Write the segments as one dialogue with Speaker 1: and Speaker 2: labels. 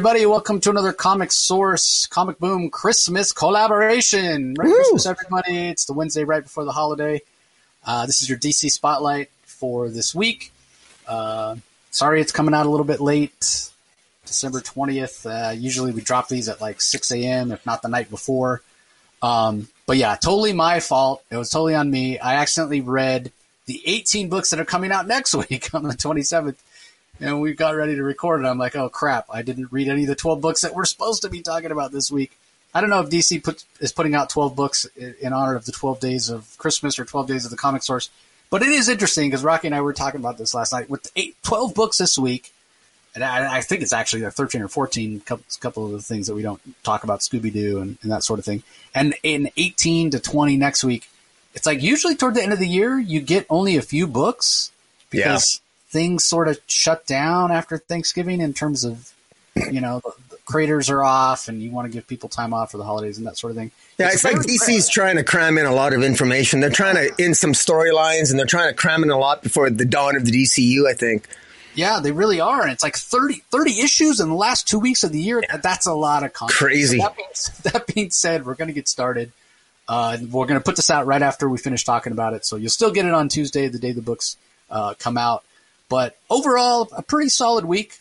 Speaker 1: everybody. Welcome to another Comic Source Comic Boom Christmas collaboration. Merry Christmas, everybody. It's the Wednesday right before the holiday. Uh, this is your DC Spotlight for this week. Uh, sorry it's coming out a little bit late. December 20th. Uh, usually we drop these at like 6 a.m., if not the night before. Um, but yeah, totally my fault. It was totally on me. I accidentally read the 18 books that are coming out next week on the 27th and we got ready to record it. I'm like, oh crap, I didn't read any of the 12 books that we're supposed to be talking about this week. I don't know if DC put, is putting out 12 books in honor of the 12 days of Christmas or 12 days of the comic source, but it is interesting because Rocky and I were talking about this last night with eight, 12 books this week. And I, I think it's actually 13 or 14, couple, couple of the things that we don't talk about, Scooby Doo and, and that sort of thing. And in 18 to 20 next week, it's like usually toward the end of the year, you get only a few books because things sort of shut down after Thanksgiving in terms of, you know, the, the creators are off and you want to give people time off for the holidays and that sort of thing.
Speaker 2: Yeah, it's, it's like DC's trying to cram in a lot of information. They're trying to in some storylines and they're trying to cram in a lot before the dawn of the DCU, I think.
Speaker 1: Yeah, they really are. And it's like 30, 30 issues in the last two weeks of the year. That's a lot of content.
Speaker 2: Crazy.
Speaker 1: So that, being, that, being, said, we're going to get started. Uh, we're going to put this out right after we finish talking about it. So you'll still get it on Tuesday, the day the books uh, come out. But overall, a pretty solid week.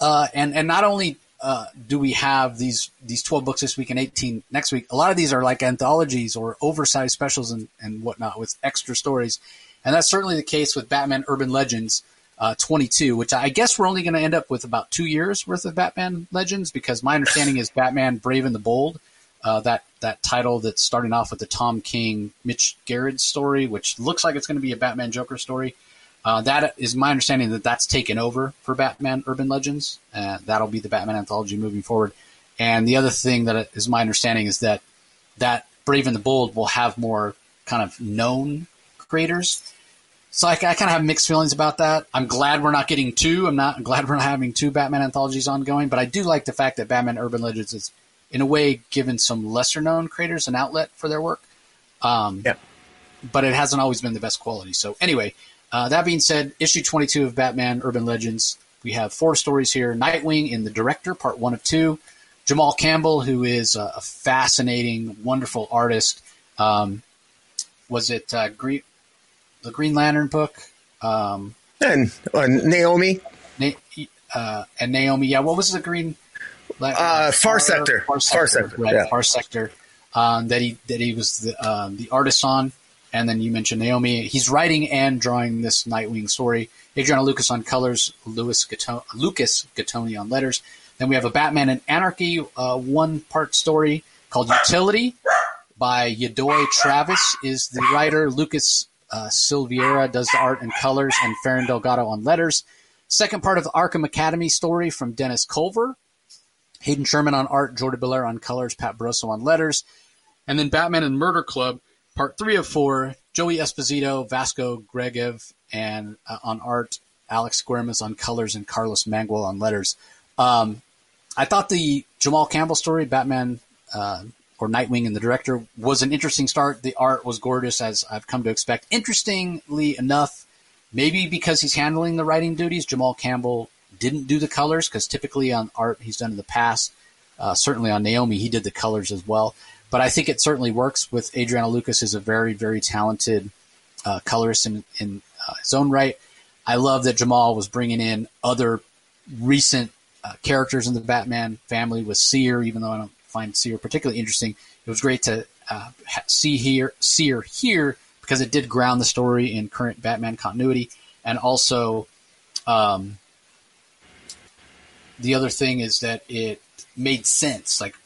Speaker 1: Uh, and and not only uh, do we have these these twelve books this week and eighteen next week, a lot of these are like anthologies or oversized specials and, and whatnot with extra stories, and that's certainly the case with Batman Urban Legends. Uh, 22, which I guess we're only going to end up with about two years worth of Batman Legends because my understanding is Batman Brave and the Bold, uh, that that title that's starting off with the Tom King Mitch Gerads story, which looks like it's going to be a Batman Joker story. Uh, that is my understanding that that's taken over for Batman Urban Legends. Uh, that'll be the Batman anthology moving forward. And the other thing that is my understanding is that that Brave and the Bold will have more kind of known creators. So I, I kind of have mixed feelings about that. I'm glad we're not getting two. I'm not I'm glad we're not having two Batman anthologies ongoing, but I do like the fact that Batman Urban Legends is, in a way, given some lesser known creators an outlet for their work. Um,
Speaker 2: yeah.
Speaker 1: But it hasn't always been the best quality. So anyway, uh, that being said, issue 22 of Batman Urban Legends, we have four stories here Nightwing in the director, part one of two. Jamal Campbell, who is a, a fascinating, wonderful artist. Um, was it uh, Green, the Green Lantern book? Um,
Speaker 2: and uh, Naomi.
Speaker 1: Na- uh, and Naomi, yeah. What was the Green?
Speaker 2: Uh, Far, Far Sector. Far Sector. Far Sector.
Speaker 1: Right, yeah. Far Sector. Um, that he that he was the um, the artist on. And then you mentioned Naomi. He's writing and drawing this Nightwing story. Adriano Lucas on colors, Louis Gatto- Lucas Gattoni on letters. Then we have a Batman and Anarchy uh, one part story called Utility by Yadoy Travis is the writer. Lucas uh, Silveira does the art and colors, and Ferran Delgado on letters. Second part of the Arkham Academy story from Dennis Culver. Hayden Sherman on art, Jordie Bellaire on colors, Pat Brosseau on letters. And then Batman and Murder Club part three of four, Joey Esposito, Vasco Georgiev, and uh, on art, Alex Guimarães on colors, and Carlos Mangual on letters. Um, I thought the Jamal Campbell story, Batman uh, or Nightwing and the director, was an interesting start. The art was gorgeous, as I've come to expect. Interestingly enough, maybe because he's handling the writing duties, Jamal Campbell didn't do the colors because typically on art he's done in the past. Uh, certainly on Naomi, he did the colors as well. But I think it certainly works with Adriano Lucas is a very, very talented uh, colorist in, in uh, his own right. I love that Jamal was bringing in other recent uh, characters in the Batman family with Seer, even though I don't find Seer particularly interesting. It was great to uh, see here, Seer here because it did ground the story in current Batman continuity. And also, um, the other thing is that it made sense, like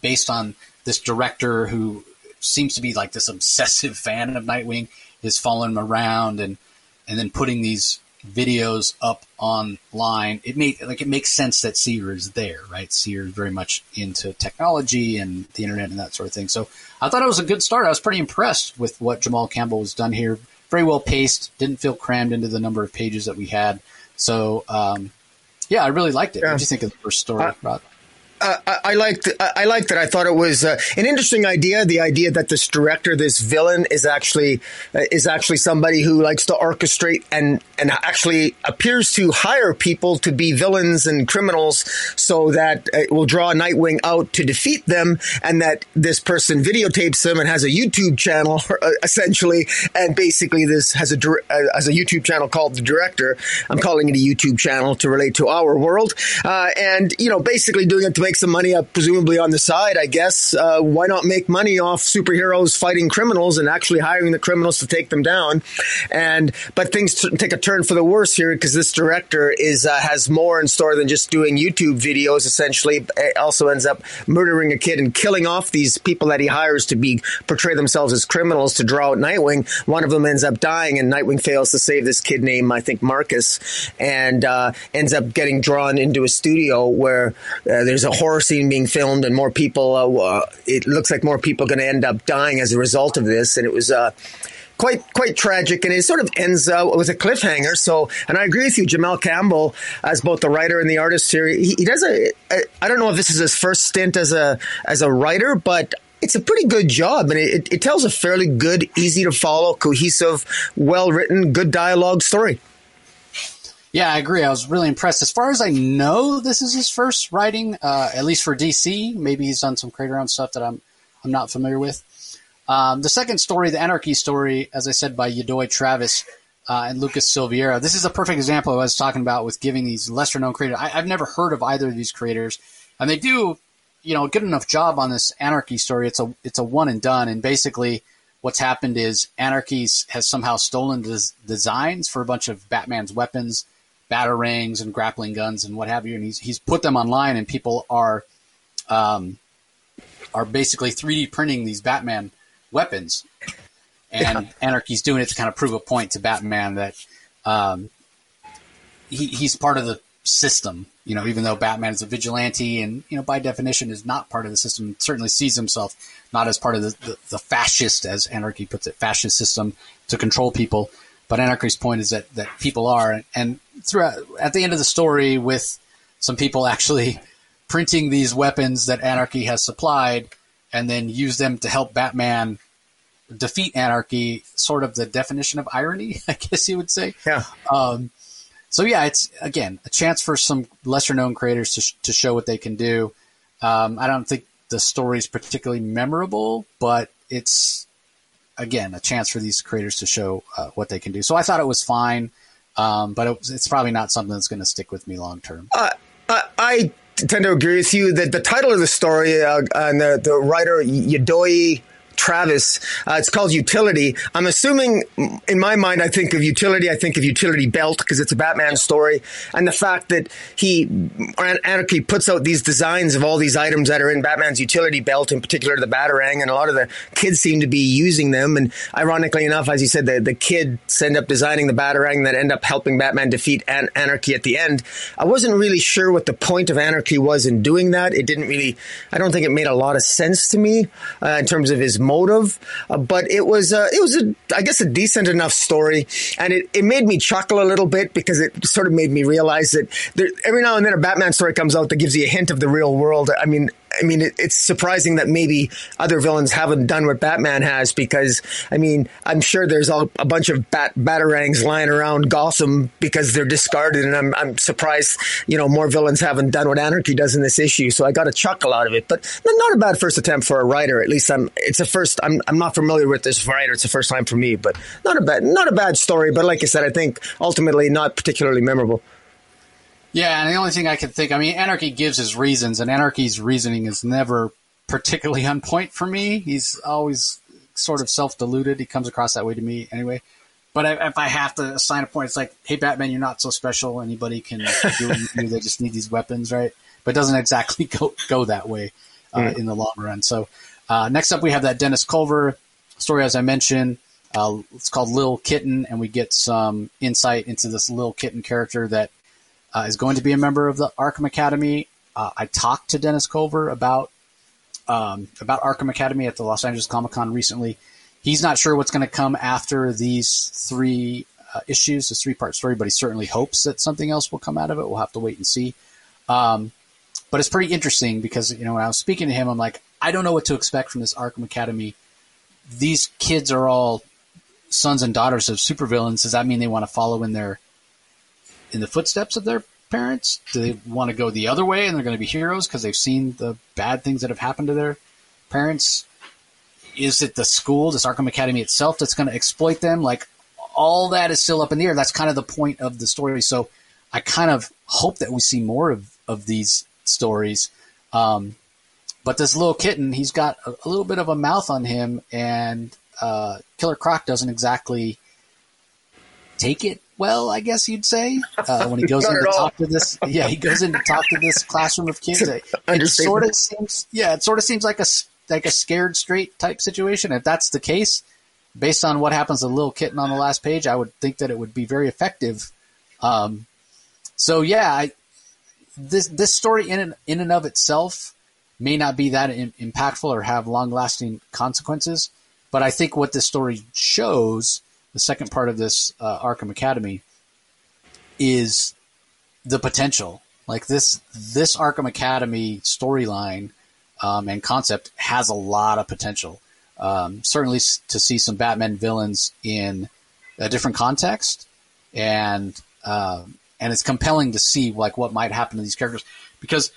Speaker 1: based on this director who seems to be like this obsessive fan of Nightwing is following him around and and then putting these videos up online. It made like it makes sense that Seer is there, right? Seer is very much into technology and the internet and that sort of thing. So I thought it was a good start. I was pretty impressed with what Jamal Campbell has done here. Very well paced. Didn't feel crammed into the number of pages that we had. So um, yeah, I really liked it. Yeah. What did you think of the first story,
Speaker 2: I, liked I liked it. I thought it was uh, an interesting idea. The idea that this director, this villain, is actually uh, is actually somebody who likes to orchestrate and and actually appears to hire people to be villains and criminals, so that it will draw Nightwing out to defeat them, and that this person videotapes them and has a YouTube channel uh, essentially, and basically this has a uh, has a YouTube channel called the Director. I'm calling it a YouTube channel to relate to our world, uh, and you know basically doing it to make some money up, presumably on the side, I guess. Uh, why not make money off superheroes fighting criminals and actually hiring the criminals to take them down? And but things t- take a turn for the worse here because this director is uh, has more in store than just doing YouTube videos. Essentially, it also ends up murdering a kid and killing off these people that he hires to be portray themselves as criminals to draw out Nightwing. One of them ends up dying, and Nightwing fails to save this kid named I think Marcus, and uh, ends up getting drawn into a studio where uh, there's a horror scene being filmed, and more people. Uh, uh it looks like more people are going to end up dying as a result of this, and it was uh, quite quite tragic, and it sort of ends uh, with a cliffhanger. So, and I agree with you, Jamal Campbell, as both the writer and the artist here. He, he does a. I don't know if this is his first stint as a as a writer, but it's a pretty good job, and it, it tells a fairly good, easy to follow, cohesive, well written, good dialogue story.
Speaker 1: Yeah, I agree. I was really impressed. As far as I know, this is his first writing, uh, at least for DC. Maybe he's done some Creator Owned stuff that I'm I'm not familiar with. Um, the second story, the Anarchy story, as I said, by Yedoy Travis uh, and Lucas Silveira. This is a perfect example I was talking about with giving these lesser known creators. I, have never heard of either of these creators, and they do, you know, a good enough job on this Anarchy story. It's a it's a one and done, and basically what's happened is Anarchy has somehow stolen des- designs for a bunch of Batman's weapons batarangs and grappling guns and what have you, and he's he's put them online, and people are um, are basically 3D printing these Batman weapons, and yeah. Anarchy's doing it to kind of prove a point to Batman that um, he, he's part of the system. You know, even though Batman is a vigilante and you know by definition is not part of the system, certainly sees himself not as part of the, the, the fascist, as Anarchy puts it, fascist system to control people. But Anarchy's point is that that people are, and throughout at the end of the story, with some people actually printing these weapons that Anarchy has supplied, and then use them to help Batman defeat Anarchy. Sort of the definition of irony, I guess you would say.
Speaker 2: Yeah.
Speaker 1: Um, so yeah, it's again a chance for some lesser known creators to sh- to show what they can do. Um, I don't think the story is particularly memorable, but it's again, a chance for these creators to show uh, what they can do. So I thought it was fine, um, but it, it's probably not something that's going to stick with me long term.
Speaker 2: Uh, I tend to agree with you that the title of the story uh, and the, the writer Yedoy Travis. Uh, it's called Utility. I'm assuming, in my mind, I think of Utility. I think of Utility Belt because it's a Batman story, and the fact that he Anarchy puts out these designs of all these items that are in Batman's Utility Belt, in particular the Batarang, and a lot of the kids seem to be using them. And ironically enough, as you said, the the kids end up designing the Batarang that end up helping Batman defeat An- Anarchy at the end. I wasn't really sure what the point of Anarchy was in doing that. It didn't really. I don't think it made a lot of sense to me uh, in terms of his motive, uh, but it was uh, it was a I guess a decent enough story, and it, it made me chuckle a little bit because it sort of made me realize that there, every now and then a Batman story comes out that gives you a hint of the real world. I mean, I mean, it, it's surprising that maybe other villains haven't done what Batman has because, I mean, I'm sure there's all, a bunch of bat, batarangs lying around Gotham because they're discarded, and I'm, I'm surprised, you know, more villains haven't done what Anarchy does in this issue. So I got a chuckle out of it, but not a bad first attempt for a writer. At least I'm. It's a first. I'm. I'm not familiar with this writer. It's the first time for me, but not a bad. Not a bad story. But like I said, I think ultimately not particularly memorable.
Speaker 1: Yeah, and the only thing I can think, I mean, Anarchy gives his reasons, and Anarchy's reasoning is never particularly on point for me. He's always sort of self deluded. He comes across that way to me anyway. But if I have to assign a point, it's like, hey, Batman, you're not so special. Anybody can do what you do. They just need these weapons, right? But it doesn't exactly go, go that way uh, mm. in the long run. So uh, next up, we have that Dennis Culver story, as I mentioned. Uh, it's called Lil Kitten, and we get some insight into this Lil Kitten character that uh, is going to be a member of the Arkham Academy. Uh, I talked to Dennis Culver about um, about Arkham Academy at the Los Angeles Comic Con recently. He's not sure what's going to come after these three uh, issues, this three part story, but he certainly hopes that something else will come out of it. We'll have to wait and see. Um, but it's pretty interesting because you know when I was speaking to him, I'm like, I don't know what to expect from this Arkham Academy. These kids are all sons and daughters of supervillains. Does that mean they want to follow in their in the footsteps of their parents? Do they want to go the other way and they're going to be heroes because they've seen the bad things that have happened to their parents? Is it the school, this Arkham Academy itself, that's going to exploit them? Like all that is still up in the air. That's kind of the point of the story. So I kind of hope that we see more of, of these stories. Um, but this little kitten, he's got a, a, little bit of a mouth on him, and uh, Killer Croc doesn't exactly take it well, I guess you'd say, uh, when he goes in to talk to this. Yeah, he goes in to talk to this classroom of kids. It, it sort of seems, yeah, it sort of seems like a like a scared straight type situation. If that's the case, based on what happens to the little kitten on the last page, I would think that it would be very effective. Um, so yeah, I, this this story in and, in and of itself may not be that in, impactful or have long lasting consequences, but I think what this story shows the second part of this uh, Arkham Academy is the potential. Like this, this Arkham Academy storyline um, and concept has a lot of potential. Um, certainly, to see some Batman villains in a different context, and uh, and it's compelling to see like what might happen to these characters because,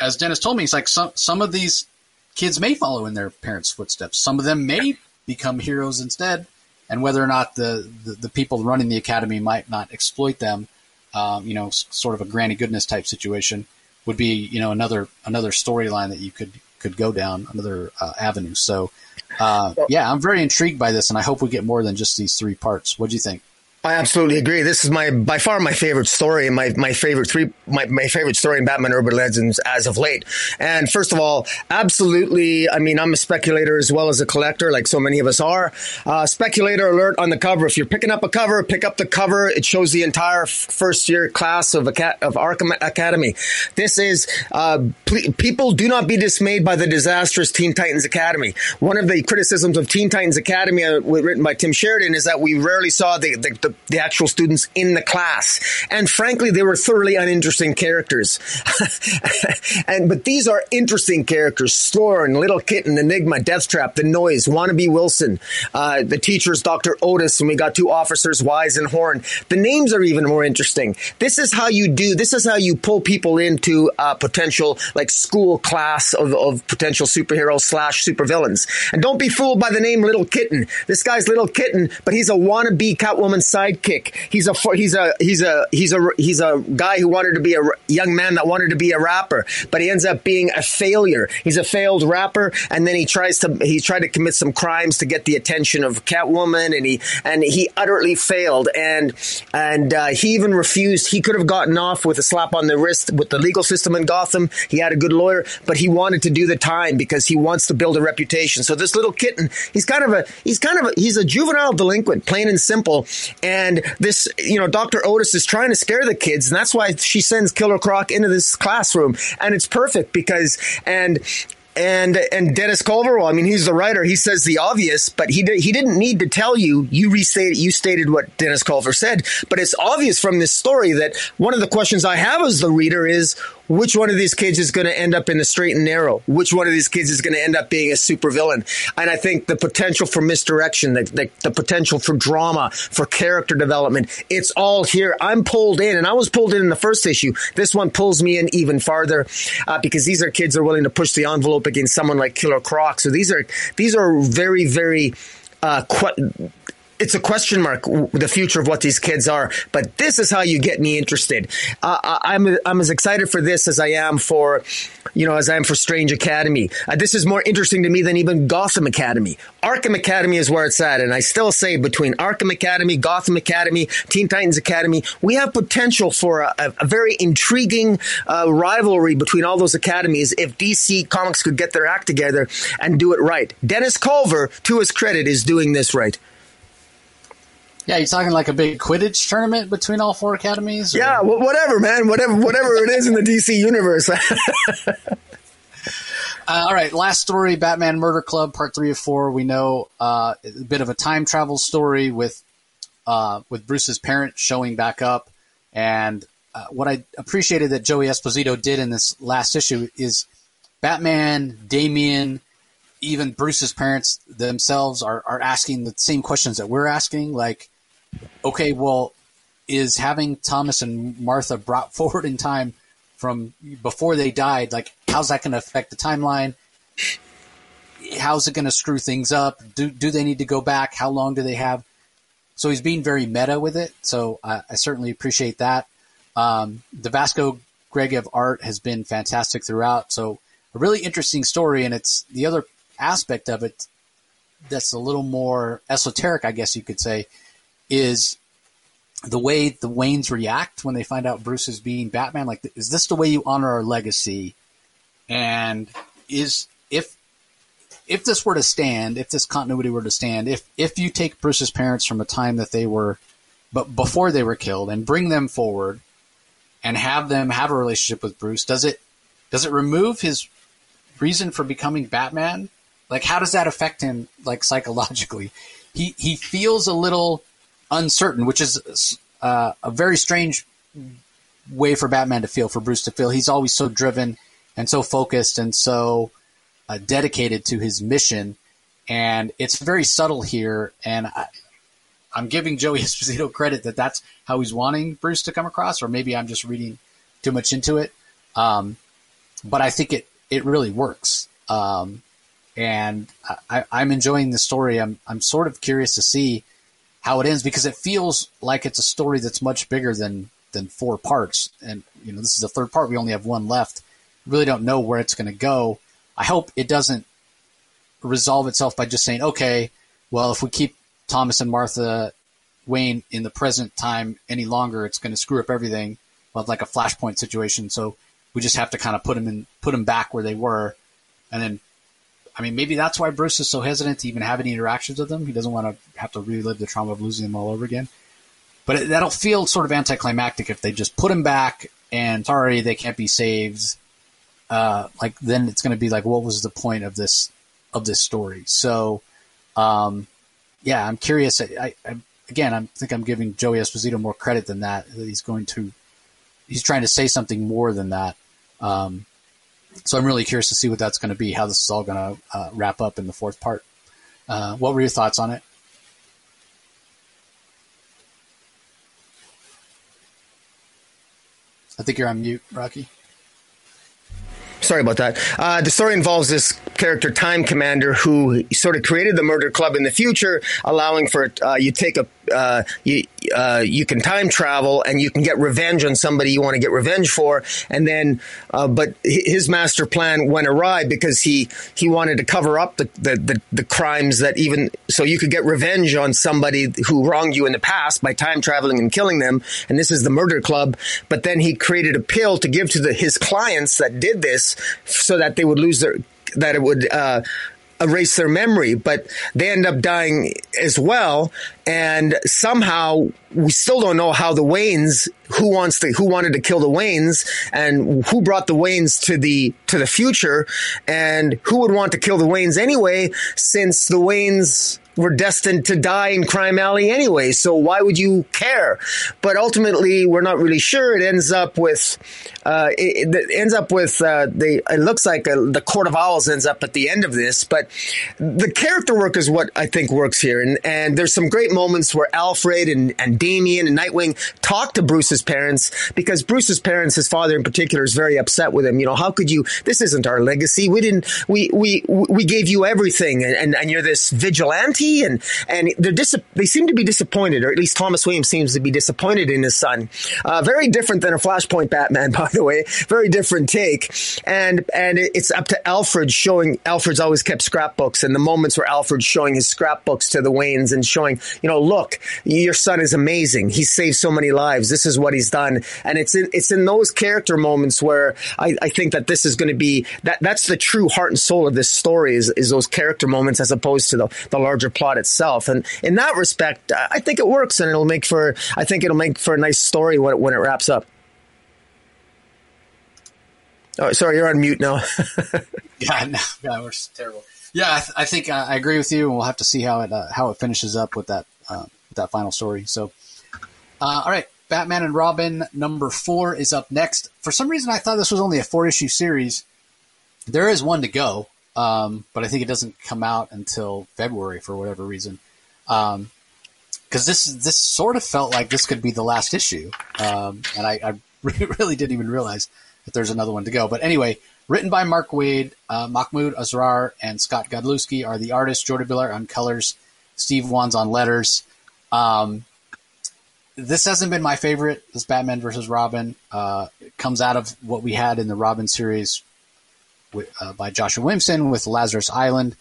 Speaker 1: as Dennis told me, it's like some some of these kids may follow in their parents' footsteps. Some of them may become heroes instead and whether or not the, the, the, people running the academy might not exploit them, um, you know, sort of a granny goodness type situation would be, you know, another another storyline that you could could go down another uh, avenue. So, uh, yeah, I'm very intrigued by this, and I hope we get more than just these three parts. What do you think?
Speaker 2: I absolutely agree. This is my by far my favorite story my, my favorite three my, my favorite story in Batman Urban Legends as of late. And first of all, absolutely. I mean, I'm a speculator as well as a collector, like so many of us are. Uh, speculator alert on the cover. If you're picking up a cover, pick up the cover. It shows the entire f- first year class of of Arkham Academy. This is uh, pl- people do not be dismayed by the disastrous Teen Titans Academy. One of the criticisms of Teen Titans Academy, uh, written by Tim Sheridan, is that we rarely saw the, the, the the, actual students in the class. And frankly, they were thoroughly uninteresting characters. and but these are interesting characters: Sloran, Little Kitten, Enigma, Deathtrap, The Noise, Wannabe Wilson, uh, the teachers, Doctor Otis, and we got two officers, Wise and Horn. The names are even more interesting. This is how you do. This is how you pull people into a potential like school class of, of potential superheroes slash supervillains. And don't be fooled by the name Little Kitten. This guy's Little Kitten, but he's a wannabe Catwoman sidekick. He's a he's a he's a he's a he's a guy who wanted to be a young man that wanted to be a rapper, but he ends up being a failure. He's a failed rapper, and then he tries to he tried to commit some crimes to get the attention of Catwoman, and he and he utterly failed, and and uh, he even refused. He could have gotten off with a slap on the wrist with the legal system in Gotham. He had a good lawyer, but he wanted to do the time because he wants to build a reputation. So this little kitten, he's kind of a he's kind of a, he's a juvenile delinquent, plain and simple, and and this, you know, Dr. Otis is trying to scare the kids, and that's why she sends Killer Croc into this classroom. And it's perfect because, and and and Dennis Culver, well, I mean, he's the writer. He says the obvious, but he did, he didn't need to tell you. You restated you stated what Dennis Culver said, but it's obvious from this story that one of the questions I have as the reader is which one of these kids is going to end up in the straight and narrow? Which one of these kids is going to end up being a supervillain? And I think the potential for misdirection, the, the, the potential for drama, for character development, it's all here. I'm pulled in, and I was pulled in in the first issue. This one pulls me in even farther uh, because these are kids that are willing to push the envelope against someone like Killer Croc. So these are these are very very uh, it's a question mark the future of what these kids are. But this is how you get me interested. Uh, I'm I'm as excited for this as I am for you know as I am for Strange Academy. Uh, this is more interesting to me than even Gotham Academy. Arkham Academy is where it's at, and I still say between Arkham Academy, Gotham Academy, Teen Titans Academy, we have potential for a, a very intriguing uh, rivalry between all those academies if DC Comics could get their act together and do it right. Dennis Culver, to his credit, is doing this right.
Speaker 1: Yeah, you're talking like a big Quidditch tournament between all four academies?
Speaker 2: Or? Yeah, whatever, man. Whatever, whatever it is in the DC universe.
Speaker 1: uh, all right, last story: Batman Murder Club, Part Three of Four. We know uh, a bit of a time travel story with uh, with Bruce's parents showing back up, and uh, what I appreciated that Joey Esposito did in this last issue is Batman, Damian, even Bruce's parents themselves are, are asking the same questions that we're asking. Like, okay, well, is having Thomas and Martha brought forward in time from before they died, like, how's that going to affect the timeline? How's it going to screw things up? Do, do they need to go back? How long do they have? So he's being very meta with it. So I, I certainly appreciate that. Um, the Vasco Georgiev art has been fantastic throughout. So a really interesting story, and it's the other aspect of it that's a little more esoteric, I guess you could say, is the way the Waynes react when they find out Bruce is being Batman. Like, is this the way you honor our legacy? And is if if this were to stand, if this continuity were to stand, if if you take Bruce's parents from a time that they were, but before they were killed, and bring them forward, and have them have a relationship with Bruce, does it does it remove his reason for becoming Batman? Like, how does that affect him, like psychologically? He he feels a little uncertain, which is uh, a very strange way for Batman to feel, for Bruce to feel. He's always so driven and so focused and so uh, dedicated to his mission, and it's very subtle here. And I, I'm giving Joey Esposito credit that that's how he's wanting Bruce to come across, or maybe I'm just reading too much into it. Um, but I think it it really works. Um, and I, am enjoying the story. I'm I'm sort of curious to see how it ends because it feels like it's a story that's much bigger than than four parts. And you know, this is the third part. We only have one left. Really don't know where it's going to go. I hope it doesn't resolve itself by just saying, okay, well, if we keep Thomas and Martha Wayne in the present time any longer, it's going to screw up everything. Like a flashpoint situation. So we just have to kind of put them in, put them back where they were, and then, I mean, maybe that's why Bruce is so hesitant to even have any interactions with them. He doesn't want to have to relive the trauma of losing them all over again. But it, that'll feel sort of anticlimactic if they just put him back and sorry they can't be saved. Uh, like then it's going to be like, what was the point of this of this story? So, um, yeah, I'm curious. I, I, again, I think I'm giving Joey Esposito more credit than that. That he's going to, he's trying to say something more than that. Um, so I'm really curious to see what that's going to be, how this is all going to uh, wrap up in the fourth part. Uh, what were your thoughts on it? I think you're on mute, Rocky.
Speaker 2: Sorry about that. Uh, the story involves this character, Time Commander, who sort of created the murder club in the future, allowing for uh, you take a uh, you uh, you can time travel and you can get revenge on somebody you want to get revenge for, and then uh, but his master plan went awry because he he wanted to cover up the, the, the the crimes that even so you could get revenge on somebody who wronged you in the past by time traveling and killing them, and this is the murder club. But then he created a pill to give to the, his clients that did this so that they would lose their that it would uh, erase their memory, but they end up dying as well. And somehow we still don't know how the Waynes, who wants to, who wanted to kill the Waynes and who brought the Waynes to the, to the future and who would want to kill the Waynes anyway, since the Waynes were destined to die in Crime Alley anyway. So why would you care? But ultimately, we're not really sure. It ends up with, uh, it, it, ends up with uh, the. It looks like a, uh, the Court of Owls ends up at the end of this. But the character work is what I think works here, and and there's some great moments where Alfred and and Damian and Nightwing talk to Bruce's parents because Bruce's parents, his father in particular, is very upset with him. You know, how could you? This isn't our legacy. We didn't. We we we gave you everything, and and, and you're this vigilante and and they're dis- they seem to be disappointed, or at least Thomas Williams seems to be disappointed in his son. Uh, very different than a Flashpoint Batman, by the way. Very different take, and and it's up to Alfred showing. Alfred's always kept scrapbooks, and the moments where Alfred's showing his scrapbooks to the Waynes and showing, you know, look, your son is amazing. He saved so many lives. This is what he's done, and it's in it's in those character moments where I, I think that this is going to be that that's the true heart and soul of this story is is those character moments as opposed to the the larger plot itself. And in that respect, I think it works, and it'll make for I think it'll make for a nice story when it, when it wraps up. Oh, sorry, you're on mute now.
Speaker 1: yeah, no, yeah, we're terrible. Yeah, I, th- I think uh, I agree with you, and we'll have to see how it uh, how it finishes up with that uh, with that final story. So, uh, all right, Batman and Robin number four is up next. For some reason, I thought this was only a four issue series. There is one to go, um, but I think it doesn't come out until February for whatever reason. Um, because this this sort of felt like this could be the last issue, um, and I, I, really didn't even realize that there's another one to go. But anyway, written by Mark Waid, uh, Mahmoud Asrar, and Scott Godlewski are the artists. Jordie Bellaire on colors, Steve Wands on letters. Um, this hasn't been my favorite. This Batman versus Robin uh, comes out of what we had in the Robin series uh, by Joshua Williamson with Lazarus Island.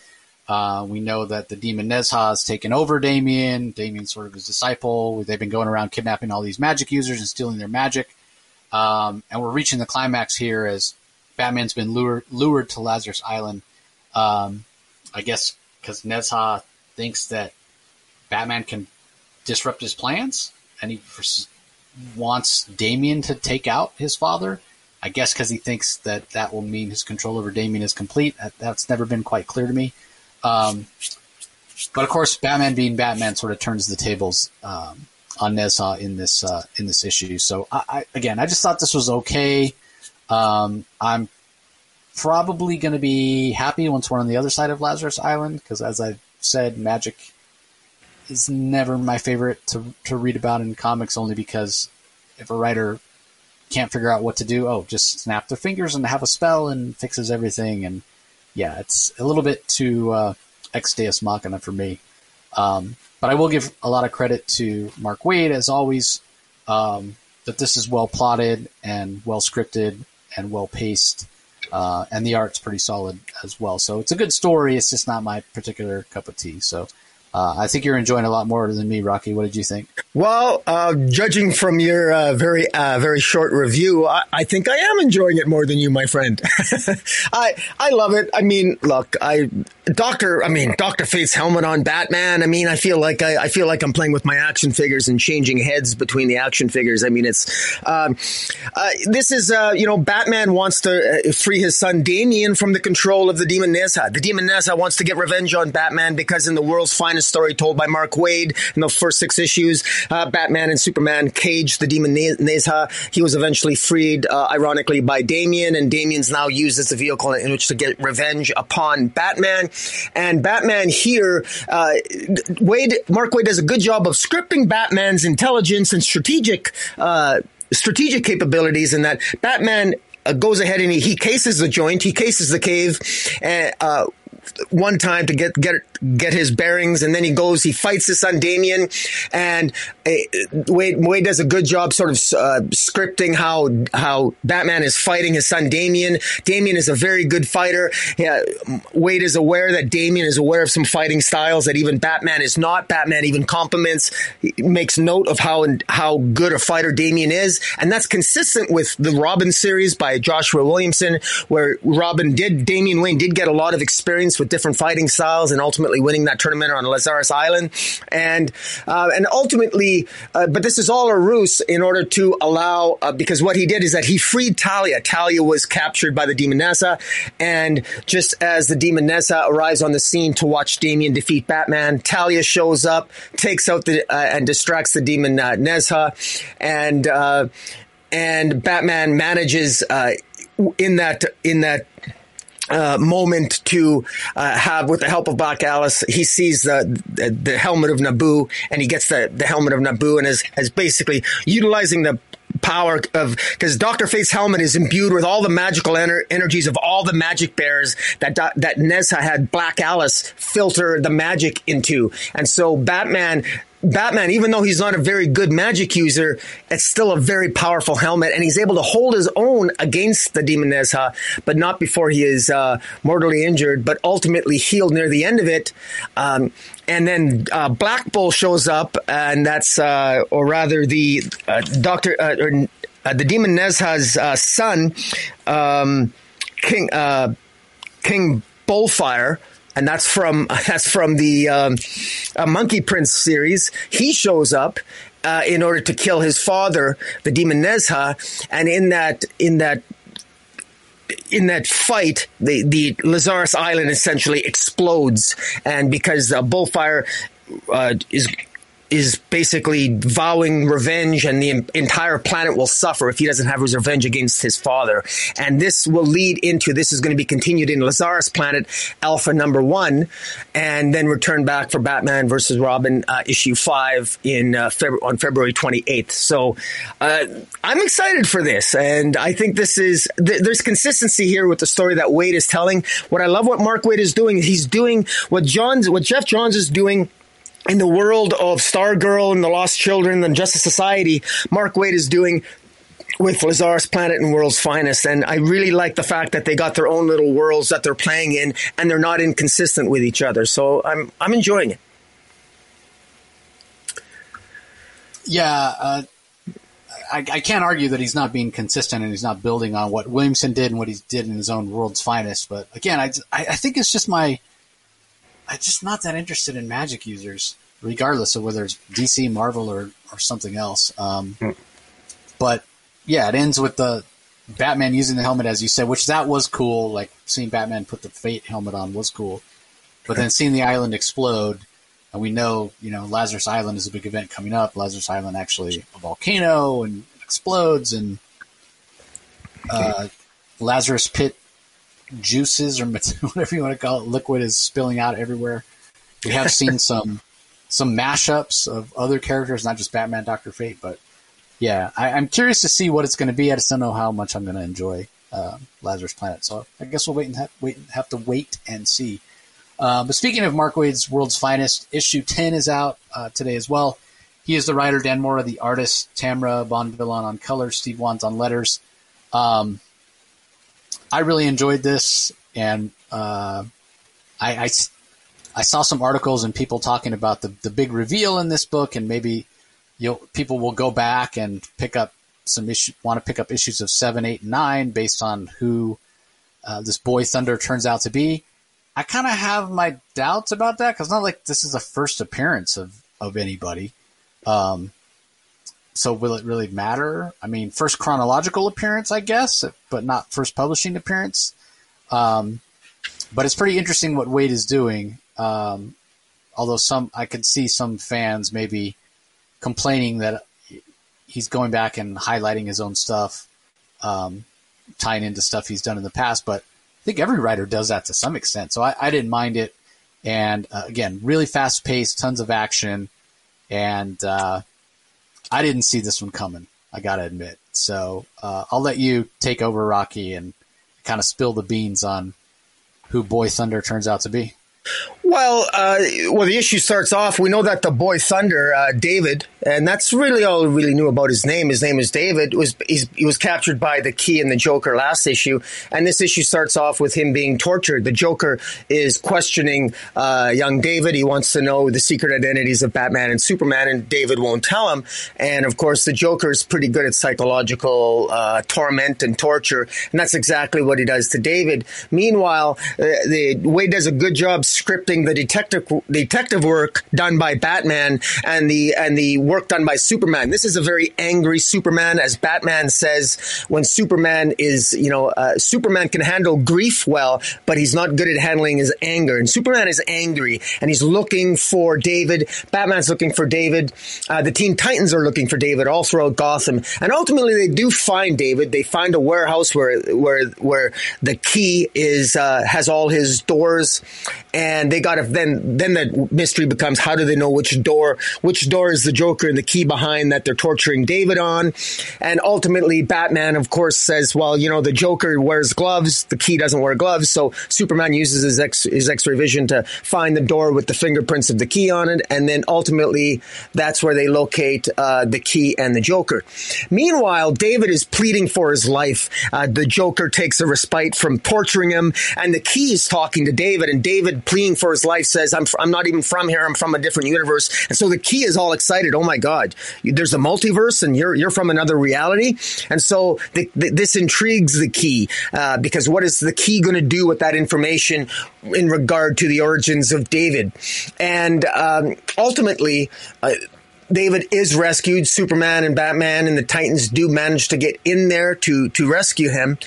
Speaker 1: Uh, we know that the demon Nezha has taken over Damian. Damian's sort of his disciple. They've been going around kidnapping all these magic users and stealing their magic. Um, and we're reaching the climax here as Batman's been lured, lured to Lazarus Island. Um, I guess because Nezha thinks that Batman can disrupt his plans, and he wants Damian to take out his father. I guess because he thinks that that will mean his control over Damian is complete. That's never been quite clear to me. Um, but of course, Batman being Batman sort of turns the tables um, on Nezha in this uh, in this issue. So I, I, again, I just thought this was okay. Um, I'm probably going to be happy once we're on the other side of Lazarus Island because, as I said, magic is never my favorite to to read about in comics, only because if a writer can't figure out what to do, oh, just snap their fingers and have a spell and fixes everything and yeah, it's a little bit too uh, ex deus machina for me. Um, but I will give a lot of credit to Mark Waid, as always, um, that this is well plotted and well scripted and well paced, uh, and the art's pretty solid as well. So it's a good story. It's just not my particular cup of tea. So uh, I think you're enjoying a lot more than me, Rocky. What did you think?
Speaker 2: Well, uh, judging from your uh, very uh, very short review, I, I, think I am enjoying it more than you, my friend. I I love it. I mean, look, I Doctor. I mean, Doctor Fate's helmet on Batman. I mean, I feel like I, I, feel like I'm playing with my action figures and changing heads between the action figures. I mean, it's um, uh, this is uh, you know Batman wants to free his son Damian from the control of the demon Nezha. The demon Nezha wants to get revenge on Batman because in the world's finest story told by Mark Waid in the first six issues. Uh, Batman and Superman caged the demon Nezha. He was eventually freed, uh, ironically, by Damian, and Damian's now used as a vehicle in which to get revenge upon Batman. And Batman here, uh, Waid, Mark Waid does a good job of scripting Batman's intelligence and strategic, uh, strategic capabilities in that Batman uh, goes ahead and he, he, cases the joint, he cases the cave, and, uh, one time to get get get his bearings, and then he goes, he fights his son Damian, and uh, Waid, Waid does a good job sort of uh, scripting how how Batman is fighting his son Damian. Damian is a very good fighter. Yeah, Waid is aware that Damian is aware of some fighting styles that even Batman is not. Batman even compliments, makes note of how how good a fighter Damian is, and that's consistent with the Robin series by Joshua Williamson, where Robin did Damian Wayne did get a lot of experience with different fighting styles, and ultimately winning that tournament on Lazarus Island, and uh, and ultimately, uh, but this is all a ruse in order to allow uh, because what he did is that he freed Talia. Talia was captured by the Demon Nezha, and just as the Demon Nezha arrives on the scene to watch Damian defeat Batman, Talia shows up, takes out the uh, and distracts the Demon uh, Nezha, and uh, and Batman manages in that in that uh, moment to uh, have, with the help of Black Alice, he sees the, the, the helmet of Nabu, and he gets the the helmet of Nabu, and is is basically utilizing the power of because Doctor Fate's helmet is imbued with all the magical ener- energies of all the magic bears that that Nezha had Black Alice filter the magic into, and so Batman Batman, even though he's not a very good magic user, it's still a very powerful helmet, and he's able to hold his own against the Demon Nezha, but not before he is uh, mortally injured, but ultimately healed near the end of it. Um, and then uh, Black Bull shows up, and that's, uh, or rather, the uh, Doctor, uh, or, uh, the Demon Nezha's son, um, King King Bullfire and that's from that's from the um, Monkey Prince series. He shows up uh, in order to kill his father, the demon Nezha, and in that in that in that fight, the the Lazarus Island essentially explodes, and because uh, Bullfire uh, is is basically vowing revenge, and the entire planet will suffer if he doesn't have his revenge against his father. And this will lead into this is going to be continued in Lazarus Planet Alpha Number One, and then return back for Batman versus Robin uh, issue five in uh, Feb- on February 28th. So uh, I'm excited for this, and I think this is th- there's consistency here with the story that Waid is telling. What I love what Mark Waid is doing, is he's doing what Johns, what Geoff Johns is doing in the world of Stargirl and the Lost Children and Justice Society, Mark Waid is doing with Lazarus Planet and World's Finest. And I really like the fact that they got their own little worlds that they're playing in and they're not inconsistent with each other. So I'm I'm enjoying it.
Speaker 1: Yeah, uh, I, I, can't argue that he's not being consistent and he's not building on what Williamson did and what he did in his own World's Finest. But again, I, I think it's just my I'm just not that interested in Magic users, regardless of whether it's DC, Marvel, or or something else. Um, hmm. But yeah, it ends with the Batman using the helmet, as you said, which that was cool. Like seeing Batman put the Fate helmet on was cool, but then seeing the island explode, and we know you know Lazarus Island is a big event coming up. Lazarus Island actually a volcano and explodes, and uh, Lazarus Pit juices or whatever you want to call it, liquid is spilling out everywhere. We have seen some some mashups of other characters, not just Batman, Doctor Fate, but yeah, I, am curious to see what it's going to be. I just don't know how much I'm going to enjoy uh, Lazarus Planet, so I guess we'll wait and have, wait have to wait and see. Uh, but speaking of Mark Waid's World's Finest, issue 10 is out uh, today as well. He is the writer, Dan Mora, the artist, Tamra Bonvillain on colors, Steve Wands on letters. Um, I really enjoyed this, and uh, I, I, I saw some articles and people talking about the the big reveal in this book, and maybe you'll people will go back and pick up some issue want to pick up issues of seven, eight, and nine based on who uh, this boy Thunder turns out to be. I kind of have my doubts about that because not like this is the first appearance of of anybody. Um, so will it really matter? I mean, first chronological appearance, I guess, but not first publishing appearance. Um, but it's pretty interesting what Waid is doing. Um, although some, I could see some fans maybe complaining that he's going back and highlighting his own stuff, um, tying into stuff he's done in the past. But I think every writer does that to some extent. So I, I didn't mind it. And uh, again, really fast paced, tons of action, and uh, I didn't see this one coming. I gotta admit. So uh, I'll let you take over, Rocky, and kind of spill the beans on who Boy Thunder turns out to be.
Speaker 2: Well, uh, well, the issue starts off. We know that the boy Thunder, uh, David, and that's really all we really knew about his name. His name is David. Was he was captured by the Key and the Joker last issue, and this issue starts off with him being tortured. The Joker is questioning uh, young David. He wants to know the secret identities of Batman and Superman, and David won't tell him. And of course, the Joker is pretty good at psychological uh, torment and torture, and that's exactly what he does to David. Meanwhile, uh, the Waid does a good job scripting the detective detective work done by Batman and the and the work done by Superman. This is a very angry Superman, as Batman says. When Superman is, you know, uh, Superman can handle grief well, but he's not good at handling his anger. And Superman is angry, and he's looking for David. Batman's looking for David. Uh, the Teen Titans are looking for David all throughout Gotham, and ultimately they do find David. They find a warehouse where where where the key is uh, has all his doors, and they got to then then the mystery becomes how do they know which door which door is the Joker and the key behind that they're torturing David on, and ultimately Batman of course says well you know the Joker wears gloves the key doesn't wear gloves so Superman uses his X his X-ray vision to find the door with the fingerprints of the key on it and then ultimately that's where they locate uh, the key and the Joker. Meanwhile David is pleading for his life. Uh, the Joker takes a respite from torturing him and the key is talking to David and David pleading for his life says, I'm, I'm not even from here. I'm from a different universe. And so the key is all excited. Oh my God, there's a multiverse and you're, you're from another reality. And so the, the, this intrigues the key, uh, because what is the key going to do with that information in regard to the origins of David? And, um, ultimately, uh, David is rescued. Superman and Batman and the Titans do manage to get in there to to rescue him.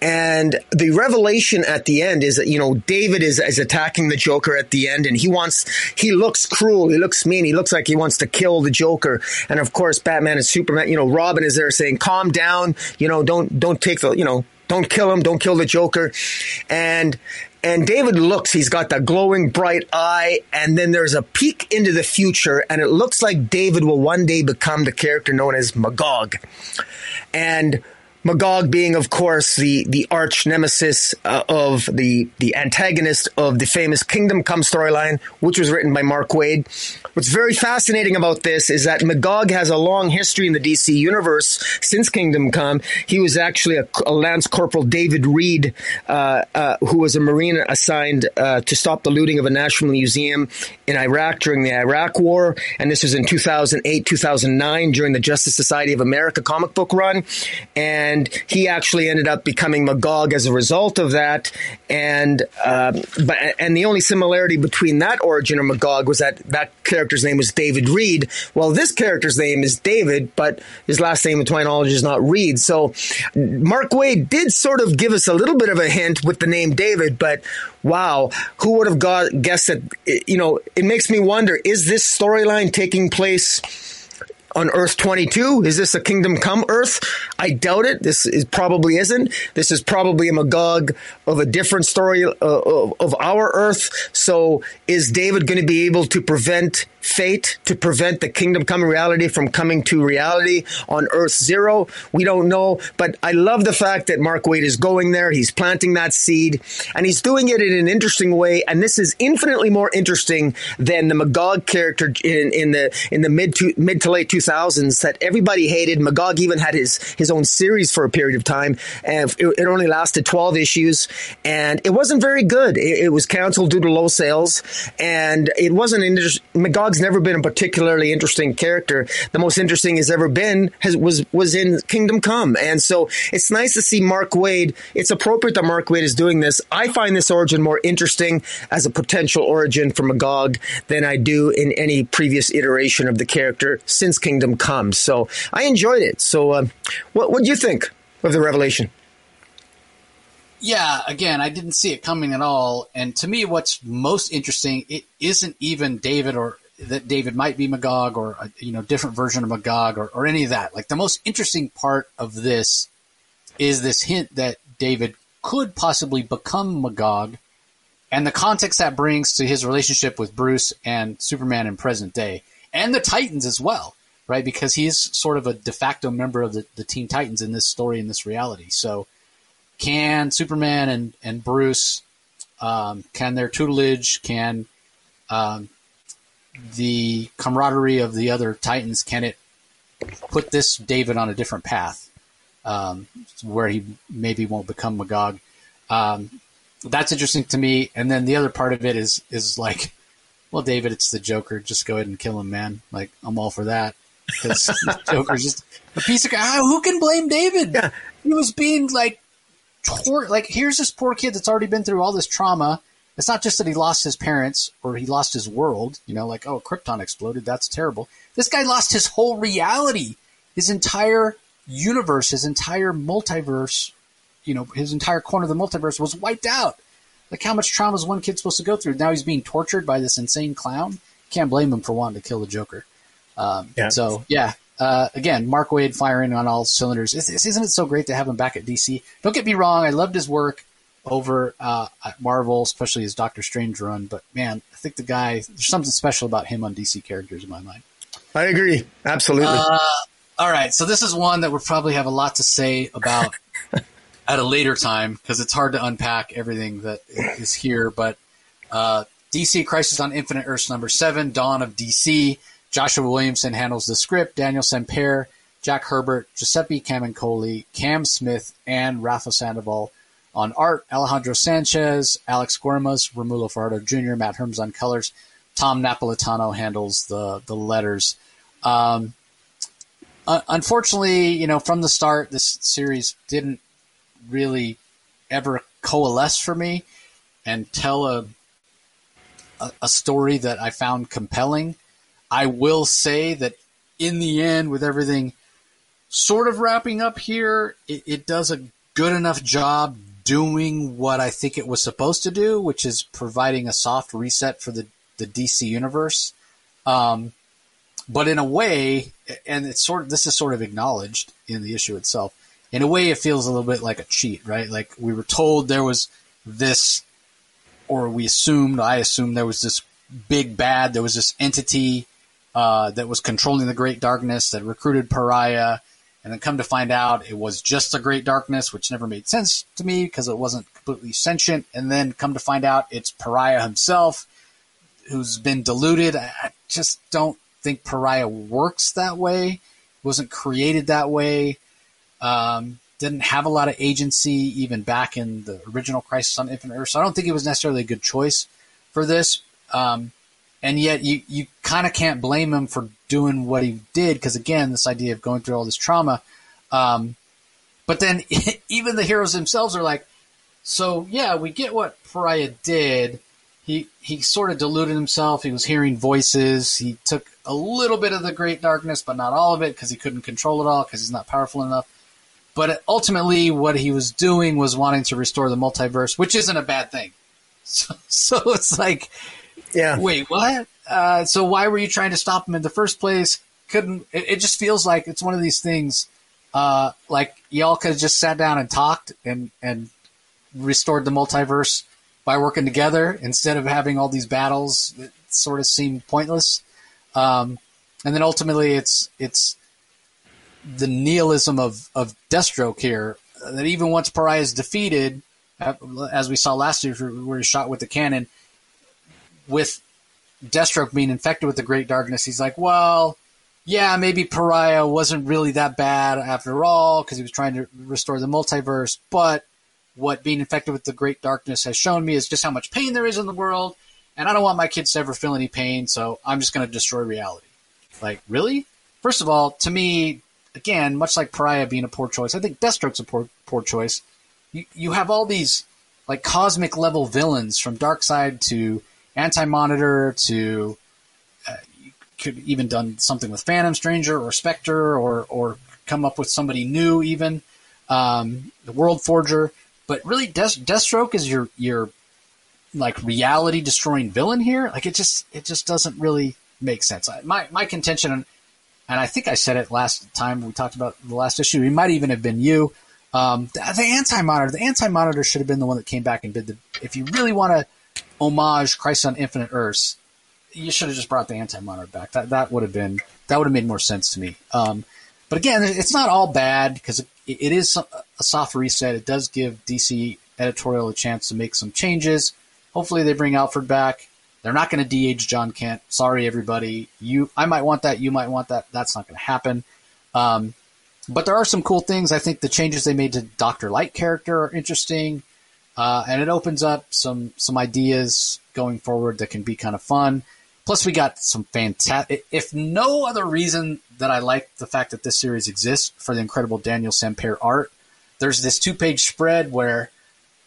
Speaker 2: And the revelation at the end is that, you know, David is, is attacking the Joker at the end and he wants, he looks cruel. He looks mean. He looks like he wants to kill the Joker. And of course, Batman and Superman, you know, Robin is there saying, calm down, you know, don't, don't take the, you know, don't kill him. Don't kill the Joker. And, and David looks, he's got the glowing bright eye, and then there's a peek into the future, and it looks like David will one day become the character known as Magog. And Magog being, of course, the, the arch nemesis uh, of the, the antagonist of the famous Kingdom Come storyline, which was written by Mark Waid. What's very fascinating about this is that Magog has a long history in the DC universe since Kingdom Come. He was actually a, a Lance Corporal David Reed, uh, uh, who was a Marine assigned uh, to stop the looting of a national museum in Iraq during the Iraq War. And this was in 2008, 2009 during the Justice Society of America comic book run. And and he actually ended up becoming Magog as a result of that. And uh, but and the only similarity between that origin of Magog was that that character's name was David Reed. Well, this character's name is David, but his last name, my knowledge, is not Reed. So Mark Waid did sort of give us a little bit of a hint with the name David, but wow, who would have got, guessed that? You know, it makes me wonder: is this storyline taking place? On Earth 22? Is this a Kingdom Come Earth? I doubt it. This is probably isn't. This is probably a Magog of a different story uh, of, of our Earth. So is David going to be able to prevent fate to prevent the kingdom come reality from coming to reality on Earth Zero. We don't know, but I love the fact that Mark Waid is going there. He's planting that seed and he's doing it in an interesting way. And this is infinitely more interesting than the Magog character in, in the in the mid to mid to late 2000s that everybody hated. Magog even had his his own series for a period of time, and it, it only lasted 12 issues, and it wasn't very good. It, it was canceled due to low sales, and it wasn't inter- Magog Dog's never been a particularly interesting character. The most interesting he's ever been has, was was in Kingdom Come, and so it's nice to see Mark Waid. It's appropriate that Mark Waid is doing this. I find this origin more interesting as a potential origin for Magog than I do in any previous iteration of the character since Kingdom Come. So I enjoyed it. So uh, what what do you think of the revelation?
Speaker 1: yeah, again, I didn't see it coming at all. And to me, what's most interesting, it isn't even David or that David might be Magog or a you know different version of Magog or, or any of that. Like the most interesting part of this is this hint that David could possibly become Magog, and the context that brings to his relationship with Bruce and Superman in present day, and the Titans as well, right? Because he's sort of a de facto member of the, the Teen Titans in this story in this reality. So, can Superman and and Bruce, um, can their tutelage, can um, the camaraderie of the other Titans, can it put this David on a different path um, where he maybe won't become Magog? Um, that's interesting to me. And then the other part of it is is like, well, David, it's the Joker. Just go ahead and kill him, man. Like I'm all for that because Joker's just a piece of guy. Who can blame David? Yeah. He was being like, tor- like here's this poor kid that's already been through all this trauma it's not just that he lost his parents or he lost his world, you know, like, oh, Krypton exploded. That's terrible. This guy lost his whole reality, his entire universe, his entire multiverse, you know, his entire corner of the multiverse was wiped out. Like, how much trauma is one kid supposed to go through? Now he's being tortured by this insane clown. Can't blame him for wanting to kill the Joker. Um, yeah. So, yeah, uh, again, Mark Waid firing on all cylinders. Isn't it so great to have him back at DC? Don't get me wrong, I loved his work over uh, at Marvel, especially his Doctor Strange run. But man, I think the guy there's something special about him on DC characters in my mind.
Speaker 2: I agree, absolutely. Uh,
Speaker 1: all right, so this is one that we'll probably have a lot to say about at a later time because it's hard to unpack everything that is here. But uh, DC Crisis on Infinite Earths number seven, Dawn of DC. Joshua Williamson handles the script. Daniel Sampere, Jack Herbert, Giuseppe Camuncoli, Cam Smith, and Rafa Sandoval on art, Alejandro Sanchez, Alex Guimarães, Romulo Fajardo Jr., Matt Herms on colors. Tom Napolitano handles the the letters. Um, uh, unfortunately, you know, from the start, this series didn't really ever coalesce for me and tell a, a, a story that I found compelling. I will say that in the end, with everything sort of wrapping up here, it, it does a good enough job doing what I think it was supposed to do, which is providing a soft reset for the, the DC universe. Um, but in a way, and it's sort of, this is sort of acknowledged in the issue itself. In a way, it feels a little bit like a cheat, right? Like we were told there was this, or we assumed, I assumed there was this big bad, there was this entity uh, that was controlling the Great Darkness that recruited Pariah, and then come to find out it was just the Great Darkness, which never made sense to me because it wasn't completely sentient. And then come to find out it's Pariah himself who's been diluted. I just don't think Pariah works that way. Wasn't created that way. Um, didn't have a lot of agency even back in the original Crisis on Infinite Earth. So I don't think it was necessarily a good choice for this. Um, and yet you, you kind of can't blame him for doing what he did because again, this idea of going through all this trauma. Um, but then even the heroes themselves are like, so yeah, we get what Pariah did. He he sort of deluded himself. He was hearing voices. He took a little bit of the great darkness, but not all of it because he couldn't control it all because he's not powerful enough. But ultimately, what he was doing was wanting to restore the multiverse, which isn't a bad thing. So, so it's like
Speaker 2: yeah.
Speaker 1: Wait, what? Uh, so why were you trying to stop him in the first place? Couldn't it, it just feels like it's one of these things. Uh, like y'all could have just sat down and talked and and restored the multiverse by working together instead of having all these battles that sort of seem pointless. Um, and then ultimately, it's it's the nihilism of of Deathstroke here that even once Pariah is defeated, as we saw last year, where he shot with the cannon, with Deathstroke being infected with the Great Darkness, he's like, well, yeah, maybe Pariah wasn't really that bad after all because he was trying to restore the multiverse. But what being infected with the Great Darkness has shown me is just how much pain there is in the world, and I don't want my kids to ever feel any pain, so I'm just going to destroy reality. Like, really? First of all, to me, again, much like Pariah being a poor choice, I think Deathstroke's a poor, poor choice. You, you have all these like cosmic level villains from Darkseid to Anti Monitor to uh, could even done something with Phantom Stranger or Spectre or or come up with somebody new even um, the World Forger. But really, Death, Deathstroke is your your like reality destroying villain here. Like it just it just doesn't really make sense. My my contention, and I think I said it last time we talked about the last issue. It might even have been you. Um, the, the anti monitor, the anti monitor should have been the one that came back and did the. If you really want to homage Crisis on Infinite Earths, you should have just brought the anti monitor back. That that would have been that would have made more sense to me. Um, but again, it's not all bad because it, it is a soft reset. It does give DC editorial a chance to make some changes. Hopefully, they bring Alfred back. They're not going to de-age Jon Kent. Sorry, everybody. You, I might want that. You might want that. That's not going to happen. Um, but there are some cool things. I think the changes they made to Doctor Light character are interesting. Uh, and it opens up some some ideas going forward that can be kind of fun. Plus, we got some fantastic. If no other reason that I like the fact that this series exists for the incredible Daniel Sampere art, there's this two page spread where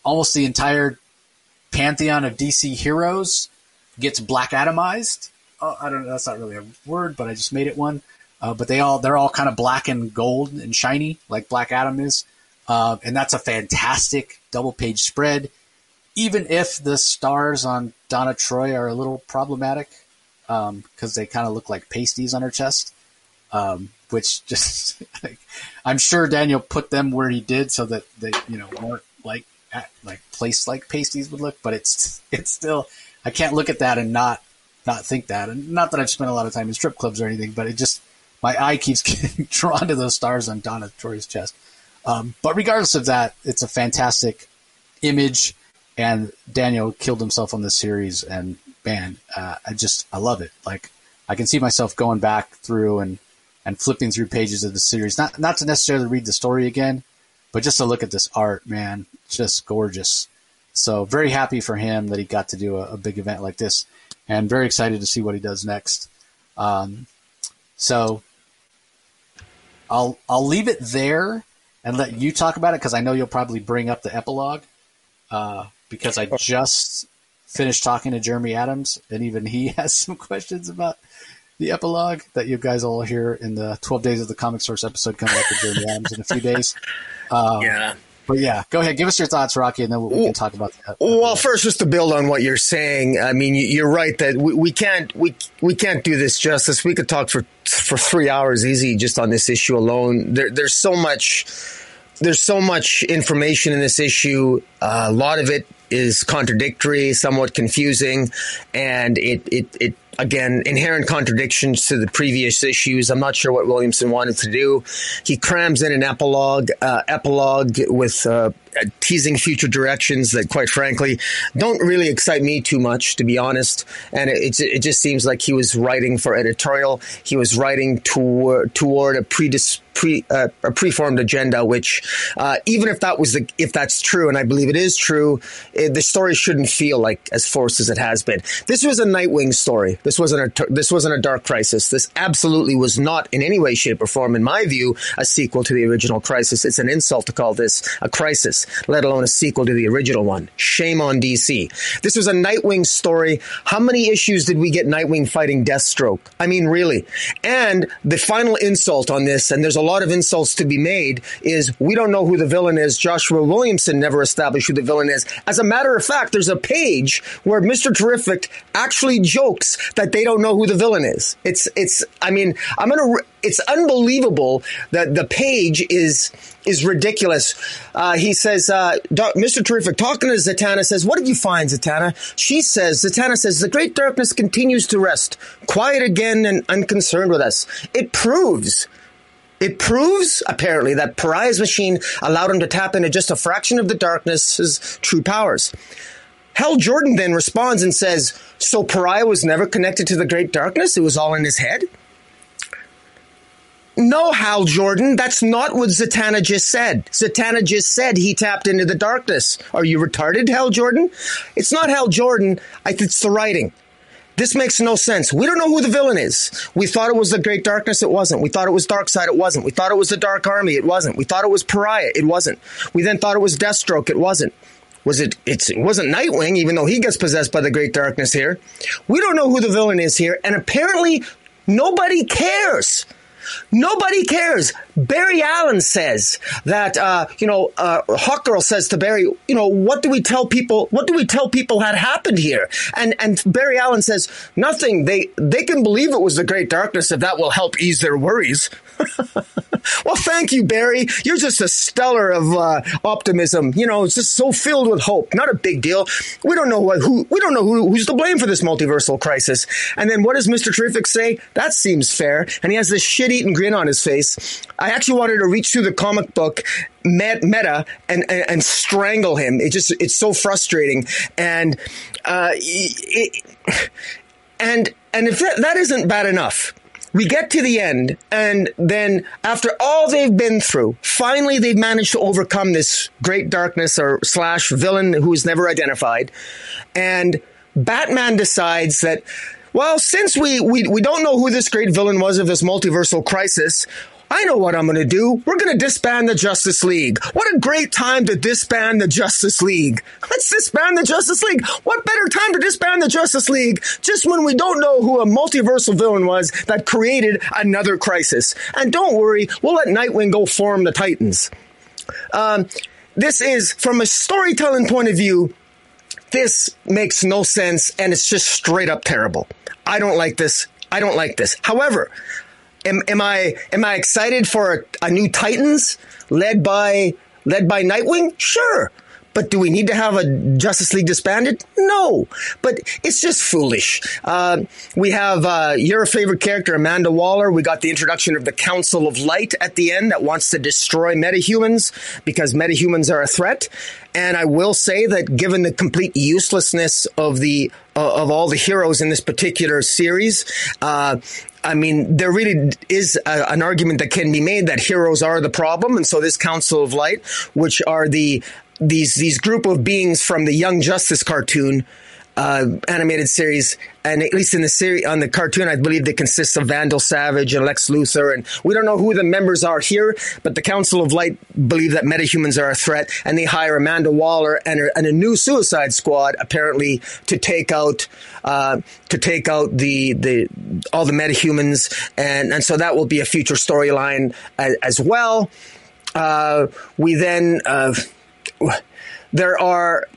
Speaker 1: almost the entire pantheon of DC heroes gets Black Adamized. Oh, I don't know. That's not really a word, but I just made it one. Uh, but they all they're all kind of black and gold and shiny like Black Adam is. Uh, and that's a fantastic double page spread, even if the stars on Donna Troy are a little problematic because um, they kind of look like pasties on her chest. Um, which just, I'm sure Daniel put them where he did so that they, you know, weren't like at, like placed like pasties would look. But it's it's still I can't look at that and not not think that. And not that I've spent a lot of time in strip clubs or anything, but it just my eye keeps getting drawn to those stars on Donna Troy's chest. Um, but regardless of that, it's a fantastic image, and Daniel killed himself on this series, and man, uh, I just I love it. Like I can see myself going back through and and flipping through pages of the series, not not to necessarily read the story again, but just to look at this art, man, just gorgeous. So very happy for him that he got to do a, a big event like this, and very excited to see what he does next. Um, so I'll I'll leave it there and let you talk about it because I know you'll probably bring up the epilogue. Uh, because I just finished talking to Jeremy Adams, and even he has some questions about the epilogue that you guys all hear in the 12 Days of the Comic Source episode coming up with Jeremy Adams in a few days. Um,
Speaker 2: yeah.
Speaker 1: But yeah, go ahead. Give us your thoughts, Rocky, and then we can talk about that.
Speaker 2: Well, first, just to build on what you're saying, I mean, you're right that we, we can't we we can't do this justice. We could talk for for three hours easy just on this issue alone. There, there's so much there's so much information in this issue. Uh, a lot of it is contradictory, somewhat confusing, and it it it again, inherent contradictions to the previous issues. I'm not sure what Williamson wanted to do. He crams in an epilogue, uh, epilogue with uh, teasing future directions that, quite frankly, don't really excite me too much, to be honest. And it, it just seems like he was writing for editorial. He was writing toward toward a pre uh, a preformed agenda, which uh, even if that was the if that's true, and I believe it is true, it, the story shouldn't feel like as forced as it has been. This was a Nightwing story. This wasn't a this wasn't a Dark Crisis. This absolutely was not in any way, shape, or form, in my view, a sequel to the original Crisis. It's an insult to call this a crisis, let alone a sequel to the original one. Shame on DC. This was a Nightwing story. How many issues did we get Nightwing fighting Deathstroke? I mean, really. And the final insult on this, and there's a lot of insults to be made is we don't know who the villain is. Joshua Williamson never established who the villain is. As a matter of fact, there's a page where Mr. Terrific actually jokes that they don't know who the villain is. It's, it's, I mean, I'm going to, it's unbelievable that the page is is ridiculous. Uh, he says, uh, Mr. Terrific, talking to Zatanna, says, What did you find, Zatanna? She says, Zatanna says, The great darkness continues to rest, quiet again and unconcerned with us. It proves it proves, apparently, that Pariah's machine allowed him to tap into just a fraction of the darkness's true powers. Hal Jordan then responds and says, So Pariah was never connected to the Great Darkness? It was all in his head? No, Hal Jordan, that's not what Zatanna just said. Zatanna just said he tapped into the darkness. Are you retarded, Hal Jordan? It's not Hal Jordan, it's the writing. This makes no sense. We don't know who the villain is. We thought it was the Great Darkness. It wasn't. We thought it was Darkseid. It wasn't. We thought it was the Dark Army. It wasn't. We thought it was Pariah. It wasn't. We then thought it was Deathstroke. It wasn't. Was it? It's, it wasn't Nightwing, even though he gets possessed by the Great Darkness here. We don't know who the villain is here, and apparently nobody cares. Nobody cares. Barry Allen says that, uh, you know, uh, Hawkgirl says to Barry, you know, what do we tell people? What do we tell people had happened here? And and Barry Allen says nothing. They they can believe it was the Great Darkness if that will help ease their worries. well, thank you, Barry. You're just a stellar of uh, optimism. You know, it's just so filled with hope. Not a big deal. We don't know what who we don't know who, who's to blame for this multiversal crisis. And then what does Mister Terrific say? That seems fair. And he has this shit-eating grin on his face. I actually wanted to reach through the comic book meta and, and, and strangle him. It just it's so frustrating. And uh, it, and and if that, that isn't bad enough we get to the end, and then after all they've been through, finally they've managed to overcome this great darkness or slash villain who is never identified. And Batman decides that, well, since we, we, we don't know who this great villain was of this multiversal crisis, I know what I'm going to do. We're going to disband the Justice League. What a great time to disband the Justice League. Let's disband the Justice League. What better time to disband the Justice League just when we don't know who a multiversal villain was that created another crisis. And don't worry, we'll let Nightwing go form the Titans. Um, this is, from a storytelling point of view, this makes no sense and it's just straight up terrible. I don't like this. I don't like this. However, am, am I am I excited for a, a new Titans led by led by Nightwing? Sure. But do we need to have a Justice League disbanded? No. But it's just foolish. Uh, we have uh, your favorite character, Amanda Waller. We got the introduction of the Council of Light at the end that wants to destroy metahumans because metahumans are a threat. And I will say that given the complete uselessness of the uh, of all the heroes in this particular series, uh, I mean, there really is a, an argument that can be made that heroes are the problem, and so this Council of Light, which are the these these group of beings from the Young Justice cartoon, uh, animated series, and at least in the series on the cartoon, I believe it consists of Vandal Savage and Lex Luthor, and we don't know who the members are here, but the Council of Light believe that metahumans are a threat, and they hire Amanda Waller and a, and a new Suicide Squad apparently to take out uh, to take out the the all the metahumans, and and so that will be a future storyline as, as, well. Uh, we then uh, there are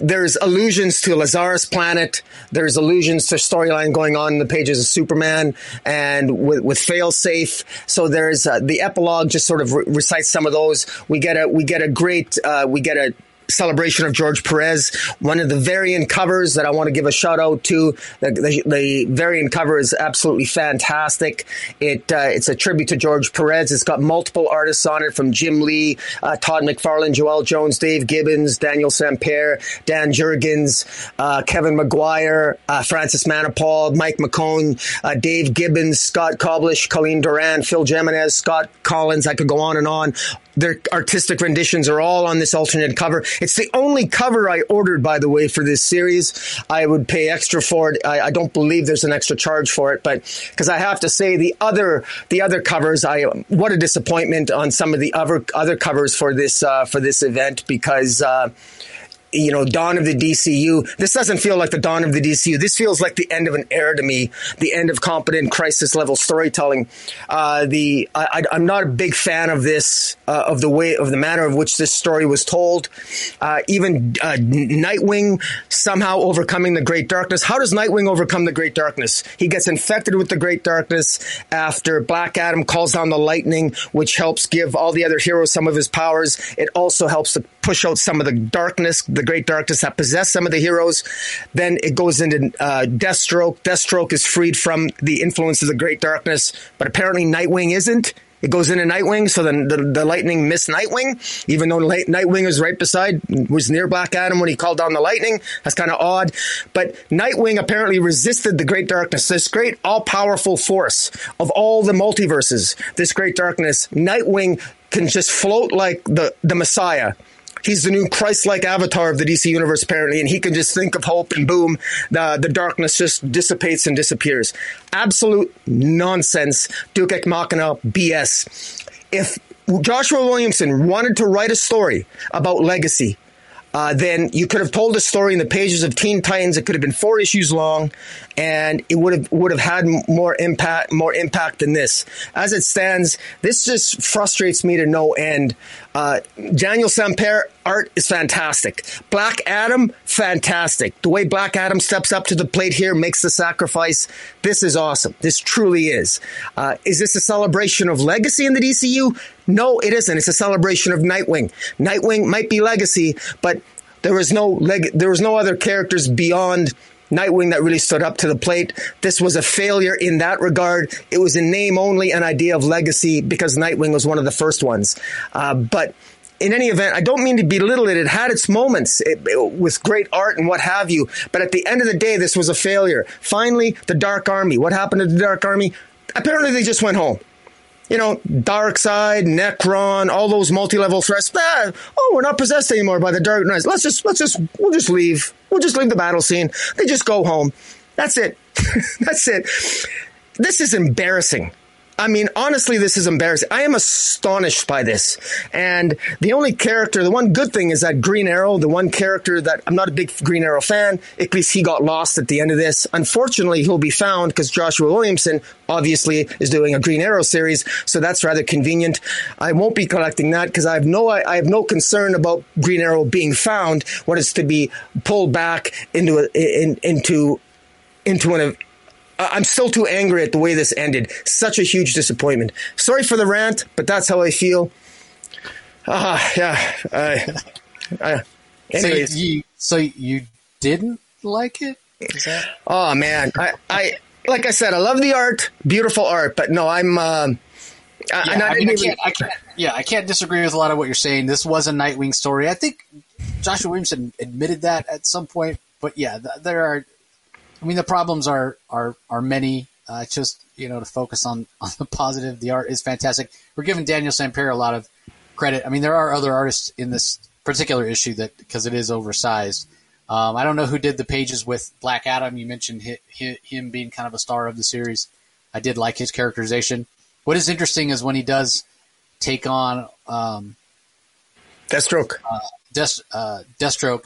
Speaker 2: there's allusions to Lazarus Planet. There's allusions to storyline going on in the pages of Superman and with, with Failsafe. So there's uh, the epilogue just sort of re- recites some of those. We get a we get a great uh, we get a celebration of George Perez. One of the variant covers that I want to give a shout out to. The, the, the variant cover is absolutely fantastic. It uh, it's a tribute to George Perez. It's got multiple artists on it from Jim Lee, uh, Todd McFarlane, Joëlle Jones, Dave Gibbons, Daniel Sampere, Dan Jurgens, uh, Kevin Maguire, uh, Francis Manapul, Mike McKone, uh, Dave Gibbons, Scott Koblish, Colleen Doran, Phil Jimenez, Scott Kolins. I could go on and on their artistic renditions are all on this alternate cover. It's the only cover I ordered, by the way, for this series. I would pay extra for it. I, I don't believe there's an extra charge for it, but because I have to say the other the other covers, I what a disappointment on some of the other other covers for this uh, for this event because. Uh, you know, dawn of the DCU. This doesn't feel like the dawn of the DCU. This feels like the end of an era to me, the end of competent crisis level storytelling. Uh, the I, am not a big fan of this, uh, of the way, of the manner of which this story was told. Uh, even uh, Nightwing somehow overcoming the Great Darkness. How does Nightwing overcome the Great Darkness? He gets infected with the Great Darkness after Black Adam calls down the lightning, which helps give all the other heroes some of his powers. It also helps to push out some of the darkness, the great darkness that possessed some of the heroes. Then it goes into uh, Deathstroke. Deathstroke is freed from the influence of the great darkness, but apparently Nightwing isn't. It goes into Nightwing, so then the, the lightning missed Nightwing, even though Nightwing was right beside, was near Black Adam when he called down the lightning. That's kind of odd. But Nightwing apparently resisted the Great Darkness, this great all powerful force of all the multiverses, this Great Darkness. Nightwing can just float like the, the Messiah he's the new Christ-like avatar of the DC universe, apparently, and he can just think of hope and boom, the, the darkness just dissipates and disappears. Absolute nonsense. Deus Ex Machina BS. If Joshua Williamson wanted to write a story about legacy, uh, then you could have told a story in the pages of Teen Titans. It could have been four issues long, and it would have would have had more impact more impact than this. As it stands, this just frustrates me to no end. Uh, Daniel Sampere art is fantastic. Black Adam, fantastic. The way Black Adam steps up to the plate here, makes the sacrifice. This is awesome. This truly is. Uh, is this a celebration of legacy in the DCU? No, it isn't. It's a celebration of Nightwing. Nightwing might be legacy, but there was no leg- there was no other characters beyond Nightwing that really stood up to the plate. This was a failure in that regard. It was in name only an idea of legacy because Nightwing was one of the first ones. Uh, but in any event, I don't mean to belittle it. It had its moments it, it, with great art and what have you. But at the end of the day, this was a failure. Finally, the Dark Army. What happened to the Dark Army? Apparently, they just went home you know, Darkseid, Nekron, all those multi-level threats. Ah, oh, we're not possessed anymore by the Dark Knights. Let's just, let's just, we'll just leave. We'll just leave the battle scene. They just go home. That's it. That's it. This is embarrassing. I mean, honestly, this is embarrassing. I am astonished by this. And the only character, the one good thing is that Green Arrow, the one character that I'm not a big Green Arrow fan, at least he got lost at the end of this. Unfortunately, he'll be found because Joshua Williamson obviously is doing a Green Arrow series, so that's rather convenient. I won't be collecting that because I have no I have no concern about Green Arrow being found when it's to be pulled back into a, in, into into an I'm still too angry at the way this ended. Such a huge disappointment. Sorry for the rant, but that's how I feel. Ah, uh, yeah. Uh, uh, anyways.
Speaker 1: So you, so you didn't like it?
Speaker 2: That- oh man, I, I like I said, I love the art, beautiful art, but no, I'm. Uh,
Speaker 1: yeah, I, I, mean, I, can't, I can't. Yeah, I can't disagree with a lot of what you're saying. This was a Nightwing story. I think Joshua Williamson admitted that at some point, but yeah, there are I mean, the problems are are are many. Uh, just you know to focus on on the positive. The art is fantastic. We're giving Daniel Sampere a lot of credit. I mean, there are other artists in this particular issue that because it is oversized, Um, I don't know who did the pages with Black Adam. You mentioned hi, hi, him being kind of a star of the series. I did like his characterization. What is interesting is when he does take on um,
Speaker 2: Deathstroke,
Speaker 1: uh, Death, uh, Deathstroke,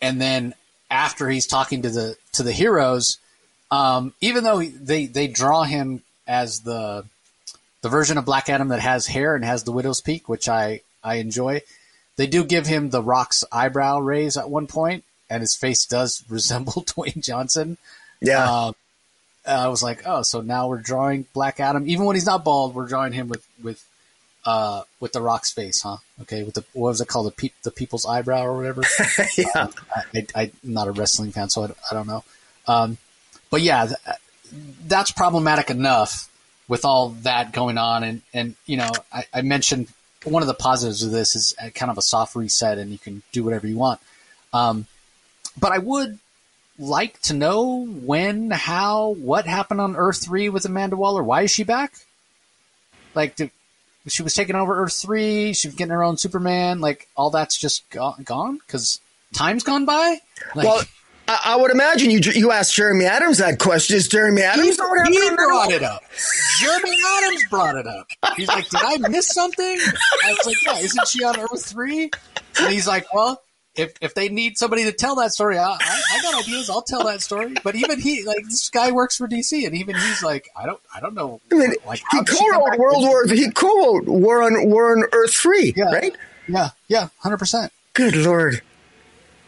Speaker 1: and then after he's talking to the to the heroes, um, even though they they draw him as the the version of Black Adam that has hair and has the widow's peak, which I I enjoy. They do give him the Rock's eyebrow raise at one point, and his face does resemble Dwayne Johnson.
Speaker 2: yeah,
Speaker 1: Um, I was like, oh, so now we're drawing Black Adam, even when he's not bald, we're drawing him with with uh, with the Rock's face, huh? Okay, with the what was it called, the pe- the people's eyebrow or whatever.
Speaker 2: yeah,
Speaker 1: I, I, I'm not a wrestling fan, so I, I don't know. Um, but yeah, th- that's problematic enough with all that going on. And, and you know, I, I mentioned one of the positives of this is kind of a soft reset and you can do whatever you want. Um, but I would like to know when, how, what happened on Earth 3 with Amanda Waller. Why is she back? Like, she was taking over Earth 3, she was getting her own Superman, like, all that's just go- gone? Because time's gone by? Like,
Speaker 2: well. I, I would imagine you you asked Jeremy Adams that question. Is Jeremy Adams
Speaker 1: he, he brought it up. Jeremy Adams brought it up. He's like, "Did I miss something?" I was like, "Yeah, isn't she on Earth 3? And he's like, "Well, if if they need somebody to tell that story, I, I, I got ideas. I'll tell that story." But even he, like, this guy works for DC, and even he's like, "I don't, I don't know."
Speaker 2: I mean,
Speaker 1: like,
Speaker 2: he
Speaker 1: how did she come
Speaker 2: co-wrote? World War. He co-wrote War on War on Earth Three,
Speaker 1: Yeah.
Speaker 2: right?
Speaker 1: Yeah, yeah, hundred percent.
Speaker 2: Good lord,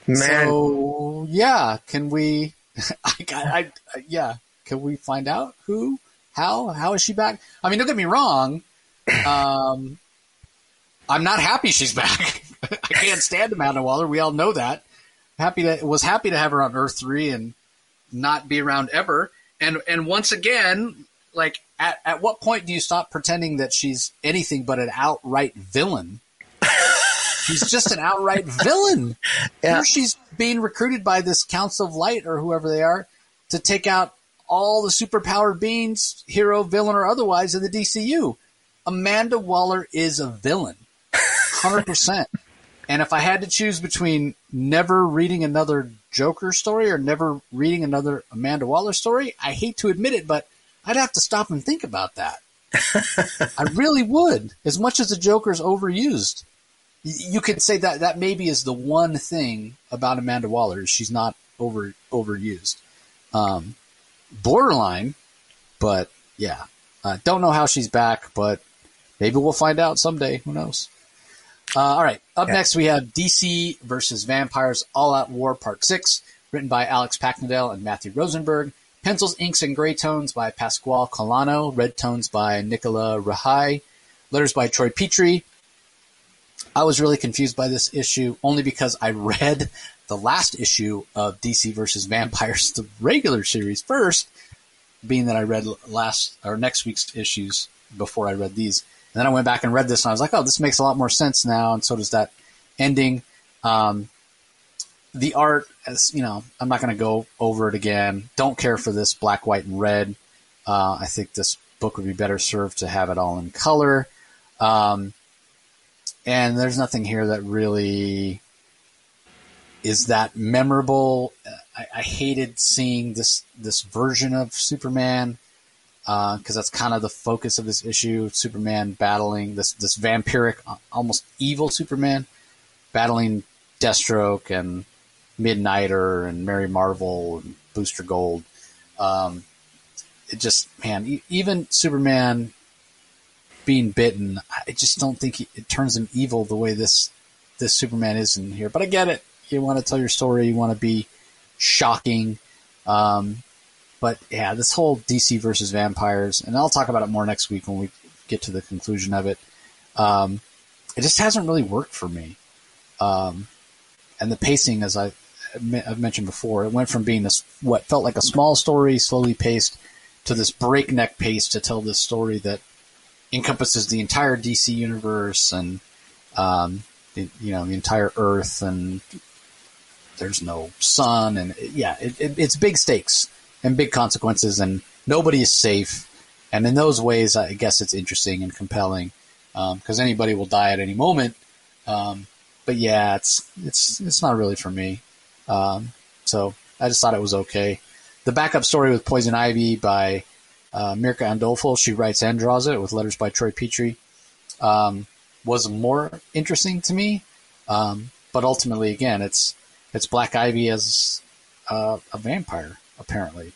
Speaker 2: man!
Speaker 1: So yeah, can we? I, I, I, yeah, can we find out who, how, how is she back? I mean, don't get me wrong. Um, I'm not happy she's back. I can't stand Amanda Waller. We all know that. Happy to was happy to have her on Earth three and not be around ever. And and once again, like at at what point do you stop pretending that she's anything but an outright villain? She's just an outright villain.
Speaker 2: Yeah.
Speaker 1: Here she's being recruited by this Council of Light or whoever they are to take out all the superpowered beings, hero, villain, or otherwise, in the DCU. Amanda Waller is a villain, hundred percent. And if I had to choose between never reading another Joker story or never reading another Amanda Waller story, I hate to admit it, but I'd have to stop and think about that. I really would. As much as the Joker's overused, you could say that that maybe is the one thing about Amanda Waller is she's not over overused. Um, borderline, but yeah, uh, don't know how she's back, but maybe we'll find out someday. Who knows? Uh, all right. Up
Speaker 2: Yeah.
Speaker 1: next, we have DC versus Vampires All Out War Part 6, written by Alex Paknadel and Matthew Rosenberg. Pencils, inks, and gray tones by Pasquale Qualano. Red tones by Nicola Rahai. Letters by Troy Peteri. I was really confused by this issue only because I read the last issue of DC versus Vampires, the regular series first, being that I read last or next week's issues before I read these. And then I went back and read this, and I was like, "Oh, this makes a lot more sense now." And so does that ending. Um, the art, as you know, I'm not going to go over it again. Don't care for this black, white, and red. Uh, I think this book would be better served to have it all in color. Um, and there's nothing here that really is that memorable. I, I hated seeing this this version of Superman because that's kind of the focus of this issue. Superman battling this this vampiric, uh, almost evil Superman, battling Deathstroke and Midnighter and Mary Marvel and Booster Gold. Um, it just man, e- even Superman being bitten, I just don't think he, it turns him evil the way this this Superman is in here. But I get it. You want to tell your story. You want to be shocking. Um, but yeah, this whole DC versus vampires, and I'll talk about it more next week when we get to the conclusion of it. Um, it just hasn't really worked for me. Um, and the pacing, as I, I've mentioned before, it went from being this what felt like a small story, slowly paced, to this breakneck pace to tell this story that encompasses the entire DC universe and um, the, you know the entire Earth, and there's no sun, and yeah, it, it, it's big stakes and big consequences, and nobody is safe. And in those ways, I guess it's interesting and compelling because anybody will die at any moment. Um, but yeah, it's it's it's not really for me. Um, so I just thought it was okay. The backup story with Poison Ivy by uh, Mirka Andolfo, she writes and draws it with letters by Troy Peteri, um, was more interesting to me. Um, but ultimately, again, it's it's Black Ivy as uh, a vampire apparently,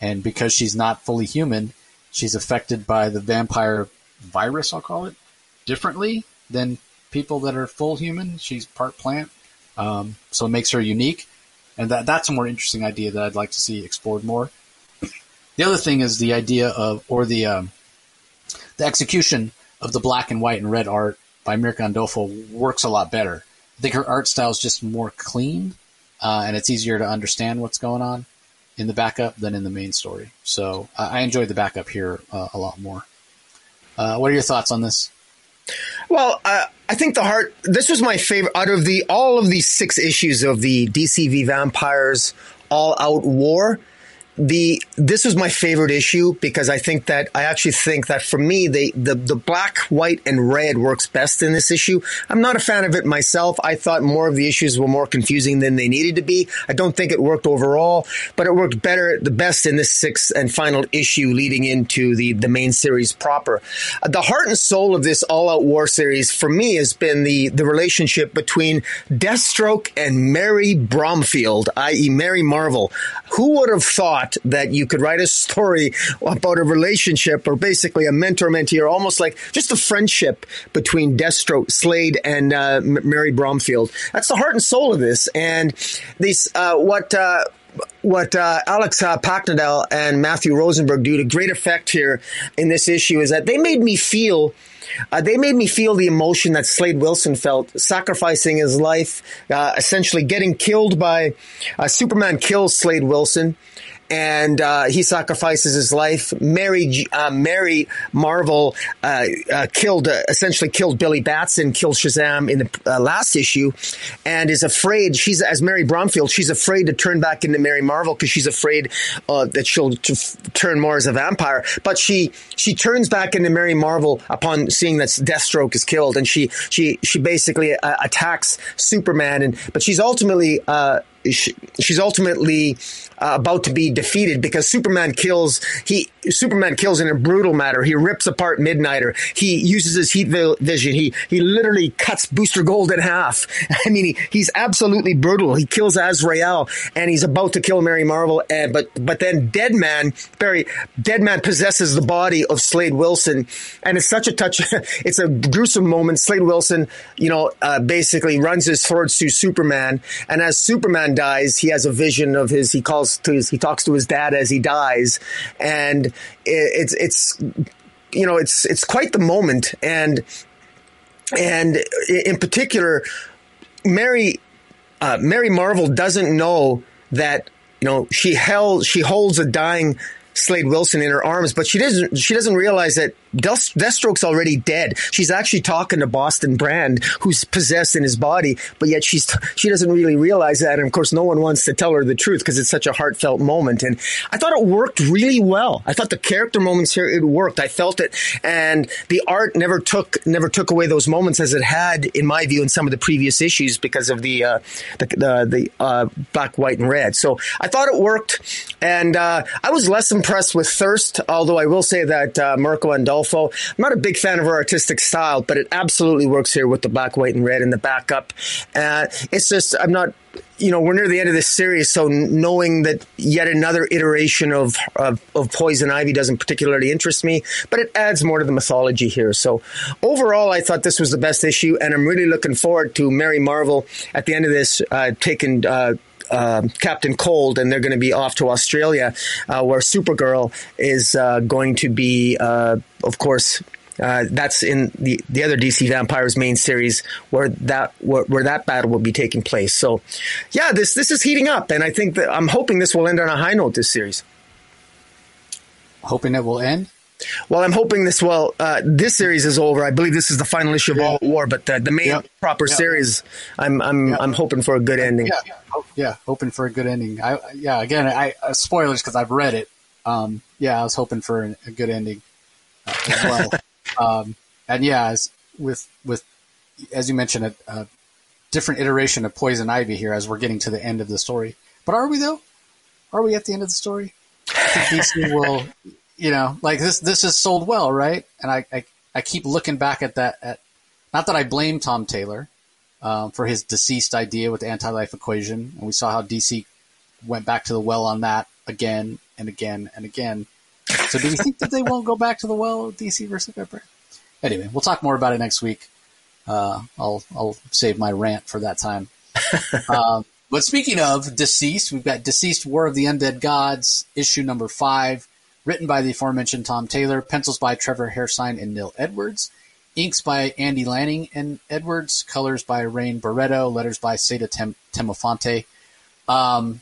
Speaker 1: and because she's not fully human, she's affected by the vampire virus. I'll call it differently than people that are full human. She's part plant, um, so it makes her unique, and that that's a more interesting idea that I'd like to see explored more. The other thing is the idea of, or the um, the execution of the black and white and red art by Mirka Andolfo works a lot better. I think her art style is just more clean, uh, and it's easier to understand what's going on in the backup than in the main story. So I, I enjoyed the backup here uh, a lot more. Uh, what are your thoughts on this?
Speaker 2: Well, uh, I think the heart. This was my favorite out of the all of these six issues of the DCV Vampires All Out War the this was my favorite issue because I think that I actually think that for me the the the black, white, and red works best in this issue. I'm not a fan of it myself. I thought more of the issues were more confusing than they needed to be. I don't think it worked overall, but it worked better the best in this sixth and final issue leading into the the main series proper. Uh, the heart and soul of this All Out War series for me has been the the relationship between Deathstroke and Mary Bromfield, i.e. Mary Marvel. Who would have thought thought that you could write a story about a relationship or basically a mentor mentee or almost like just a friendship between Destro Slade, and uh, Mary Bromfield. That's the heart and soul of this. And these, uh, what, uh, what uh, Alex uh, and Matthew Rosenberg do to great effect here in this issue is that they made me feel uh, they made me feel the emotion that Slade Wilson felt, sacrificing his life, uh, essentially getting killed by uh, Superman kills Slade Wilson and uh, he sacrifices his life. Mary uh, Mary Marvel uh, uh killed uh, essentially killed Billy Batson, killed Shazam in the uh, last issue, and is afraid. She's as Mary Bromfield. She's afraid to turn back into Mary Marvel because she's afraid that she'll turn more as a vampire. But she she turns back into Mary Marvel upon seeing that Deathstroke is killed, and she she she basically attacks Superman. And but she's ultimately she, she's ultimately uh, about to be defeated because Superman kills he Superman kills in a brutal manner. He rips apart Midnighter. He uses his heat vision. He he literally cuts Booster Gold in half. I mean, he, he's absolutely brutal. He kills Azrael and he's about to kill Mary Marvel. And but but then Deadman Barry Deadman possesses the body of Slade Wilson, and it's such a touch. it's a gruesome moment. Slade Wilson, you know, uh, basically runs his sword through Superman, and as Superman dies, he has a vision of his. He calls to his. He talks to his dad as he dies, and it's it's you know it's it's quite the moment, and and in particular, Mary uh, Mary Marvel doesn't know that you know she held she holds a dying Slade Wilson in her arms, but she doesn't she doesn't realize that Deathstroke's already dead. She's actually talking to Boston Brand, who's possessed in his body, but yet she's she doesn't really realize that. And of course, no one wants to tell her the truth because it's such a heartfelt moment. And I thought it worked really well. I thought the character moments here it worked. I felt it, and the art never took never took away those moments as it had, in my view, in some of the previous issues because of the uh, the the, the uh, black, white, and red. So I thought it worked, and uh, I was less impressed with Thirst, although I will say that uh, Mirka Andolfo I'm not a big fan of her artistic style, but it absolutely works here with the black, white, and red and the backup. Uh, it's just, I'm not you know, we're near the end of this series, so knowing that yet another iteration of, of, of, Poison Ivy doesn't particularly interest me, but it adds more to the mythology here. So overall, I thought this was the best issue, and I'm really looking forward to Mary Marvel at the end of this uh, taking uh, uh, Captain Cold, and they're going to be off to Australia, uh, where Supergirl is uh, going to be, uh, of course. Uh, that's in the, the other DC Vampires main series where that where, where, that battle will be taking place. So, yeah, this this is heating up, and I think that I'm hoping this will end on a high note. This series,
Speaker 1: hoping it will end.
Speaker 2: Well, I'm hoping this. Well, uh, this series is over. I believe this is the final issue of yeah. All War, but the, the main yeah. proper yeah. series, I'm I'm I'm hoping for a good ending.
Speaker 1: Yeah, yeah, hoping for a good ending. I yeah, again, I uh, spoilers because I've read it. Um, yeah, I was hoping for an, a good ending uh, as well. um, and yeah, as with with as you mentioned, a different iteration of Poison Ivy here as we're getting to the end of the story. But are we though? Are we at the end of the story? I think DC will, you know, like this. This is sold well, right? And I, I, I keep looking back at that. At not that I blame Tom Taylor um, for his DCeased idea with the anti-life equation, and we saw how DC went back to the well on that again and again and again. So, do we think that they won't go back to the well DC versus Vampire? Anyway, we'll talk more about it next week. Uh, I'll I'll save my rant for that time. um, but speaking of DCeased, we've got DCeased War of the Undead Gods, issue number five, written by the aforementioned Tom Taylor, pencils by Trevor Hairsine and Neil Edwards, inks by Andy Lanning and Edwards, colors by Rain Beredo, letters by Saida Tem- Temofonte. Um,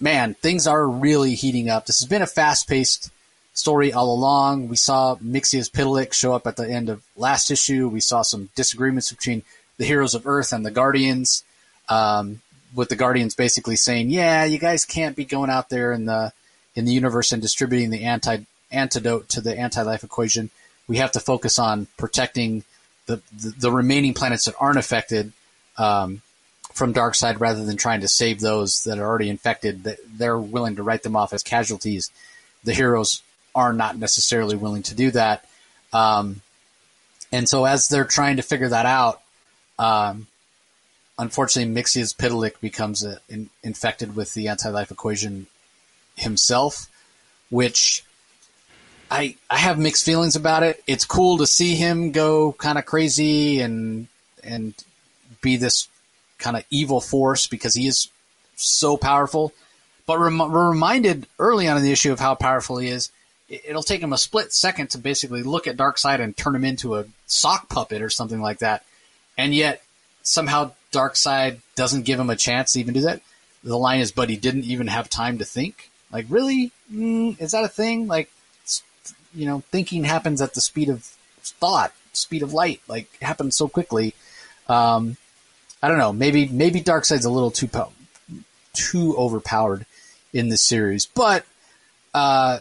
Speaker 1: man, things are really heating up. This has been a fast paced story all along. We saw Mxyzptlk show up at the end of last issue. We saw some disagreements between the heroes of Earth and the Guardians, um, with the Guardians basically saying, "Yeah, you guys can't be going out there in the in the universe and distributing the anti antidote to the anti life equation. We have to focus on protecting the the, the remaining planets that aren't affected." Um, from Darkseid rather than trying to save those that are already infected. They're willing to write them off as casualties. The heroes are not necessarily willing to do that. Um, and so as they're trying to figure that out, um, unfortunately, Mxyzptlk becomes a, in, infected with the anti-life equation himself, which I I have mixed feelings about it. It's cool to see him go kind of crazy and and be this kind of evil force because he is so powerful. But rem- we're reminded early on in the issue of how powerful he is it'll take him a split second to basically look at Darkseid and turn him into a sock puppet or something like that. And yet somehow Darkseid doesn't give him a chance to even do that. The line is, but he didn't even have time to think. Like, really? Mm, is that a thing? Like, you know, thinking happens at the speed of thought, speed of light. Like, it happens so quickly. Um, I don't know. Maybe maybe Darkseid's a little too po- too overpowered in this series, but uh,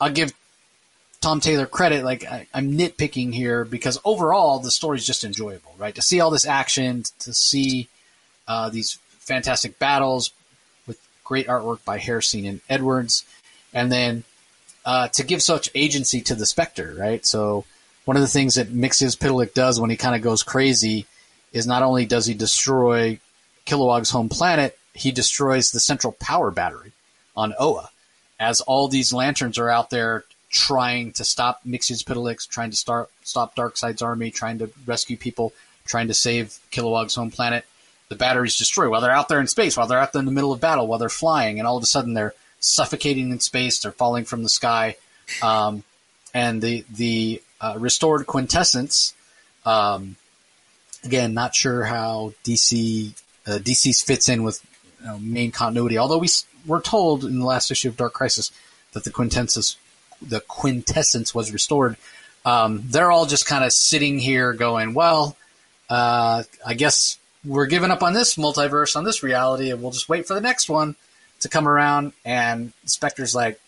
Speaker 1: I'll give Tom Taylor credit. Like I, am nitpicking here because overall the story's just enjoyable, right? To see all this action, to see uh, these fantastic battles great artwork by Hairsine and Edwards, and then uh, to give such agency to the Spectre, right? So one of the things that Mxyzptlk does when he kind of goes crazy is not only does he destroy Kilowog's home planet, he destroys the central power battery on Oa as all these lanterns are out there trying to stop Mxyzptlk, trying to start stop Darkseid's army, trying to rescue people, trying to save Kilowog's home planet. The batteries destroy while they're out there in space, while they're out there in the middle of battle, while they're flying, and all of a sudden they're suffocating in space. They're falling from the sky, um, and the the uh, restored quintessence. Um, again, not sure how DC uh, DC's fits in with you know, main continuity. Although we were told in the last issue of Dark Crisis that the quintessence the quintessence was restored. Um, they're all just kind of sitting here going, well, uh, I guess we're giving up on this multiverse, on this reality, and we'll just wait for the next one to come around. And Spectre's like,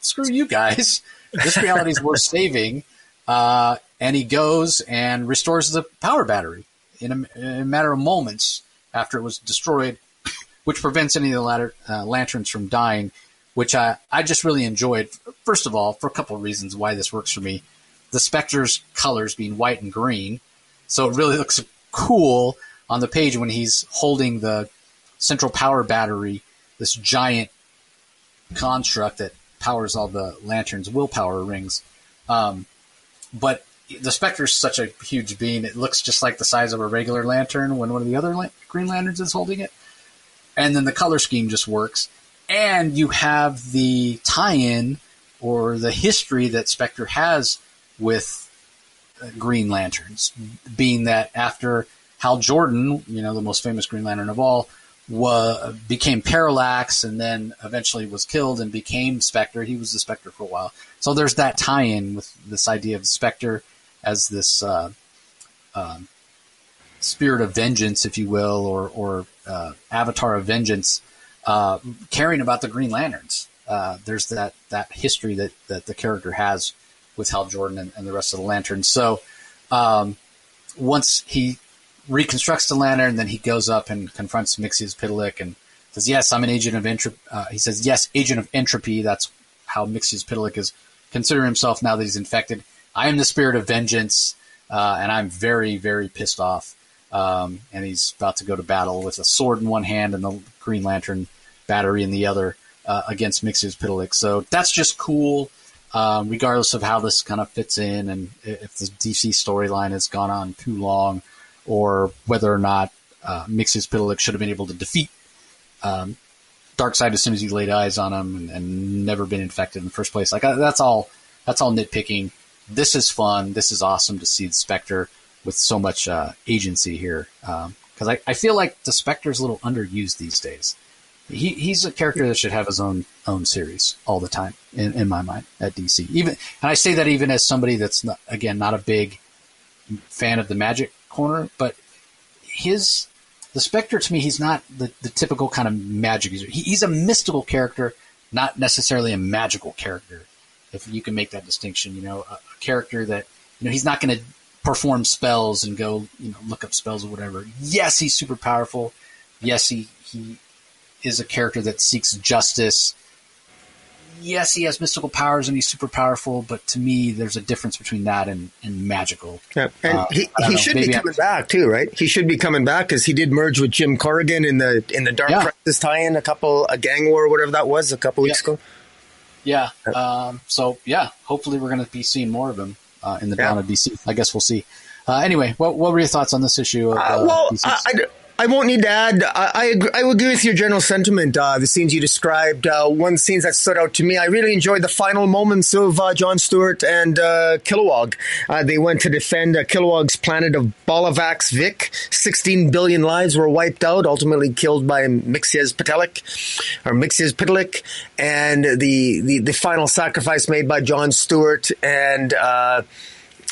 Speaker 1: screw you guys. This reality is worth saving. Uh, and he goes and restores the power battery in a, in a matter of moments after it was destroyed which prevents any of the uh, lanterns from dying, which I, I just really enjoyed. First of all, for a couple of reasons why this works for me. The Spectre's colors being white and green, so it really looks cool on the page when he's holding the central power battery, this giant construct that powers all the lanterns' willpower rings. Um, but the Spectre's such a huge being; it looks just like the size of a regular lantern when one of the other Green Lanterns is holding it and then the color scheme just works. And you have the tie-in or the history that Spectre has with uh, Green Lanterns, being that after Hal Jordan, you know, the most famous Green Lantern of all, wa- became Parallax and then eventually was killed and became Spectre. He was the Spectre for a while. So there's that tie-in with this idea of Spectre as this uh, um, spirit of vengeance, if you will, or, or uh, avatar of vengeance, uh, caring about the Green Lanterns. Uh, there's that that history that, that the character has with Hal Jordan and, and the rest of the Lanterns. So um, once he reconstructs the lantern, then he goes up and confronts Mxyzptlk and says, "Yes, I'm an agent of entropy." Uh, he says, "Yes, agent of entropy." That's how Mxyzptlk is considering himself now that he's infected. I am the spirit of vengeance, uh, and I'm very, very pissed off. Um, and he's about to go to battle with a sword in one hand and the Green Lantern battery in the other uh, against Mxyzptlk. So that's just cool, um, regardless of how this kind of fits in and if the DC storyline has gone on too long or whether or not uh, Mxyzptlk should have been able to defeat um, Darkseid as soon as he laid eyes on him and, and never been infected in the first place. Like that's all. That's all nitpicking. This is fun. This is awesome to see the Spectre with so much uh, agency here. Because um, I, I feel like the Spectre is a little underused these days. He, he's a character that should have his own own series all the time in, in my mind at DC. Even and I say that even as somebody that's not, again not a big fan of the Magic corner, but his the Spectre to me, he's not the, the typical kind of magic user. He, he's a mystical character, not necessarily a magical character. If you can make that distinction, you know, a, a character that you know he's not going to perform spells and go, you know, look up spells or whatever. Yes, he's super powerful. Yes, he he is a character that seeks justice yes, he has mystical powers and he's super powerful, but to me, there's a difference between that and, and magical.
Speaker 2: Yeah. And uh, he, he know, should be coming I'm, back too, right? He should be coming back because he did merge with Jim Corrigan in the in the Dark yeah. Crisis tie-in a couple a gang war, or whatever that was, a couple weeks
Speaker 1: yeah.
Speaker 2: ago.
Speaker 1: Yeah. Um, so yeah, hopefully we're going to be seeing more of him uh, in the yeah. dawn of DC. I guess we'll see. Uh, anyway, what, what were your thoughts on this issue? Of, uh,
Speaker 2: well, I, I, I won't need to add. I, I, agree, I agree with your general sentiment. Uh, the scenes you described. Uh, one scene that stood out to me. I really enjoyed the final moments of uh, John Stewart and uh, Kilowog. Uh, they went to defend uh, Kilowog's planet of Bolovax Vik. Sixteen billion lives were wiped out, ultimately killed by Mixias Mxyzptlk or Mixias Mxyzptlk, and the, the the final sacrifice made by John Stewart and.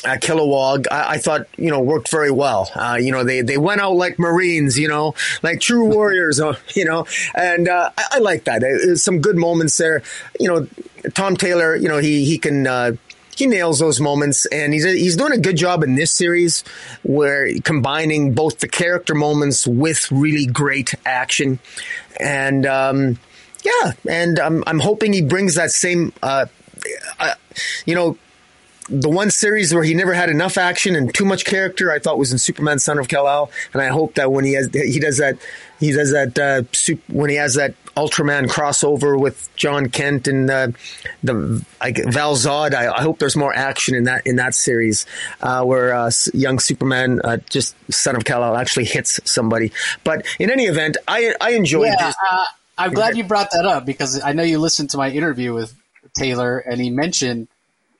Speaker 2: Uh, Kilowog, I, I, thought, you know, worked very well. Uh, you know, they, they went out like Marines, you know, like true warriors, uh, you know, and uh, I, I like that. There's some good moments there. You know, Tom Taylor, you know, he, he can, uh, he nails those moments and he's, he's doing a good job in this series where combining both the character moments with really great action. And, um, yeah, and I'm, I'm hoping he brings that same, uh, uh, you know, the one series where he never had enough action and too much character, I thought was in Superman: Son of Kal-El, and I hope that when he has he does that he does that uh, when he has that Ultraman crossover with Jon Kent and uh, the like Val Zod, I, I, hope there's more action in that in that series uh, where uh, young Superman, uh, just Son of Kal-El, actually hits somebody. But in any event, I I enjoyed.
Speaker 1: Yeah, this. Uh, I'm glad you brought that up because I know you listened to my interview with Taylor, and he mentioned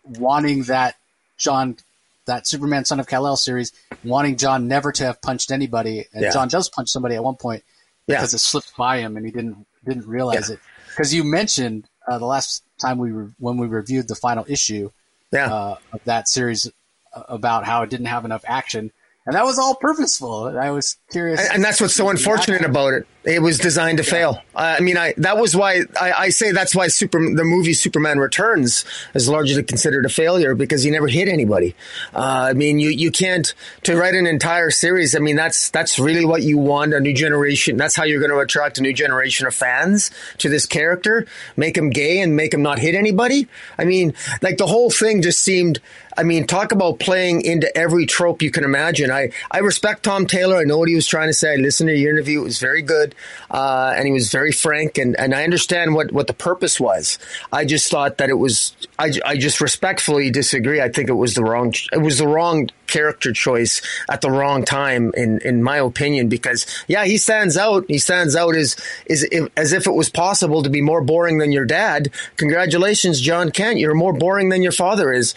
Speaker 1: wanting that John, that Superman Son of Kal El series, wanting John never to have punched anybody, and yeah. John does punch somebody at one point because yeah. it slipped by him and he didn't didn't realize yeah. it. Because you mentioned uh, the last time we re- when we reviewed the final issue uh, of that series uh, about how it didn't have enough action, and that was all purposeful. I was curious,
Speaker 2: and, and that's what's so unfortunate about it. It was designed to yeah. fail. I mean, I that was why I, I, say that's why Super the movie Superman Returns is largely considered a failure because he never hit anybody. Uh, I mean, you you can't to write an entire series. I mean, that's that's really what you want a new generation. That's how you're going to attract a new generation of fans to this character. Make him gay and make him not hit anybody. I mean, like the whole thing just seemed. I mean, talk about playing into every trope you can imagine. I I respect Tom Taylor. I know what he was trying to say. I listened to your interview. It was very good uh, and he was very frank, and, and I understand what, what the purpose was. I just thought that it was. I, I just respectfully disagree. I think it was the wrong. It was the wrong character choice at the wrong time, in in my opinion. Because yeah, he stands out. He stands out as is as if it was possible to be more boring than your dad. Congratulations, Jon Kent. You're more boring than your father is.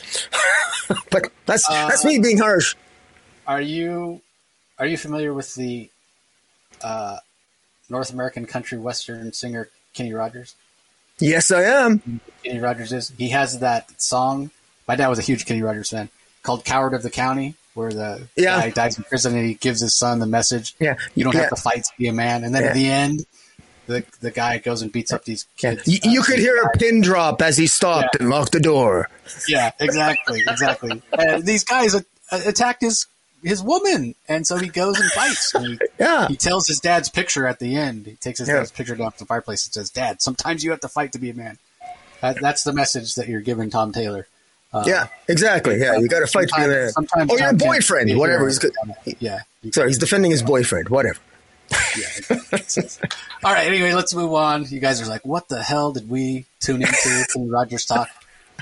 Speaker 2: but that's uh, that's me being harsh.
Speaker 1: Are you are you familiar with the uh, North American country western singer Kenny Rogers?
Speaker 2: Yes, I am.
Speaker 1: Kenny Rogers is. He has that song. My dad was a huge Kenny Rogers fan called "Coward of the County," where the yeah. guy dies in prison and he gives his son the message.
Speaker 2: Yeah,
Speaker 1: you don't
Speaker 2: yeah.
Speaker 1: have to fight to be a man. And then yeah. at the end, the the guy goes and beats up these kids.
Speaker 2: Yeah. You, you uh, could hear a pin drop as he stopped and locked the door.
Speaker 1: Yeah, exactly, exactly. and these guys attacked his his woman, and so he goes and fights. And he,
Speaker 2: Yeah.
Speaker 1: he tells his dad's picture at the end. He takes his
Speaker 2: Yeah.
Speaker 1: dad's picture down to the fireplace and says, "Dad, sometimes you have to fight to be a man." That, that's the message that you're giving Tom Taylor.
Speaker 2: yeah, exactly. Yeah, you got to fight to be a man.
Speaker 1: Sometimes
Speaker 2: Or your boyfriend, whatever. He's good.
Speaker 1: Yeah.
Speaker 2: Sorry, he's defending his boyfriend. Whatever.
Speaker 1: Yeah. All right. Anyway, let's move on. You guys are like, what the hell did we tune into to Rogers talk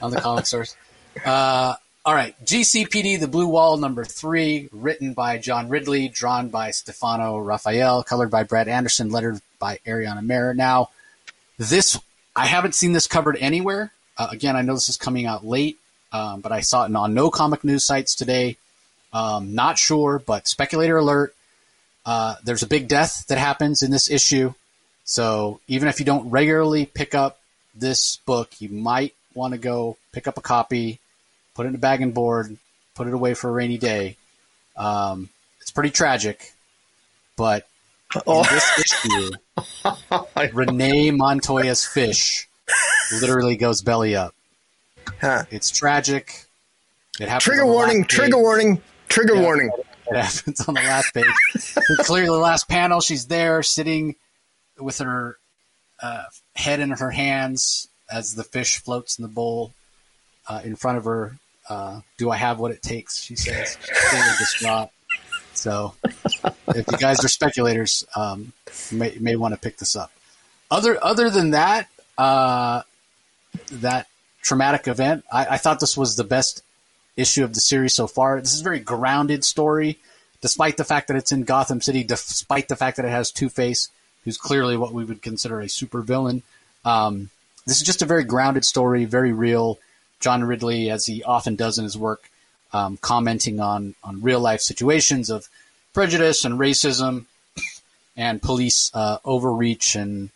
Speaker 1: on the comic source? Uh, all right. GCPD, The Blue Wall, number three, written by John Ridley, drawn by Stefano Raffaele, colored by Brad Anderson, lettered by Ariana Maher. Now, this, I haven't seen this covered anywhere. Uh, again, I know this is coming out late, um, but I saw it on no comic news sites today. Um, not sure, but speculator alert. Uh, there's a big death that happens in this issue. So even if you don't regularly pick up this book, you might want to go pick up a copy, put it in a bag and board, put it away for a rainy day. Um, it's pretty tragic, but in
Speaker 2: Oh,
Speaker 1: this issue, Renee Montoya's fish literally goes belly up.
Speaker 2: Huh.
Speaker 1: It's tragic. It happens
Speaker 2: Trigger warning, trigger warning, trigger
Speaker 1: Yeah.
Speaker 2: warning.
Speaker 1: It happens on the last page. Clearly, the last panel, she's there sitting with her uh, head in her hands as the fish floats in the bowl uh, in front of her. Uh, Do I have what it takes? She says. She's distraught. So, if you guys are speculators, um, you may, may want to pick this up. Other other than that, uh, that traumatic event, I, I thought this was the best issue of the series so far. This is a very grounded story, despite the fact that it's in Gotham City, despite the fact that it has Two Face, who's clearly what we would consider a supervillain. Um, this is just a very grounded story, very real. John Ridley, as he often does in his work, um, commenting on on real life situations of prejudice and racism and police uh, overreach and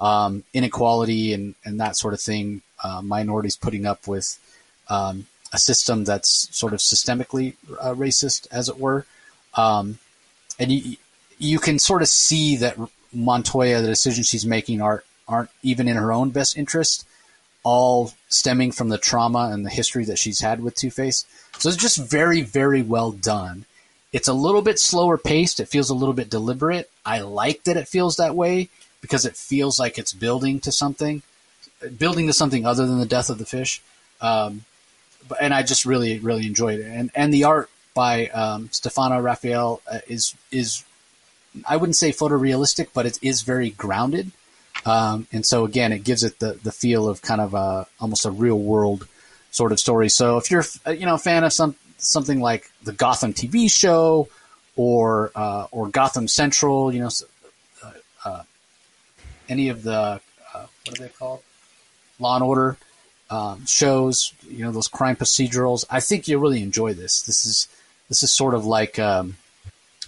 Speaker 1: um, inequality and, and that sort of thing. Uh, minorities putting up with um, a system that's sort of systemically uh, racist, as it were. Um, and you you can sort of see that Montoya, the decisions she's making, are aren't even in her own best interest. All stemming from the trauma and the history that she's had with Two Face. So it's just very, very well done. It's a little bit slower paced. It feels a little bit deliberate. I like that it feels that way because it feels like it's building to something, building to something other than the death of the fish. Um, and I just really, really enjoyed it. And and the art by um, Stefano Raffaele uh, is is I wouldn't say photorealistic, but it is very grounded. Um, and so again, it gives it the, the feel of kind of a, almost a real world sort of story. So if you're uh, you know a fan of some something like the Gotham TV show or uh, or Gotham Central, you know, uh, uh, any of the uh, what are they called, Law and Order um, shows, you know, those crime procedurals. I think you'll really enjoy this. This is this is sort of like um,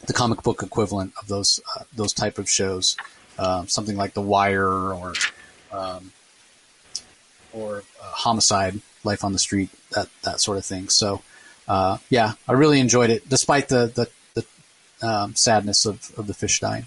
Speaker 1: the comic book equivalent of those uh, those type of shows, um, something like The Wire or um, or uh, Homicide, Life on the Street, that that sort of thing. So, uh, yeah, I really enjoyed it, despite the the, the um, sadness of, of the fish dying.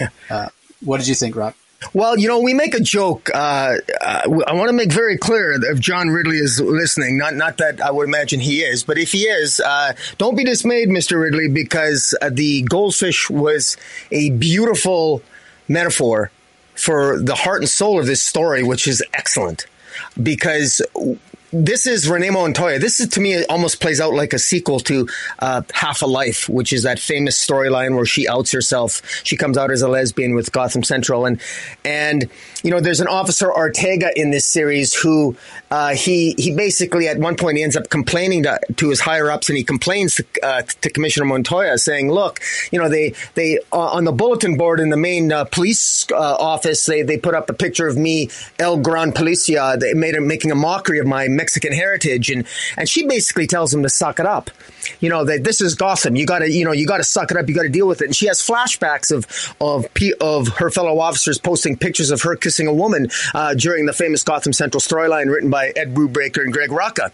Speaker 1: Uh, what did you think, Rock?
Speaker 2: Well, you know, we make a joke. Uh, uh, I want to make very clear if John Ridley is listening, not not that I would imagine he is, but if he is, uh, don't be dismayed, Mister Ridley, because uh, the goldfish was a beautiful metaphor for the heart and soul of this story, which is excellent. Because this is Renee Montoya. This is to me almost plays out like a sequel to uh, Half a Life, which is that famous storyline where she outs herself. She comes out as a lesbian with Gotham Central, and and you know there's an officer Ortega in this series who uh, he he basically at one point he ends up complaining to, to his higher ups, and he complains to, uh, to Commissioner Montoya, saying, "Look, you know they they uh, on the bulletin board in the main uh, police uh, office they they put up a picture of me, El Gran Policia. They made a, making a mockery of my Mexican heritage, and and she basically tells him to suck it up. You know that this is Gotham. You got to you know you got to suck it up. You got to deal with it. And she has flashbacks of of of her fellow officers posting pictures of her kissing a woman uh, during the famous Gotham Central storyline written by Ed Brubaker and Greg Rucka.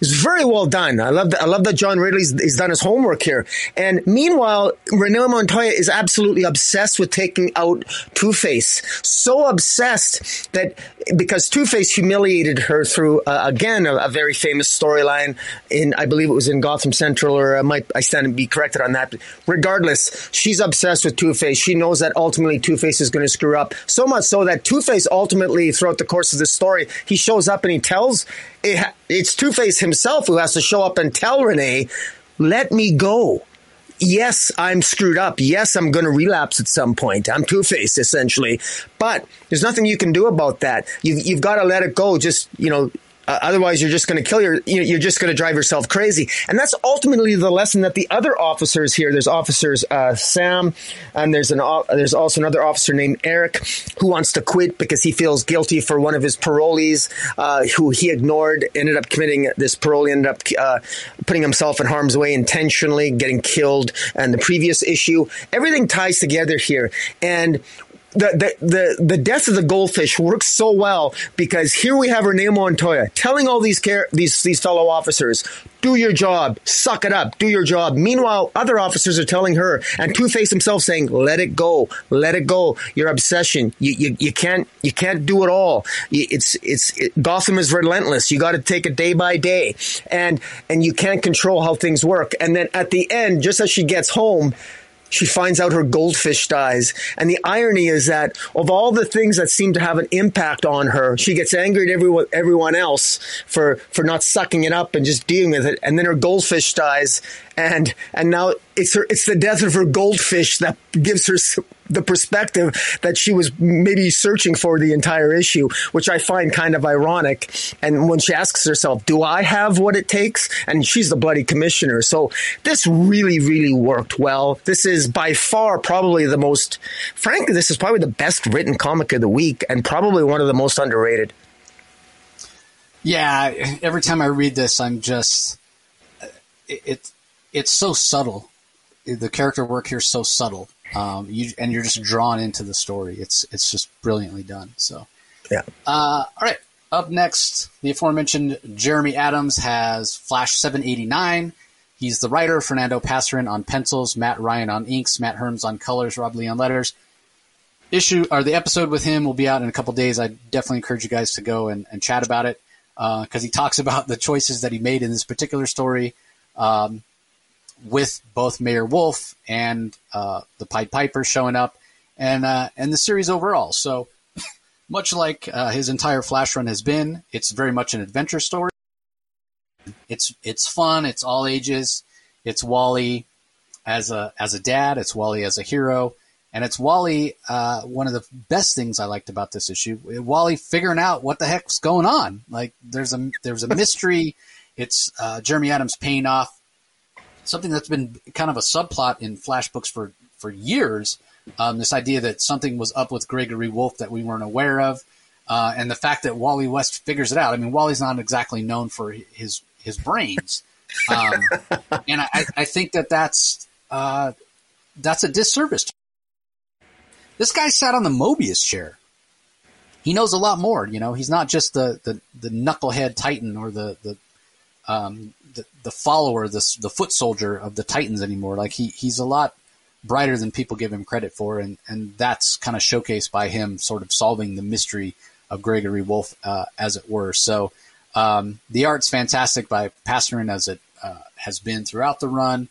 Speaker 2: It's very well done. I love that. I love that John Ridley's he's done his homework here. And meanwhile, Renee Montoya is absolutely obsessed with taking out Two Face. So obsessed that because Two Face humiliated her through uh, again again a, a very famous storyline in I believe it was in Gotham Central or I might I stand to be corrected on that. But regardless, she's obsessed with Two Face. She knows that ultimately Two Face is going to screw up so much so that Two Face ultimately throughout the course of this story he shows up and he tells it, it's Two Face himself who has to show up and tell Renee, "Let me go." yes, I'm screwed up. Yes, I'm going to relapse at some point. I'm two faced essentially, but there's nothing you can do about that. You've, you've got to let it go. Just, you know, uh, otherwise, you're just going to kill your. You're just going to drive yourself crazy, and that's ultimately the lesson that the other officers here. There's officers uh, Sam, and there's an there's also another officer named Eric who wants to quit because he feels guilty for one of his parolees uh, who he ignored. Ended up committing this parolee ended up uh, putting himself in harm's way intentionally, getting killed. And the previous issue, everything ties together here, and the, the, the, the death of the goldfish works so well because here we have Renee Montoya telling all these care, these, these fellow officers, do your job, suck it up, do your job. Meanwhile, other officers are telling her and Two Face himself saying, let it go, let it go. Your obsession, you, you, you can't, you can't do it all. It's, it's, it, Gotham is relentless. You got to take it day by day and, and you can't control how things work. And then at the end, just as she gets home, she finds out her goldfish dies. And the irony is that of all the things that seem to have an impact on her, she gets angry at everyone, everyone else for, for not sucking it up and just dealing with it. And then her goldfish dies and and now it's her it's the death of her goldfish that gives her the perspective that she was maybe searching for the entire issue, which I find kind of ironic. And when she asks herself, "Do I have what it takes?" and she's the bloody commissioner, so this really really worked well. This is by far probably the most, frankly, this is probably the best written comic of the week, and probably one of the most underrated.
Speaker 1: Yeah, every time I read this, I'm just it, it it's so subtle. The character work here is so subtle, um, you, and you're just drawn into the story. It's it's just brilliantly done. So,
Speaker 2: yeah.
Speaker 1: Uh, all right. Up next, the aforementioned Jeremy Adams has Flash 789. He's the writer. Fernando Pasarin on pencils, Matt Ryan on inks, Matt Herms on colors, Rob Leigh on letters. Issue or the episode with him will be out in a couple days. I definitely encourage you guys to go and, and chat about it because uh, he talks about the choices that he made in this particular story. Um, with both Mayor Wolfe and uh, the Pied Piper showing up, and uh, and the series overall. So much like uh, his entire Flash run has been, it's very much an adventure story. It's it's fun. It's all ages. It's Wally as a as a dad. It's Wally as a hero, and it's Wally. Uh, one of the best things I liked about this issue, Wally figuring out what the heck's going on. Like there's a there's a mystery. It's uh, Jeremy Adams paying off something that's been kind of a subplot in Flash books for for years. Um, this idea that something was up with Gregory Wolfe that we weren't aware of, uh, and the fact that Wally West figures it out. I mean, Wally's not exactly known for his his brains, um, and I, I, think that that's uh, that's a disservice. To this guy sat on the Mobius chair. He knows a lot more. You know, he's not just the the, the knucklehead Titan or the the um, the, follower, the the foot soldier of the Titans anymore. Like he he's a lot brighter than people give him credit for, and and that's kind of showcased by him sort of solving the mystery of Gregory Wolfe, uh, as it were. So um, the art's fantastic by Pasarin as it uh, has been throughout the run,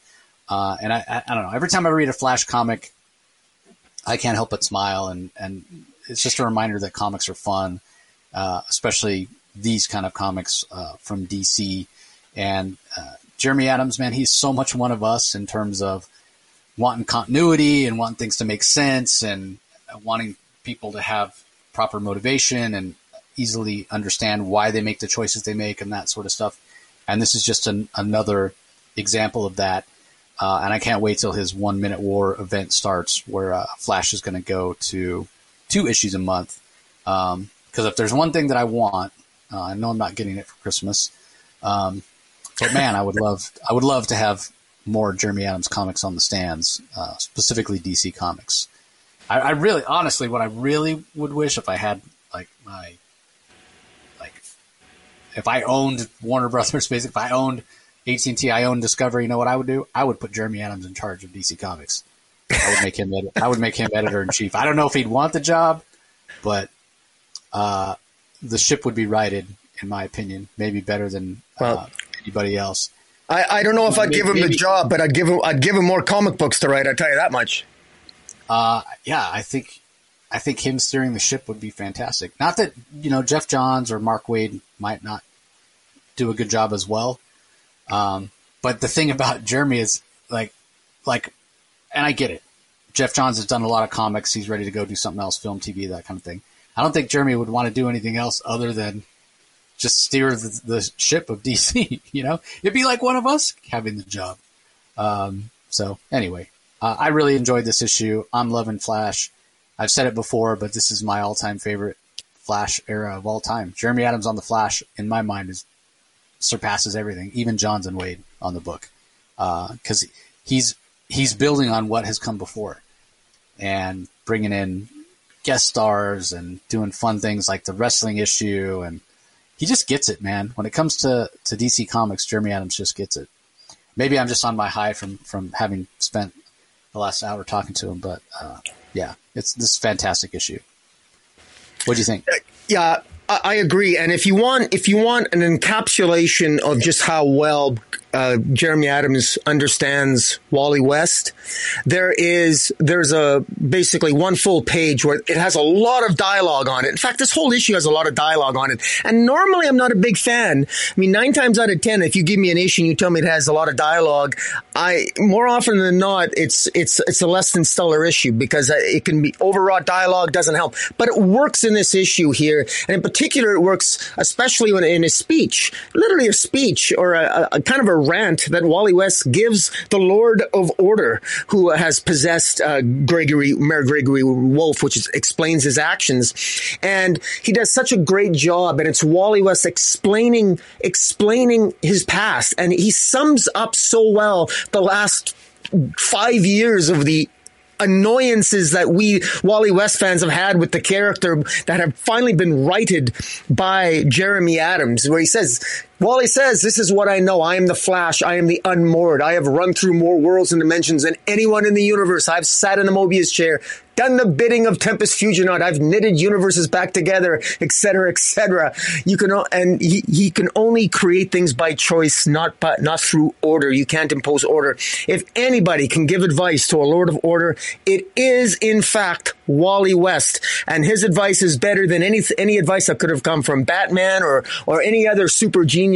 Speaker 1: uh, and I, I, I don't know. Every time I read a Flash comic, I can't help but smile, and and it's just a reminder that comics are fun, uh, especially these kind of comics uh, from DC. And uh, Jeremy Adams, man, he's so much one of us in terms of wanting continuity and wanting things to make sense and wanting people to have proper motivation and easily understand why they make the choices they make and that sort of stuff. And this is just an, another example of that. Uh, and I can't wait till his one minute war event starts, where uh, Flash is going to go to two issues a month. Because um, if there's one thing that I want, uh, I know I'm not getting it for Christmas, um, but man, I would love I would love to have more Jeremy Adams comics on the stands, uh, specifically DC comics. I, I, really, honestly, what I really would wish if I had like my like if I owned Warner Brothers, basically, if I owned AT and I owned Discovery. You know what I would do? I would put Jeremy Adams in charge of DC Comics. I would make him. I would make him editor in chief. I don't know if he'd want the job, but uh, the ship would be righted in my opinion. Maybe better than
Speaker 2: Well-
Speaker 1: uh, anybody else.
Speaker 2: I, I don't know if I'd give him the
Speaker 1: Maybe-
Speaker 2: job, but I'd give him I'd give him more comic books to write. I tell you that much.
Speaker 1: Uh, yeah, I think I think him steering the ship would be fantastic. Not that you know Geoff Johns or Mark Waid might not do a good job as well, um, but the thing about Jeremy is like like, and I get it. Geoff Johns has done a lot of comics. He's ready to go do something else, film, TV, that kind of thing. I don't think Jeremy would want to do anything else other than just steer the, the ship of DC. You know, it'd be like one of us having the job. Um, so anyway, uh, I really enjoyed this issue. I'm loving Flash. I've said it before, but this is my all-time favorite Flash era of all time. Jeremy Adams on the Flash, in my mind, is surpasses everything, even Johns and Waid on the book, because he's he's building on what has come before, and bringing in guest stars and doing fun things like the wrestling issue, and he just gets it, man. When it comes to to DC Comics, Jeremy Adams just gets it. Maybe I'm just on my high from from having spent the last hour talking to him, but uh, yeah, it's this fantastic issue. What do you think?
Speaker 2: Yeah, I, I agree. And if you want, if you want an encapsulation of just how well uh, Jeremy Adams understands Wally West, there is there's a basically one full page where it has a lot of dialogue on it. In fact, this whole issue has a lot of dialogue on it. And normally, I'm not a big fan. I mean, nine times out of ten, if you give me an issue and you tell me it has a lot of dialogue, I more often than not, it's it's it's a less than stellar issue because it can be overwrought dialogue doesn't help. But it works in this issue here, and in particular, it works especially when in a speech, literally a speech or a, a kind of a rant that Wally West gives the Lord of Order, who has possessed uh, Gregory Mayor Gregory Wolfe, which is, explains his actions, and he does such a great job. And it's Wally West explaining explaining his past, and he sums up so well the last five years of the annoyances that we Wally West fans have had with the character that have finally been righted by Jeremy Adams, where he says, Wally says, This is what I know. I am the Flash. I am the unmoored. I have run through more worlds and dimensions than anyone in the universe. I've sat in a Mobius chair, done the bidding of Tempus Fuginaut. I've knitted universes back together, etc., etc. You can, and he, he can only create things by choice, not by, not through order. You can't impose order. If anybody can give advice to a Lord of Order, it is in fact Wally West, and his advice is better than any any advice that could have come from Batman or or any other super genius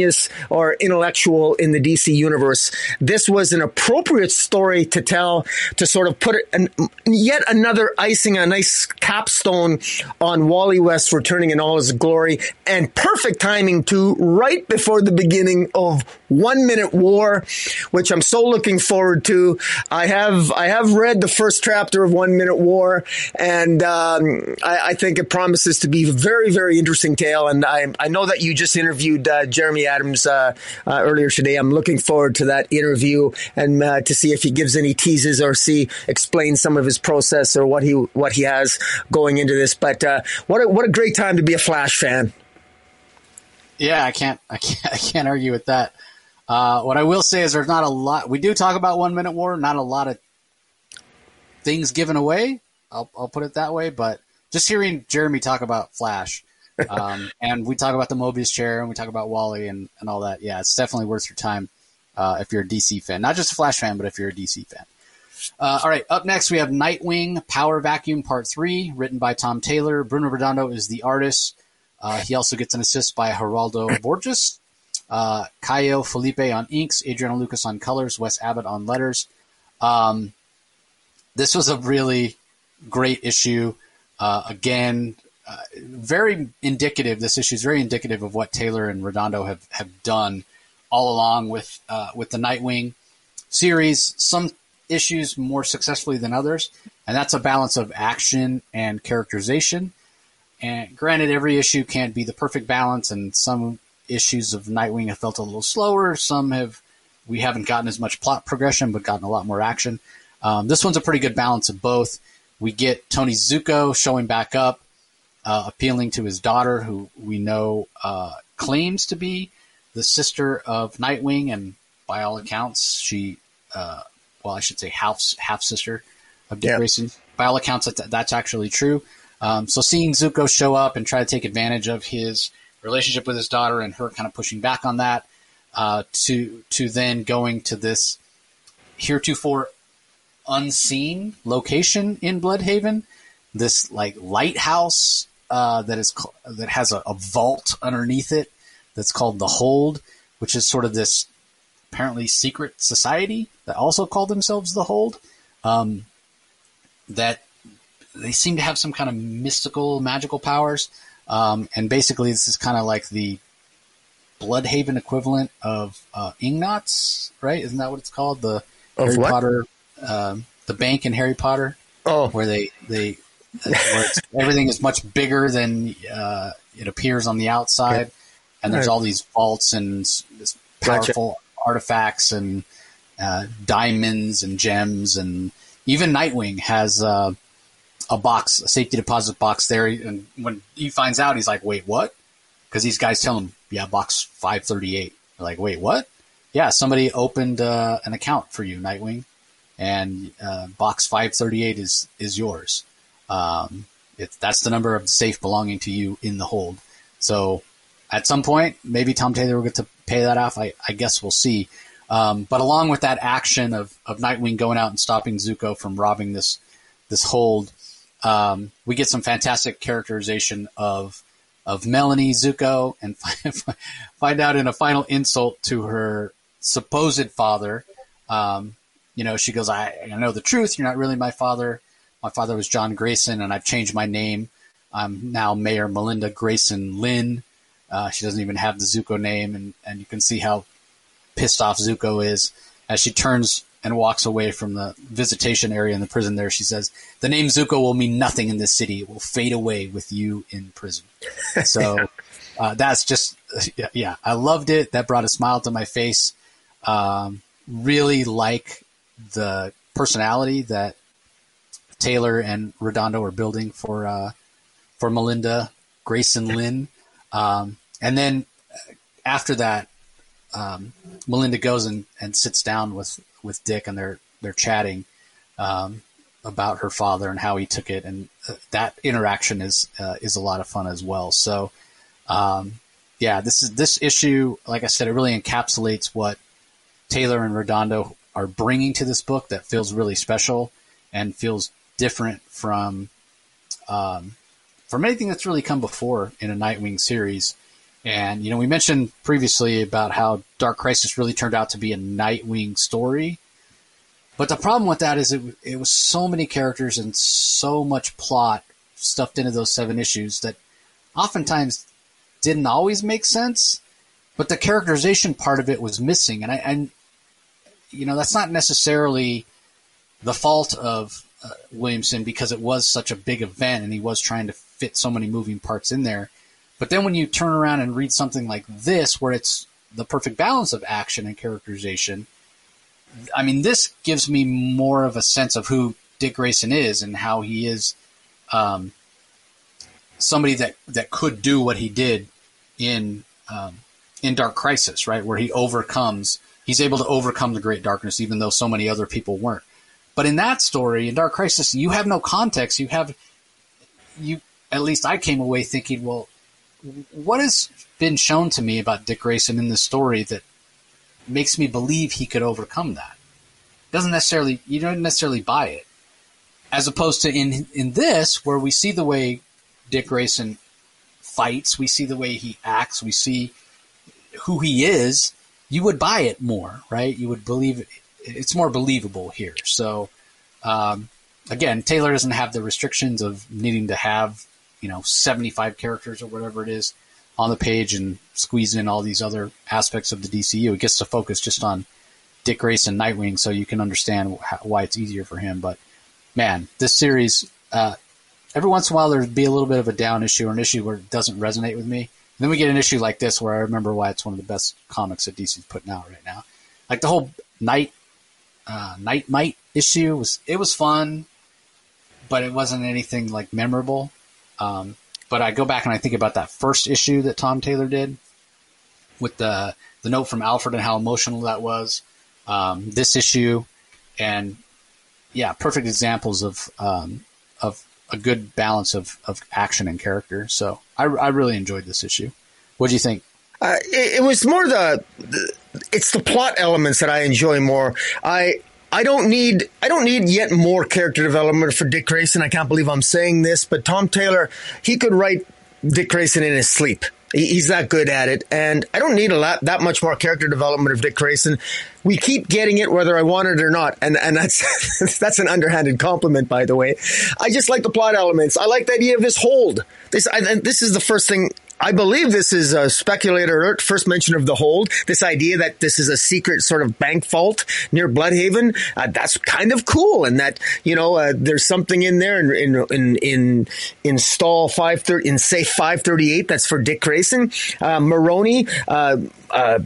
Speaker 2: or intellectual in the DC universe. This was an appropriate story to tell to sort of put an, yet another icing, a nice capstone on Wally West returning in all his glory, and perfect timing too, right before the beginning of One Minute War, which I'm so looking forward to. I have I have read the first chapter of One Minute War, and um, I, I think it promises to be a very very interesting tale. And I I know that you just interviewed uh, Jeremy Adams uh, uh, earlier today. I'm looking forward to that interview and uh, to see if he gives any teases or see explain some of his process or what he what he has going into this. But uh, what a, what a great time to be a Flash fan.
Speaker 1: Yeah, I can't, I can't, I can't argue with that. Uh, what I will say is there's not a lot. We do talk about one minute war, not a lot of things given away. I'll, I'll put it that way. But just hearing Jeremy talk about Flash, um, and we talk about the Mobius chair, and we talk about Wally and, and all that. Yeah, it's definitely worth your time uh, if you're a DC fan, not just a Flash fan, but if you're a DC fan. Uh, all right, up next we have Nightwing Power Vacuum Part 3, written by Tom Taylor. Bruno Redondo is the artist. Uh, he also gets an assist by Geraldo Borges. Uh, Caio Felipe on inks, Adriano Lucas on colors, Wes Abbott on letters. Um, this was a really great issue. Uh, again, uh, very indicative. This issue is very indicative of what Taylor and Redondo have, have done all along with uh, with the Nightwing series. Some issues more successfully than others, and that's a balance of action and characterization. And granted, every issue can't be the perfect balance, and some issues of Nightwing have felt a little slower. Some have we haven't gotten as much plot progression, but gotten a lot more action. Um, this one's a pretty good balance of both. We get Tony Zucco showing back up, uh, appealing to his daughter, who we know uh, claims to be the sister of Nightwing, and by all accounts, she, uh, well, I should say half half sister of Dick. Grayson. By all accounts, that, that's actually true. Um, so seeing Zucco show up and try to take advantage of his relationship with his daughter and her kind of pushing back on that, uh, to to then going to this heretofore unseen location in Blüdhaven, this like lighthouse uh, that is that has a, a, vault underneath it that's called the Hold, which is sort of this apparently secret society that also call themselves the Hold. Um, that they seem to have some kind of mystical, magical powers, um, and basically this is kind of like the Blüdhaven equivalent of uh, Ignatz, right? Isn't that what it's called? The
Speaker 2: of
Speaker 1: Harry
Speaker 2: what?
Speaker 1: Potter, um, the bank in Harry Potter.
Speaker 2: Oh,
Speaker 1: where they they where everything is much bigger than uh, it appears on the outside, and there's right. all these vaults and this powerful gotcha. artifacts and uh, diamonds and gems, and even Nightwing has uh, a box, a safety deposit box there. And when he finds out, he's like, "Wait, what?" Because these guys tell him, "Yeah, box 538." They're like, "Wait, what?" Yeah, somebody opened uh, an account for you, Nightwing, and uh, box 538 is is yours. Um, it, that's the number of the safe belonging to you in the hold. So at some point, maybe Tom Taylor will get to pay that off. I, I guess we'll see. Um, but along with that action of, of Nightwing going out and stopping Zucco from robbing this this hold, um, we get some fantastic characterization of of Melanie Zucco and find out in a final insult to her supposed father. Um, you know, she goes, I, I know the truth. You're not really my father. My father was John Grayson, and I've changed my name. I'm now Mayor Melinda Grayson Lynn. Uh, she doesn't even have the Zucco name, and, and you can see how pissed off Zucco is as she turns and walks away from the visitation area in the prison there. She says, The name Zucco will mean nothing in this city. It will fade away with you in prison. So uh, that's just, yeah, I loved it. That brought a smile to my face. Um, really like the personality that Taylor and Redondo are building for uh, for Melinda Grayson Lynn, um, and then after that, um, Melinda goes and, and sits down with, with Dick, and they're they're chatting um, about her father and how he took it, and uh, that interaction is uh, is a lot of fun as well. So, um, yeah, this is this issue. Like I said, it really encapsulates what Taylor and Redondo are bringing to this book that feels really special and feels different from um, from anything that's really come before in a Nightwing series. And you know, we mentioned previously about how Dark Crisis really turned out to be a Nightwing story. But the problem with that is it, it was so many characters and so much plot stuffed into those seven issues that oftentimes didn't always make sense. But the characterization part of it was missing, and I, and you know that's not necessarily the fault of uh, Williamson because it was such a big event and he was trying to fit so many moving parts in there. But then when you turn around and read something like this, where it's the perfect balance of action and characterization, I mean, this gives me more of a sense of who Dick Grayson is and how he is um, somebody that, that could do what he did in um, in Dark Crisis, right, where he overcomes. He's able to overcome the Great Darkness, even though so many other people weren't. But in that story, in Dark Crisis, you have no context. You have you at least I came away thinking, well, what has been shown to me about Dick Grayson in this story that makes me believe he could overcome that? Doesn't necessarily you don't necessarily buy it. As opposed to in in this, where we see the way Dick Grayson fights, we see the way he acts, we see who he is, you would buy it more, right? You would believe it it's more believable here. So, um, again, Taylor doesn't have the restrictions of needing to have, you know, 75 characters or whatever it is on the page and squeeze in all these other aspects of the DCU. It gets to focus just on Dick Grayson, Nightwing, so you can understand why it's easier for him. But man, this series, uh, every once in a while there'd be a little bit of a down issue or an issue where it doesn't resonate with me. And then we get an issue like this where I remember why it's one of the best comics that DC's putting out right now. Like the whole Night uh, night might issue was it was fun, but it wasn't anything like memorable. Um, but I go back and I think about that first issue that Tom Taylor did with the the note from Alfred and how emotional that was. Um, this issue, and yeah, perfect examples of um, of a good balance of, of action and character. So I, I really enjoyed this issue. What do you think?
Speaker 2: Uh, it, it, was more the, the, it's the plot elements that I enjoy more. I I don't need I don't need yet more character development for Dick Grayson. I can't believe I'm saying this, but Tom Taylor he could write Dick Grayson in his sleep. He's that good at it, and I don't need a lot that much more character development of Dick Grayson. We keep getting it whether I want it or not, and and that's that's an underhanded compliment, by the way. I just like the plot elements. I like the idea of this hold. This I, this is the first thing I believe this is a speculator alert. First mention of the hold. This idea that this is a secret sort of bank vault near Blüdhaven, uh, that's kind of cool, and that you know uh, there's something in there in in in in, in stall five thirty in safe five thirty eight. That's for Dick Grayson. Uh, Maroni, uh, uh,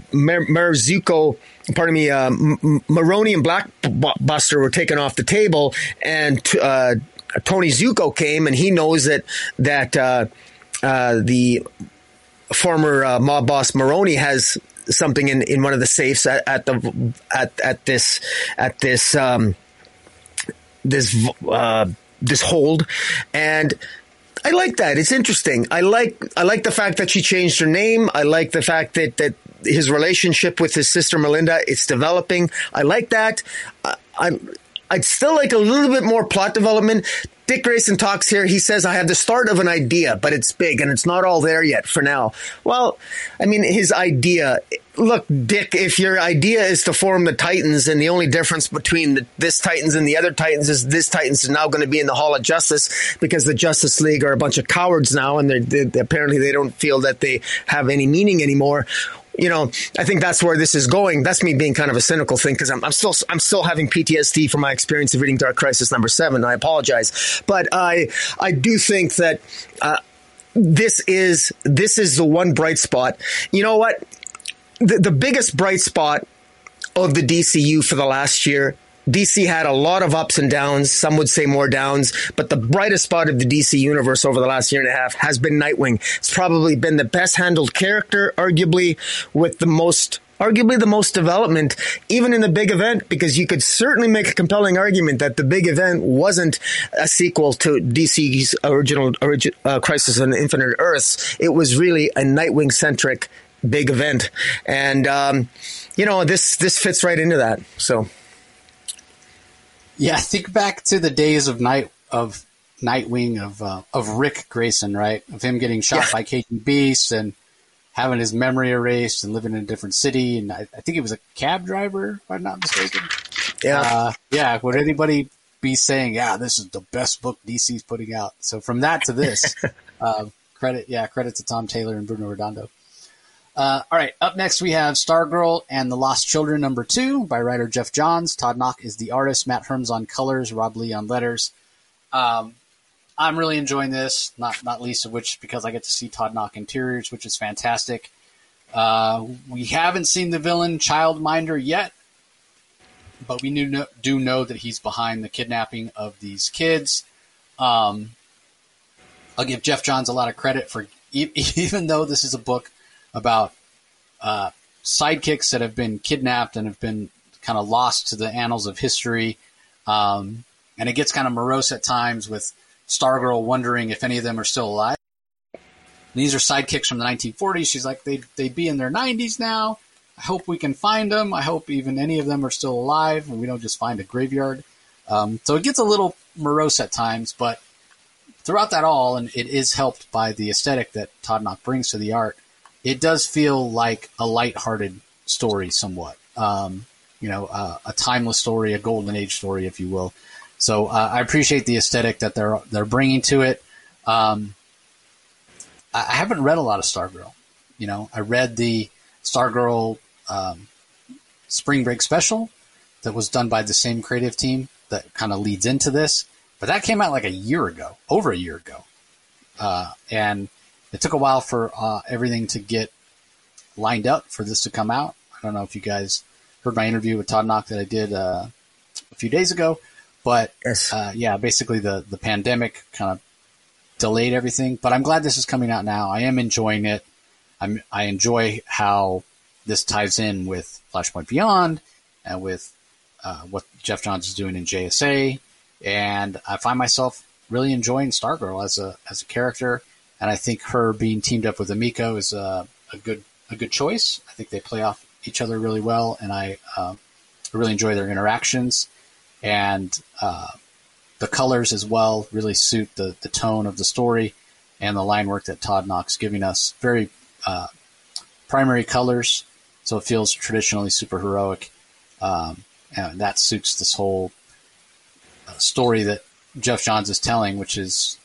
Speaker 2: pardon me, uh, M- Maroni and Blockbuster were taken off the table, and uh, Tony Zucco came, and he knows that that uh, uh, the former uh, mob boss Maroni has something in, in one of the safes at, at the at at this at this um, this uh, this hold, and I like that. It's interesting. I like I like the fact that she changed her name. I like the fact that that his relationship with his sister Melinda it's developing. I like that. I, I'd still like a little bit more plot development. Dick Grayson talks here. He says, I have the start of an idea, but it's big and it's not all there yet for now. Well, I mean, his idea, look, Dick, if your idea is to form the Titans and the only difference between the, this Titans and the other Titans is this Titans is now going to be in the Hall of Justice because the Justice League are a bunch of cowards now and they're, they're, apparently they don't feel that they have any meaning anymore you know, I think that's where this is going. That's me being kind of a cynical thing because I'm, I'm, still I'm still having PTSD from my experience of reading Dark Crisis number seven. I apologize, but I I do think that uh, this is this is the one bright spot. You know what? The, the biggest bright spot of the DCU for the last year DC had a lot of ups and downs. Some would say more downs, but the brightest spot of the DC universe over the last year and a half has been Nightwing. It's probably been the best handled character, arguably with the most arguably the most development, even in the big event, because you could certainly make a compelling argument that the big event wasn't a sequel to DC's original origi- uh, Crisis on Infinite Earths. It was really a Nightwing centric big event, and um, you know this this fits right into that. So.
Speaker 1: Yeah, think back to the days of night of Nightwing of uh, of Ric Grayson, right? Of him getting shot yeah. by KGBeast and having his memory erased and living in a different city. And I, I think he was a cab driver, if I'm not mistaken.
Speaker 2: Yeah,
Speaker 1: uh, yeah. Would anybody be saying, "Yeah, this is the best book DC's putting out"? So from that to this, uh, credit, yeah, credit to Tom Taylor and Bruno Redondo. Uh, all right, up next we have Stargirl and the Lost Children number two by writer Geoff Johns. Todd Nauck is the artist. Matt Herms on colors. Rob Leigh on letters. Um, I'm really enjoying this, not not least of which because I get to see Todd Nauck interiors, which is fantastic. Uh, we haven't seen the villain Childminder yet, but we know, do know that he's behind the kidnapping of these kids. Um, I'll give Geoff Johns a lot of credit for even though this is a book about uh, sidekicks that have been kidnapped and have been kind of lost to the annals of history. Um, and it gets kind of morose at times with Stargirl wondering if any of them are still alive. these are sidekicks from the 1940s. She's like, they'd, they'd be in their 90s now. I hope we can find them. I hope even any of them are still alive and we don't just find a graveyard. Um, so it gets a little morose at times, but throughout that all, and it is helped by the aesthetic that Todd Nauck brings to the art, it does feel like a light-hearted story somewhat. Um, you know, uh, a timeless story, a golden age story, if you will. So uh, I appreciate the aesthetic that they're they're bringing to it. Um, I, haven't read a lot of Stargirl. You know, I read the Stargirl um, Spring Break special that was done by the same creative team that kind of leads into this, but that came out like a year ago, over a year ago, uh, and it took a while for uh, everything to get lined up for this to come out. I don't know if you guys heard my interview with Todd Nauck that I did uh, a few days ago, but yes. uh, yeah, basically the the pandemic kind of delayed everything. But I'm glad this is coming out now. I am enjoying it. I'm I enjoy how this ties in with Flashpoint Beyond and with uh, what Geoff Johns is doing in JSA, and I find myself really enjoying Stargirl as a as a character and I think her being teamed up with Emiko is a, a good a good choice. I think they play off each other really well, and I uh, really enjoy their interactions and uh, the colors as well really suit the the tone of the story and the line work that Todd Nauck's giving us. Very uh, primary colors, so it feels traditionally super heroic, um, and that suits this whole uh, story that Geoff Johns is telling, which is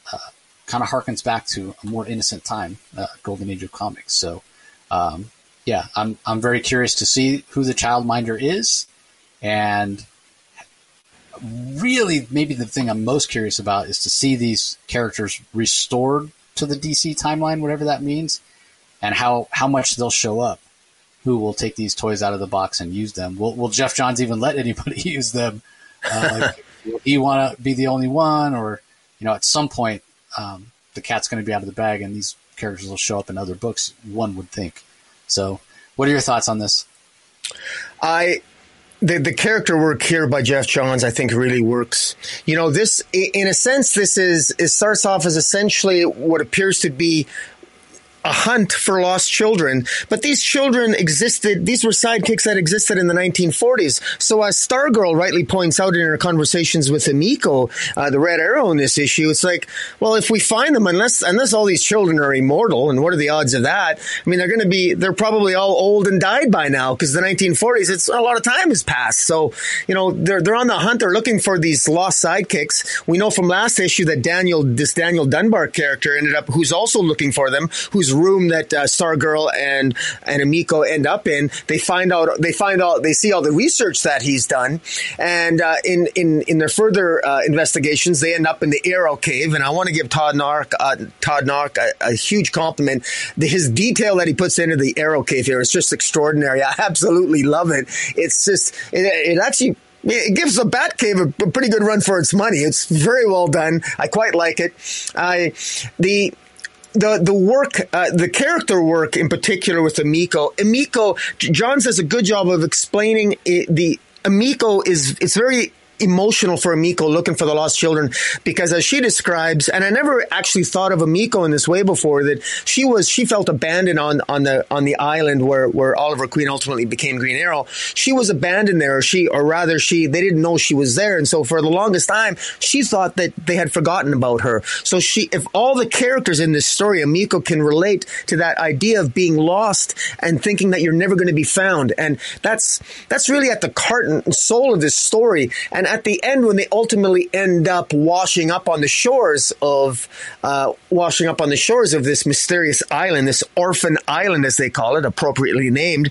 Speaker 1: kind of harkens back to a more innocent time, uh, golden age of comics. So, um, yeah, I'm I'm very curious to see who the childminder is, and really maybe the thing I'm most curious about is to see these characters restored to the DC timeline, whatever that means, and how how much they'll show up. Who will take these toys out of the box and use them? Will Will Geoff Johns even let anybody use them? Uh, like, want to be the only one, or you know, at some point, um, the cat's going to be out of the bag, and these characters will show up in other books. One would think. So, what are your thoughts on this?
Speaker 2: I the, the character work here by Geoff Johns, I think, really works. You know, this, in a sense, this is, it starts off as essentially what appears to be a hunt for lost children. But these children existed, these were sidekicks that existed in the 1940s. So as Stargirl rightly points out in her conversations with Emiko, uh, the Red Arrow in this issue, it's like, well, if we find them, unless, unless all these children are immortal, and what are the odds of that? I mean, they're going to be, they're probably all old and died by now because the 1940s, it's a lot of time has passed. So, you know, they're, they're on the hunt. They're looking for these lost sidekicks. We know from last issue that Daniel, this Daniel Dunbar character ended up, who's also looking for them, who's room that uh, Stargirl and and Emiko end up in, they find out they find out they see all the research that he's done, and uh, in in in their further uh, investigations, they end up in the Arrow Cave. And I want to give Todd Nauck uh, Todd Nauck a, a, huge compliment. His detail that he puts into the Arrow Cave here is just extraordinary. I absolutely love it. It's just it, it actually it gives the Batcave a pretty good run for its money. It's very well done. I quite like it. I the the the work, uh, the character work in particular with Emiko. Emiko, John does a good job of explaining it, the Emiko is it's very emotional for Emiko looking for the lost children because as she describes, and I never actually thought of Emiko in this way before, that she was she felt abandoned on on the on the island where where Oliver Queen ultimately became Green Arrow. She was abandoned there, or she or rather she they didn't know she was there, and so for the longest time she thought that they had forgotten about her. So she, if all the characters in this story, Emiko can relate to that idea of being lost and thinking that you're never going to be found, and that's that's really at the heart and soul of this story. And and at the end, when they ultimately end up washing up on the shores of uh, washing up on the shores of this mysterious island, this orphan island as they call it, appropriately named,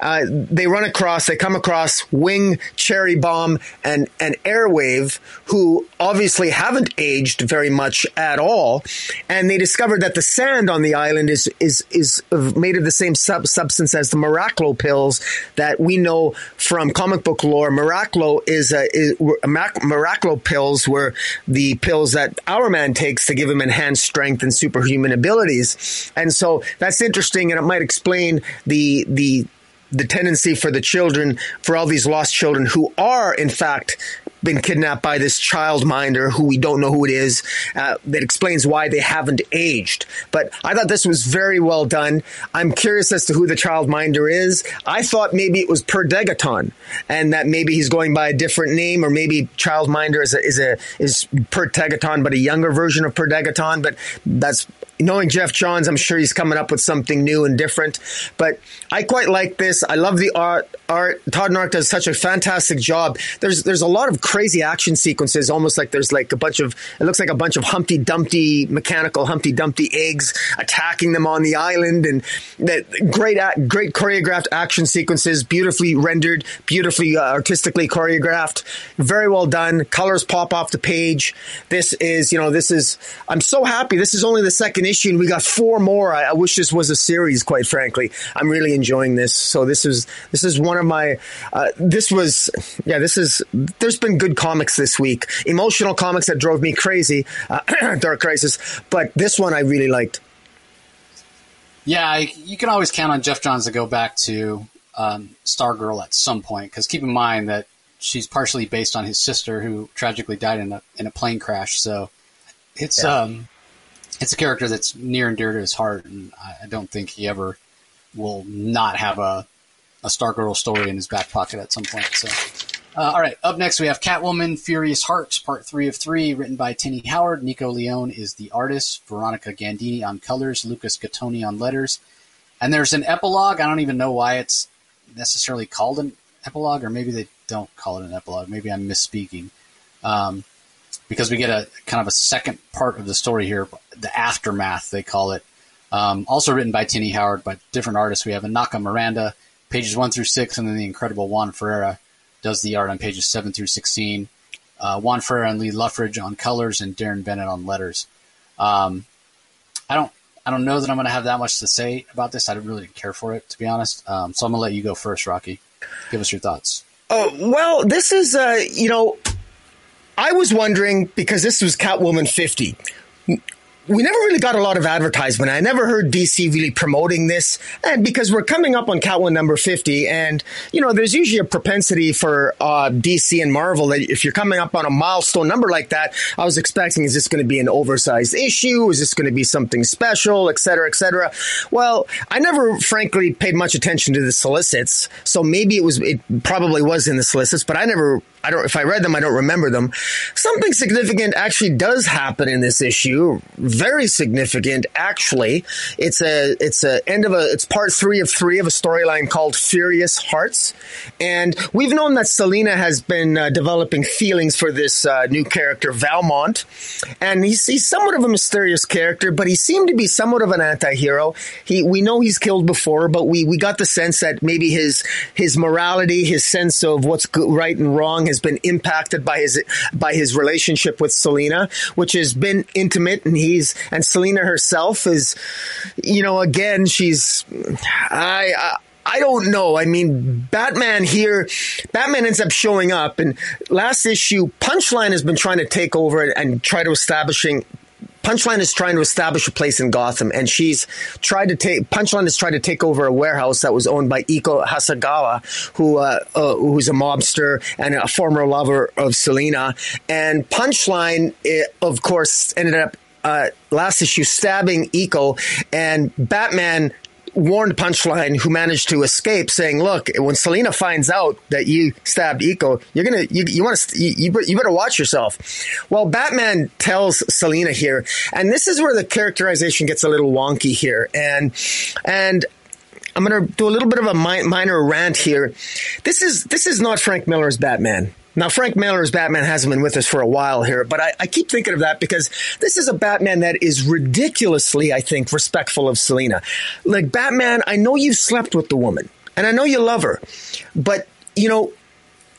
Speaker 2: uh, they run across, they come across Wing, Cherry Bomb, and and Airwave, who obviously haven't aged very much at all, and they discover that the sand on the island is is is made of the same sub- substance as the Miraclo pills that we know from comic book lore. Miraclo is a is, Miraclo pills were the pills that Hourman takes to give him enhanced strength and superhuman abilities. And so that's interesting, and it might explain the the the tendency for the children, for all these lost children who are in fact been kidnapped by this child minder who we don't know who it is uh, that explains why they haven't aged. But i thought this was very well done. I'm curious as to who the child minder is. I thought maybe it was Per Degaton and that maybe he's going by a different name or maybe child minder is a, is a is Per Degaton but a younger version of Per Degaton but that's knowing Geoff Johns, I'm sure he's coming up with something new and different. But I quite like this. I love the art. Art Todd Nauck does such a fantastic job. There's there's a lot of crazy action sequences, almost like there's like a bunch of it looks like a bunch of Humpty Dumpty mechanical Humpty Dumpty eggs attacking them on the island, and that great great choreographed action sequences, beautifully rendered, beautifully uh, artistically choreographed, very well done. Colors pop off the page. This is you know this is I'm so happy. This is only the second issue, and we got four more. I, I, wish this was a series. Quite frankly, I'm really enjoying this. So this is this is one of my. Uh, this was yeah. This is. There's been good comics this week. Emotional comics that drove me crazy. Uh, Dark Crisis, but this one I really liked.
Speaker 1: Yeah, you can always count on Geoff Johns to go back to um, Stargirl at some point because keep in mind that she's partially based on his sister who tragically died in a in a plane crash. So it's yeah. um it's a character that's near and dear to his heart, and I don't think he ever will not have a a Stargirl story in his back pocket at some point. So, uh, all right. Up next, we have Catwoman: Furious Hearts, Part Three of Three, written by Tini Howard. Nico Leone is the artist. Veronica Gandini on colors. Lucas Gattoni on letters. And there's an epilogue. I don't even know why it's necessarily called an epilogue, or maybe they don't call it an epilogue. Maybe I'm misspeaking. Um, because we get a kind of a second part of the story here, the aftermath they call it. Um, also written by Tini Howard, but different artists. We have Inaki Miranda, pages one through six, and then the incredible Juan Ferreira does the art on pages seven through sixteen. Uh, Juan Ferreira and Lee Loughridge on colors, and Darren Bennett on letters. Um, I don't, I don't know that I'm going to have that much to say about this. I didn't really care for it, to be honest. Um, so I'm going to let you go first, Rocky. Give us your thoughts.
Speaker 2: Oh well, this is uh, you know, I was wondering because this was Catwoman 50 we never really got a lot of advertisement. I never heard DC really promoting this. And because we're coming up on Catwoman number 50, and, you know, there's usually a propensity for uh, DC and Marvel that if you're coming up on a milestone number like that, I was expecting, is this going to be an oversized issue? Is this going to be something special, et cetera, et cetera? Well, I never, frankly, paid much attention to the solicits. So maybe it was, it probably was in the solicits, but I never I don't, if I read them, I don't remember them. Something significant actually does happen in this issue. Very significant, actually. It's a, it's a end of a, it's part three of three of a storyline called Furious Hearts. And we've known that Selina has been uh, developing feelings for this uh, new character, Valmont. And he's, he's somewhat of a mysterious character, but he seemed to be somewhat of an anti-hero. He, we know he's killed before, but we, we got the sense that maybe his, his morality, his sense of what's good, right and wrong has been impacted by his by his relationship with Selina, which has been intimate, and he's and Selina herself is, you know, again she's I. I I don't know. I mean, Batman here, Batman ends up showing up, and last issue, Punchline has been trying to take over and try to establishing Punchline is trying to establish a place in Gotham, and she's tried to take. Punchline has tried to take over a warehouse that was owned by Eiko Hasigawa, who uh, uh, who's a mobster and a former lover of Selina. And Punchline, it, eh, of course, ended up uh, last issue stabbing Eiko, and Batman warned Punchline, who managed to escape, saying, "Look, when Selina finds out that you stabbed Eiko, you're gonna you, you want to you, you better watch yourself." Well, Batman tells Selina here, and this is where the characterization gets a little wonky here, and and I'm going to do a little bit of a mi- minor rant here. This is this is not Frank Miller's Batman. Now, Frank Miller's Batman hasn't been with us for a while here, but I, I, keep thinking of that because this is a Batman that is ridiculously, I think, respectful of Selina. Like, Batman, I know you've slept with the woman and I know you love her, but, you know,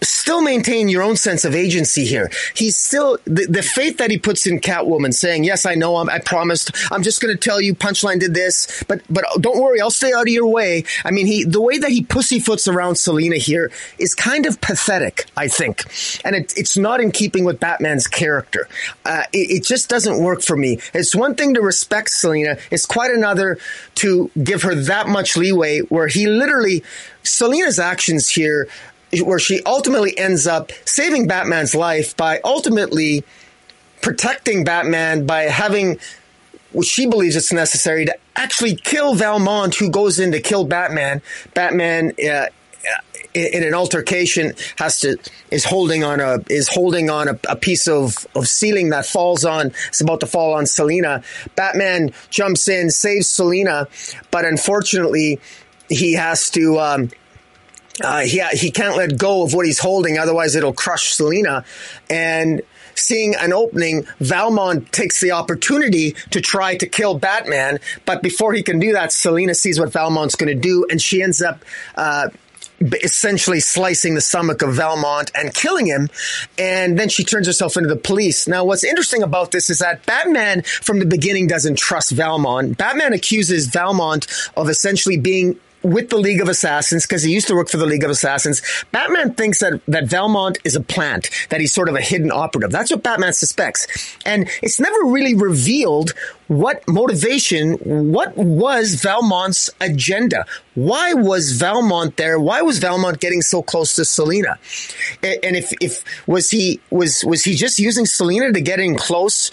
Speaker 2: still maintain your own sense of agency here. He's still the, the faith that he puts in Catwoman, saying, "Yes, I know. I'm, I promised. I'm just going to tell you. Punchline did this, but but don't worry. I'll stay out of your way." I mean, he the way that he pussyfoots around Selina here is kind of pathetic. I think, and it, it's not in keeping with Batman's character. Uh, it, it just doesn't work for me. It's one thing to respect Selina. It's quite another to give her that much leeway, where he literally Selina's actions here where she ultimately ends up saving Batman's life by ultimately protecting Batman by having what she believes it's necessary to actually kill Valmont, who goes in to kill Batman. Batman, uh, in an altercation has to is holding on a is holding on a, a, piece of of ceiling that falls on it's about to fall on Selina. Batman jumps in, saves Selina, but unfortunately he has to um, uh, he he can't let go of what he's holding, otherwise it'll crush Selina. And seeing an opening, Valmont takes the opportunity to try to kill Batman. But before he can do that, Selina sees what Valmont's going to do, and she ends up. Uh, essentially slicing the stomach of Valmont and killing him. And then she turns herself into the police. Now, what's interesting about this is that Batman from the beginning doesn't trust Valmont. Batman accuses Valmont of essentially being with the League of Assassins because he used to work for the League of Assassins. Batman thinks that, that Valmont is a plant, that he's sort of a hidden operative. That's what Batman suspects. And it's never really revealed what motivation, what was Valmont's agenda? Why was Valmont there? Why was Valmont getting so close to Selina? And if, if, was he, was, was he just using Selina to get in close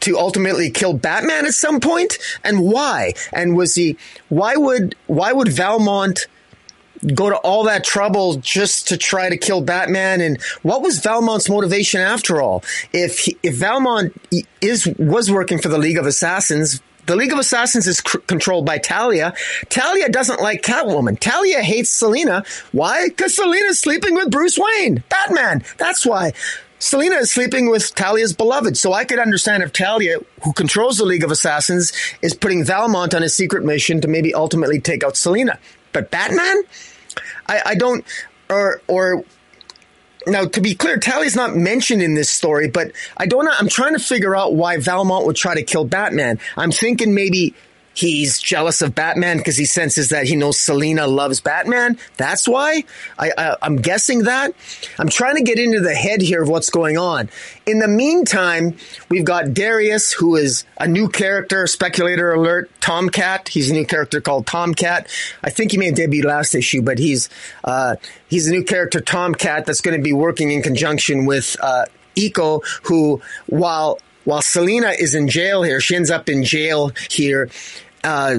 Speaker 2: to ultimately kill Batman at some point, and why? And was he? Why would why would Valmont? go to all that trouble just to try to kill Batman? And what was Valmont's motivation after all? If he, if Valmont is was working for the League of Assassins, the League of Assassins is c- controlled by Talia. Talia doesn't like Catwoman. Talia hates Selina. Why? Because Selina's sleeping with Bruce Wayne, Batman. That's why. Selina is sleeping with Talia's beloved. So I could understand if Talia, who controls the League of Assassins, is putting Valmont on a secret mission to maybe ultimately take out Selina. But Batman? I, I don't, or, or, now, to be clear, Talia's not mentioned in this story, but I don't. I'm trying to figure out why Valmont would try to kill Batman. I'm thinking maybe he's jealous of Batman because he senses that he knows Selina loves Batman. That's why I, I, am guessing that. I'm trying to get into the head here of what's going on. In the meantime, we've got Darius, who is a new character, speculator alert, Tomcat. He's a new character called Tomcat. I think he may have debuted last issue, but he's, uh, he's a new character, Tomcat, that's going to be working in conjunction with, uh, Eiko, who, while while Selina is in jail here, she ends up in jail here. Uh,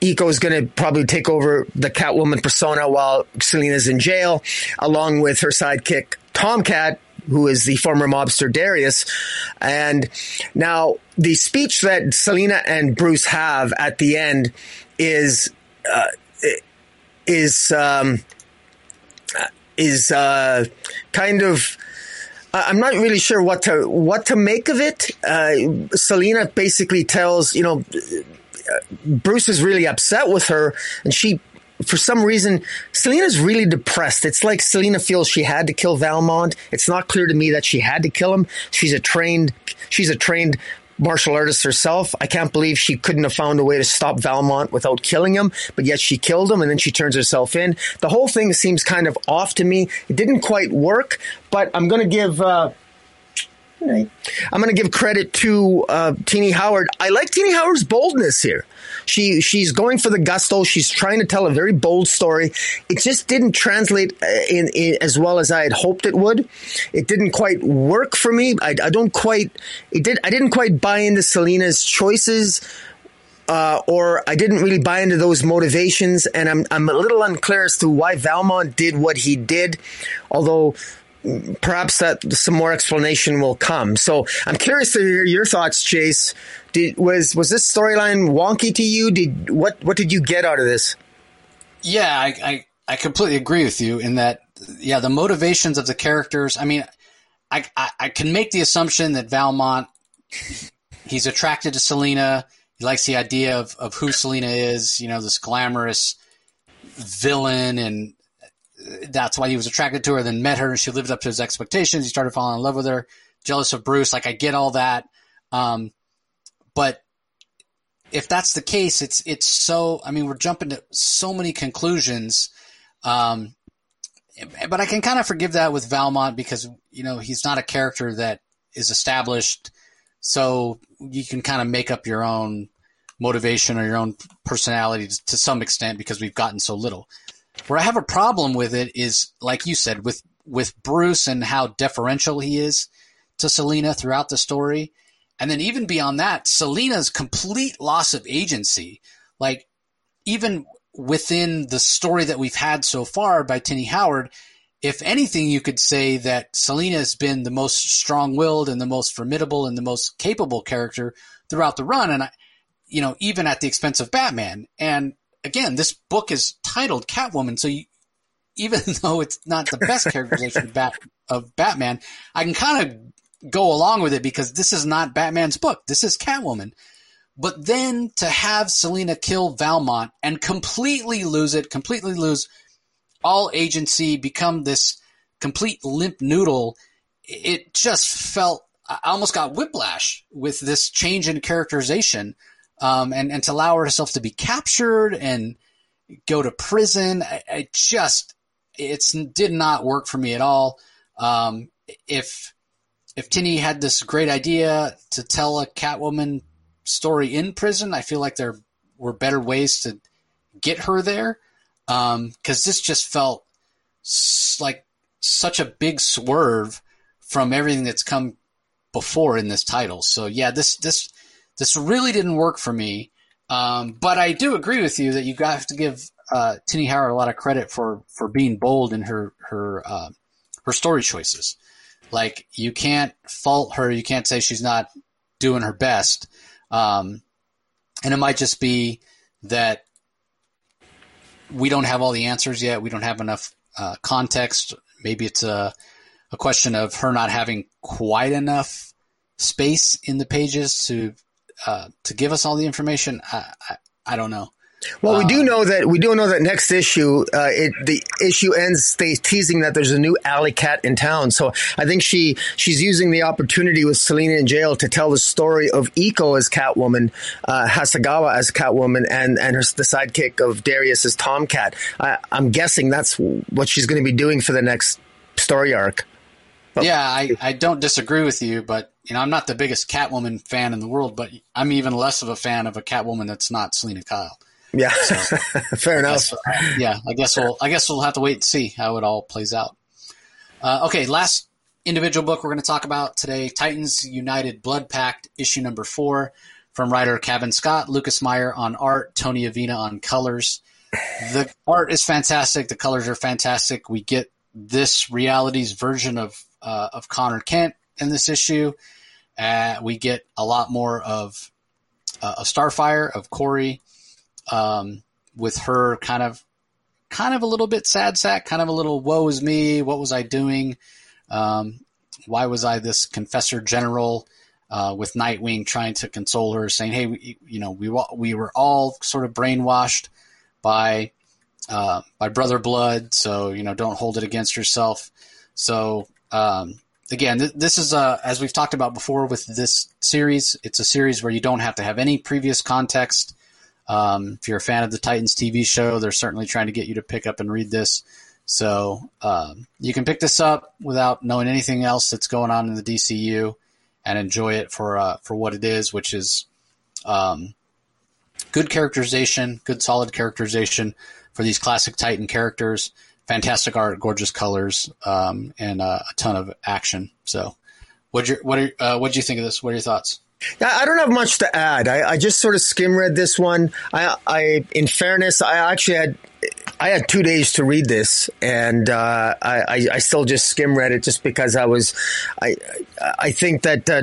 Speaker 2: Eiko is going to probably take over the Catwoman persona while Selina's in jail, along with her sidekick Tomcat, who is the former mobster Darius. And now the speech that Selina and Bruce have at the end is uh, is um, is uh, kind of I'm not really sure what to what to make of it. Uh, Selina basically tells you know Bruce is really upset with her, and she for some reason, Selina's really depressed. It's like Selina feels she had to kill Valmont. It's not clear to me that she had to kill him. She's a trained, she's a trained martial artist herself. I can't believe she couldn't have found a way to stop Valmont without killing him, but yet she killed him and then she turns herself in. The whole thing seems kind of off to me. It didn't quite work, but I'm going to give, uh, I'm going to give credit to uh, Tini Howard. I like Tini Howard's boldness here. She she's going for the gusto. She's trying to tell a very bold story. It just didn't translate uh, in, in as well as I had hoped it would. It didn't quite work for me. I, I don't quite. It did. I didn't quite buy into Selina's choices. Uh, or I didn't really buy into those motivations, and I'm I'm a little unclear as to why Valmont did what he did. Although perhaps that some more explanation will come. So I'm curious to hear your thoughts, Jace. Did, was was this storyline wonky to you? Did what what did you get out of this?
Speaker 1: Yeah, I, I, I completely agree with you in that. Yeah, the motivations of the characters. I mean, I, I, I can make the assumption that Valmont he's attracted to Selina. He likes the idea of, of who Selina is. You know, this glamorous villain and that's why he was attracted to her, then met her and she lived up to his expectations. He started falling in love with her, jealous of Bruce. Like I get all that. Um, but if that's the case, it's, it's so, I mean, we're jumping to so many conclusions. Um, but I can kind of forgive that with Valmont because, you know, he's not a character that is established. So you can kind of make up your own motivation or your own personality to some extent because we've gotten so little. Where I have a problem with it is, like you said, with with Bruce and how deferential he is to Selina throughout the story. And then even beyond that, Selina's complete loss of agency. Like even within the story that we've had so far by Tini Howard, if anything, you could say that Selina has been the most strong-willed and the most formidable and the most capable character throughout the run. And I, you know, even at the expense of Batman. And again, this book is titled Catwoman, so you, even though it's not the best characterization of, Bat, of Batman, I can kind of go along with it because this is not Batman's book. This is Catwoman. But then to have Selina kill Valmont and completely lose it, completely lose all agency, become this complete limp noodle, it just felt, I almost got whiplash with this change in characterization um, and and to allow herself to be captured and go to prison. I, I just it's did not work for me at all. Um, if if Tini had this great idea to tell a Catwoman story in prison, I feel like there were better ways to get her there. Because um, this just felt s- like such a big swerve from everything that's come before in this title. So yeah, this this this really didn't work for me. Um, but I do agree with you that you have to give uh, Tini Howard a lot of credit for for being bold in her her uh, her story choices. Like you can't fault her. You can't say she's not doing her best. Um, and it might just be that we don't have all the answers yet. We don't have enough uh, context. Maybe it's a, a question of her not having quite enough space in the pages to uh, to give us all the information. I, I, I don't know.
Speaker 2: Well, we do um, know that we do know that next issue, uh, it, the issue ends they teasing that there's a new alley cat in town. So I think she she's using the opportunity with Selina in jail to tell the story of Eiko as Catwoman, uh, Hasigawa as Catwoman, and and her the sidekick of Darius as Tomcat. I, I'm guessing that's what she's going to be doing for the next story arc.
Speaker 1: But, yeah, I, I don't disagree with you, but you know I'm not the biggest Catwoman fan in the world, but I'm even less of a fan of a Catwoman that's not Selina Kyle.
Speaker 2: Yeah, so, fair enough.
Speaker 1: Guess, yeah, I guess we'll I guess we'll have to wait and see how it all plays out. Uh, okay, last individual book we're going to talk about today: Titans United Blood Pact, issue number four, from writer Cavan Scott, Lucas Meyer on art, Tony Avina on colors. The art is fantastic. The colors are fantastic. We get this reality's version of uh, of Connor Kent in this issue. Uh, we get a lot more of uh, Starfire, of Kory um, with her kind of kind of a little bit sad sack, kind of a little woe is me, what was I doing? Um, why was I this confessor general uh, with Nightwing trying to console her, saying, "Hey, we, you know, we we were all sort of brainwashed by uh, by Brother Blood, so you know, don't hold it against yourself." So um, again, th- this is a, as we've talked about before with this series, it's a series where you don't have to have any previous context. Um, if you're a fan of the Titans TV show, they're certainly trying to get you to pick up and read this. So um, you can pick this up without knowing anything else that's going on in the DCU and enjoy it for uh, for what it is, which is um, good characterization, good solid characterization for these classic Titan characters. Fantastic art, gorgeous colors, um, and uh, a ton of action. So, what you what are, uh, what do you think of this? What are your thoughts?
Speaker 2: I don't have much to add. I, I just sort of skim read this one. I, I, in fairness, I actually had I had two days to read this, and uh, I, I, still just skim read it just because I was. I I think that. Uh,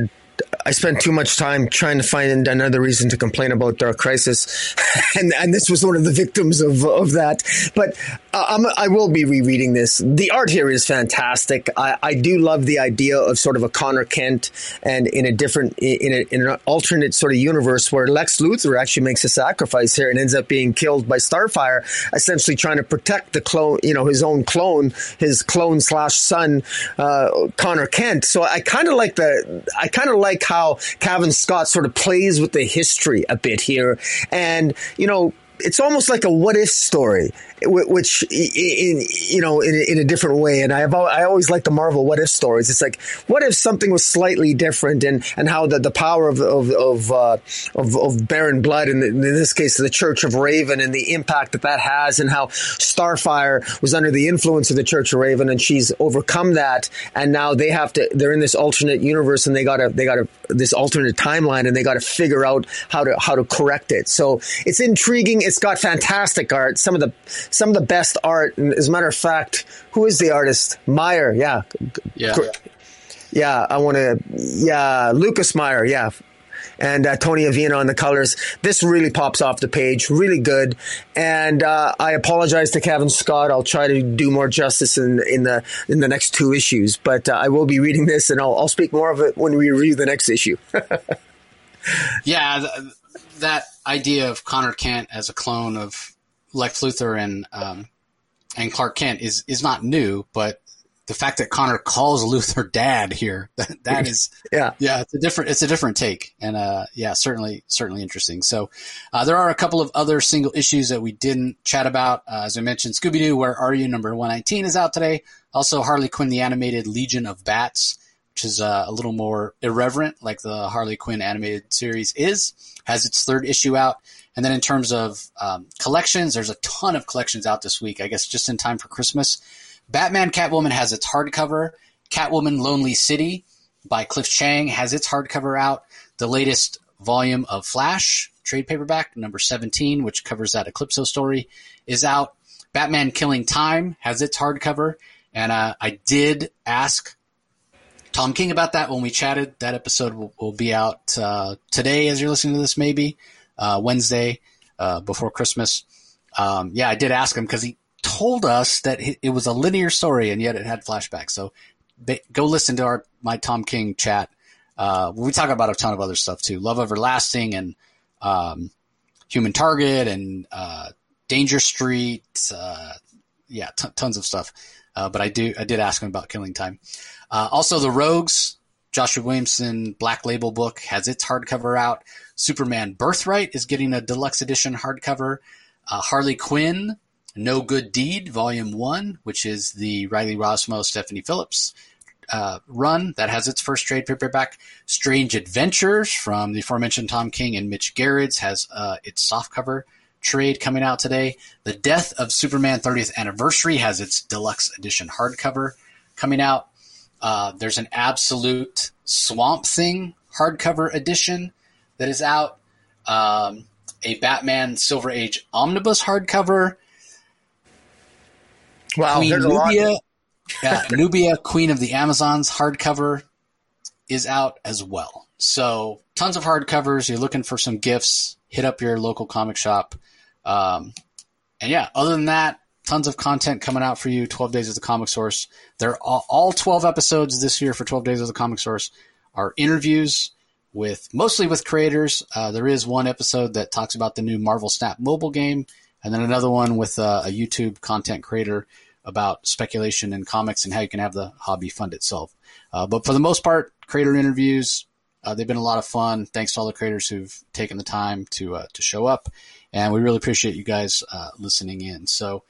Speaker 2: I spent too much time trying to find another reason to complain about Dark Crisis, and and this was one of the victims of of that. But I'm, I will be rereading this. The art here is fantastic. I, I do love the idea of sort of a Connor Kent, and in a different in, a, in an alternate sort of universe where Lex Luthor actually makes a sacrifice here and ends up being killed by Starfire, essentially trying to protect the clone, you know, his own clone, his clone slash son, uh, Connor Kent. So I kind of like the I kind of like how Cavan Scott sort of plays with the history a bit here. And, you know, it's almost like a what if story which in you know in, in a different way. And I've I always like the Marvel what if stories. It's like what if something was slightly different, and and how the, the power of of of, uh, of, of Baron Blood, and in, this case the Church of Raven, and the impact that that has, and how Starfire was under the influence of the Church of Raven, and she's overcome that, and now they have to they're in this alternate universe, and they got to they got to this alternate timeline, and they got to figure out how to how to correct it. So it's intriguing. It's got fantastic art. Some of the some of the best art. And as a matter of fact, who is the artist? Meyer. Yeah.
Speaker 1: Yeah.
Speaker 2: Yeah. I want to, yeah. Lucas Meyer. Yeah. And uh, Tony Avina on the colors. This really pops off the page. Really good. And uh, I apologize to Cavan Scott. I'll try to do more justice in in the in the next two issues. But uh, I will be reading this, and I'll, I'll speak more of it when we review the next issue.
Speaker 1: yeah, th- that idea of Connor Kent as a clone of Lex Luthor and um, and Clark Kent is is not new, but the fact that Connor calls Luthor dad here that, that is
Speaker 2: yeah.
Speaker 1: yeah it's a different it's a different take. And uh yeah certainly certainly interesting. So uh, there are a couple of other single issues that we didn't chat about. Uh, as I mentioned Scooby Doo Where Are You? Number 119 is out today. Also Harley Quinn the animated Legion of Bats which is uh, a little more irreverent like the Harley Quinn animated series is has its third issue out and then in terms of um, collections, there's a ton of collections out this week. I guess just in time for Christmas. Batman Catwoman has its hardcover. Catwoman Lonely City by Cliff Chiang has its hardcover out. The latest volume of Flash trade paperback, number 17, which covers that Eclipso story, is out. Batman Killing Time has its hardcover. And uh, I did ask Tom King about that when we chatted. That episode will, will be out uh, today as you're listening to this, maybe uh, Wednesday uh, before Christmas. Um, yeah, I did ask him because he told us that it was a linear story and yet it had flashbacks. So go listen to our my Tom King chat. Uh, we talk about a ton of other stuff too, Love Everlasting and um, Human Target and uh, Danger Street. Uh, yeah, t- tons of stuff. Uh, but I do I did ask him about Killing Time. Uh, also, the Rogues, Joshua Williamson Black Label book has its hardcover out. Superman Birthright is getting a deluxe edition hardcover. Uh, Harley Quinn, No Good Deed, Volume 1, which is the Riley Rossmo, Stephanie Phillips uh, run that has its first trade paperback. Strange Adventures from the aforementioned Tom King and Mitch Gerads has uh, its softcover trade coming out today. The Death of Superman 30th Anniversary has its deluxe edition hardcover coming out. Uh, there's an absolute Swamp Thing hardcover edition that is out. Um, a Batman Silver Age omnibus hardcover.
Speaker 2: Wow,
Speaker 1: Queen
Speaker 2: there's
Speaker 1: Nubia,
Speaker 2: a lot.
Speaker 1: yeah, Nubia, Queen of the Amazons hardcover is out as well. So tons of hardcovers. You're looking for some gifts, hit up your local comic shop. Um, and yeah, other than that, tons of content coming out for you. 12 Days of the Comic Source. They're all, all 12 episodes this year for 12 Days of the Comic Source are interviews with mostly with creators. Uh, there is one episode that talks about the new Marvel Snap mobile game, and then another one with uh, a YouTube content creator about speculation in comics and how you can have the hobby fund itself. Uh, but for the most part, creator interviews. Uh, they've been a lot of fun. Thanks to all the creators who've taken the time to uh, to show up, and we really appreciate you guys uh, listening in. So,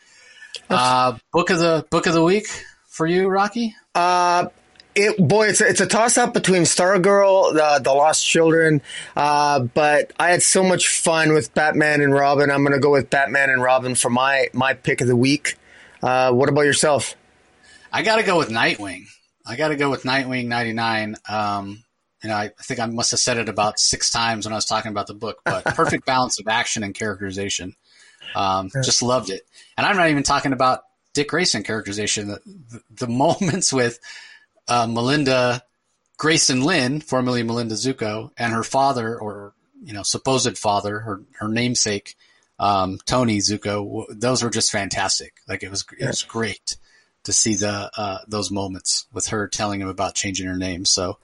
Speaker 1: uh, book of the book of the week for you, Rocky.
Speaker 2: Uh, it boy, it's a, it's a toss up between Stargirl, the the Lost Children, uh, but I had so much fun with Batman and Robin. I'm going to go with Batman and Robin for my my pick of the week. Uh, what about yourself?
Speaker 1: I got to go with Nightwing. I got to go with Nightwing 99. Um, you know, I think I must have said it about six times when I was talking about the book, but perfect balance of action and characterization. Um, just loved it. And I'm not even talking about Dick Grayson characterization. The, the, the moments with uh, Melinda Grayson Lynn, formerly Melinda Zucco, and her father, or you know, supposed father, her her namesake, um, Tony Zucco. Those were just fantastic. Like it was, it was great to see the uh, those moments with her telling him about changing her name. So,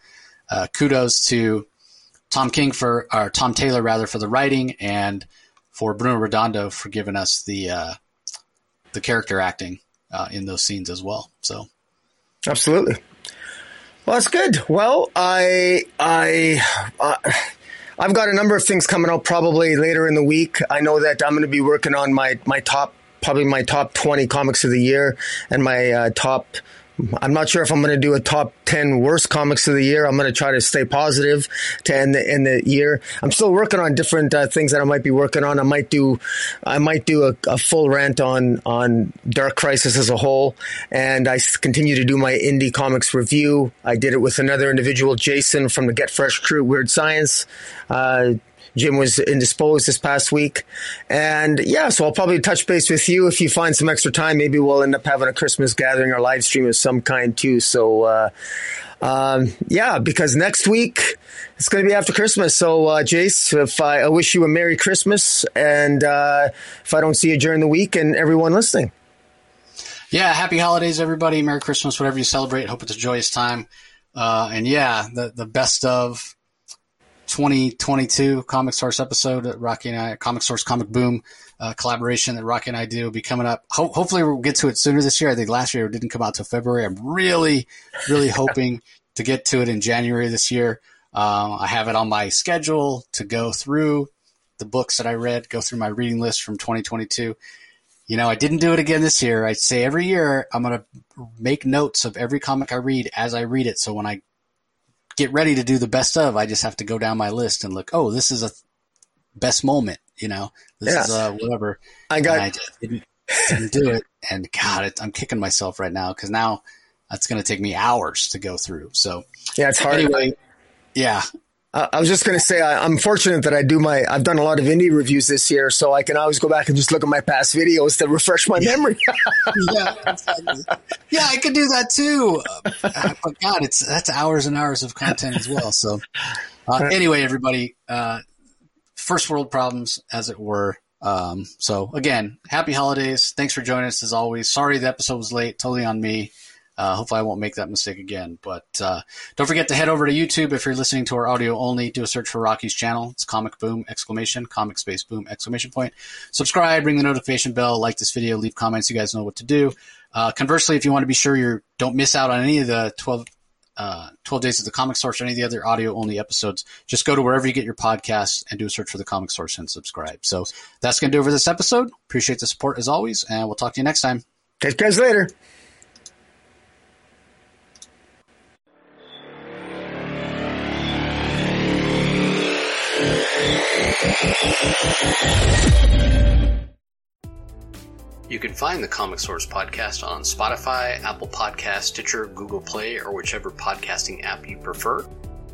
Speaker 1: uh, kudos to Tom King for, or Tom Taylor rather, for the writing, and for Bruno Redondo for giving us the uh, the character acting uh, in those scenes as well. So,
Speaker 2: Absolutely. Well, that's good. Well, I I. Uh, I've got a number of things coming out probably later in the week. I know that I'm going to be working on my, my top, probably my top 20 comics of the year and my uh, top I'm not sure if I'm going to do a top 10 worst comics of the year. I'm going to try to stay positive to end the, end the year. I'm still working on different uh, things that I might be working on. I might do, I might do a, a, full rant on, on Dark Crisis as a whole. And I continue to do my indie comics review. I did it with another individual, Jason from the Get Fresh crew, Weird Science. Uh, Jim was indisposed this past week. And yeah, so I'll probably touch base with you if you find some extra time. Maybe we'll end up having a Christmas gathering or live stream of some kind too. So, uh, um, yeah, because next week it's going to be after Christmas. So, uh, Jace, if I, I, wish you a Merry Christmas, and uh, if I don't see you during the week, and everyone listening.
Speaker 1: Yeah, happy holidays, everybody. Merry Christmas, whatever you celebrate. Hope it's a joyous time. Uh, and yeah, the the best of 2022 Comic Source episode that Rocky and I, Comic Source Comic Boom uh, collaboration that Rocky and I do will be coming up. Ho- hopefully, we'll get to it sooner this year. I think last year it didn't come out till February. I'm really, really hoping to get to it in January this year. Uh, I have it on my schedule to go through the books that I read, go through my reading list from 2022. You know, I didn't do it again this year. I say every year I'm going to make notes of every comic I read as I read it. So when I get ready to do the best of, I just have to go down my list and look. Oh, this is a best moment. You know, this
Speaker 2: Yeah.
Speaker 1: is uh, whatever.
Speaker 2: I got
Speaker 1: And I just didn't, didn't do it, and God, it, I'm kicking myself right now because now that's going to take me hours to go through. So
Speaker 2: yeah, it's hard.
Speaker 1: Anyway, yeah.
Speaker 2: I was just going to say I, am fortunate that I do my I've done a lot of indie reviews this year, so I can always go back and just look at my past videos to refresh my memory.
Speaker 1: yeah, exactly. yeah, I could do that too. Uh, but God, it's that's hours and hours of content as well. So uh, anyway, everybody, uh, first world problems, as it were. Um, so again, happy holidays. Thanks for joining us as always. Sorry the episode was late. Totally on me. Uh, hopefully, I won't make that mistake again. But uh, don't forget to head over to YouTube if you're listening to our audio only. Do a search for Rocky's channel. It's Comic Boom exclamation Comic Space Boom exclamation point. Subscribe, ring the notification bell, like this video, leave comments. You guys know what to do. Uh, conversely, if you want to be sure you don't miss out on any of the 12, uh, 12 Days of the Comic Source or any of the other audio only episodes, just go to wherever you get your podcasts and do a search for the Comic Source and subscribe. So that's going to do it for this episode. Appreciate the support as always, and we'll talk to you next time.
Speaker 2: Catch you guys later.
Speaker 1: You can find the Comic Source podcast on Spotify, Apple Podcast, Stitcher, Google Play, or whichever podcasting app you prefer.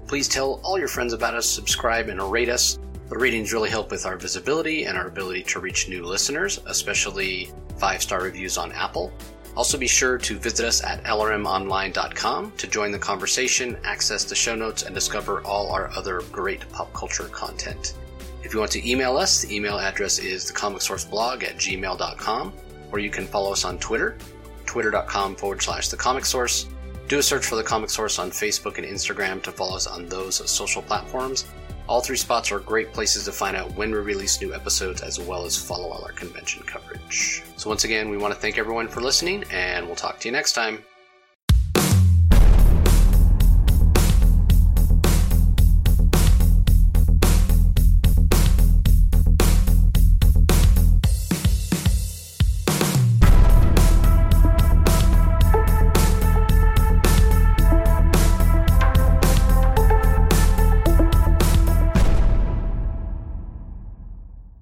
Speaker 1: Please tell all your friends about us, subscribe, and rate us. The ratings really help with our visibility and our ability to reach new listeners, especially five star reviews on Apple. Also, be sure to visit us at lrmonline.com to join the conversation, access the show notes, and discover all our other great pop culture content. If you want to email us, the email address is thecomicsourceblog at gmail.com or you can follow us on Twitter, twitter.com forward slash the comic source. Do a search for the comic source on Facebook and Instagram to follow us on those social platforms. All three spots are great places to find out when we release new episodes as well as follow all our convention coverage. So, once again, we want to thank everyone for listening, and we'll talk to you next time.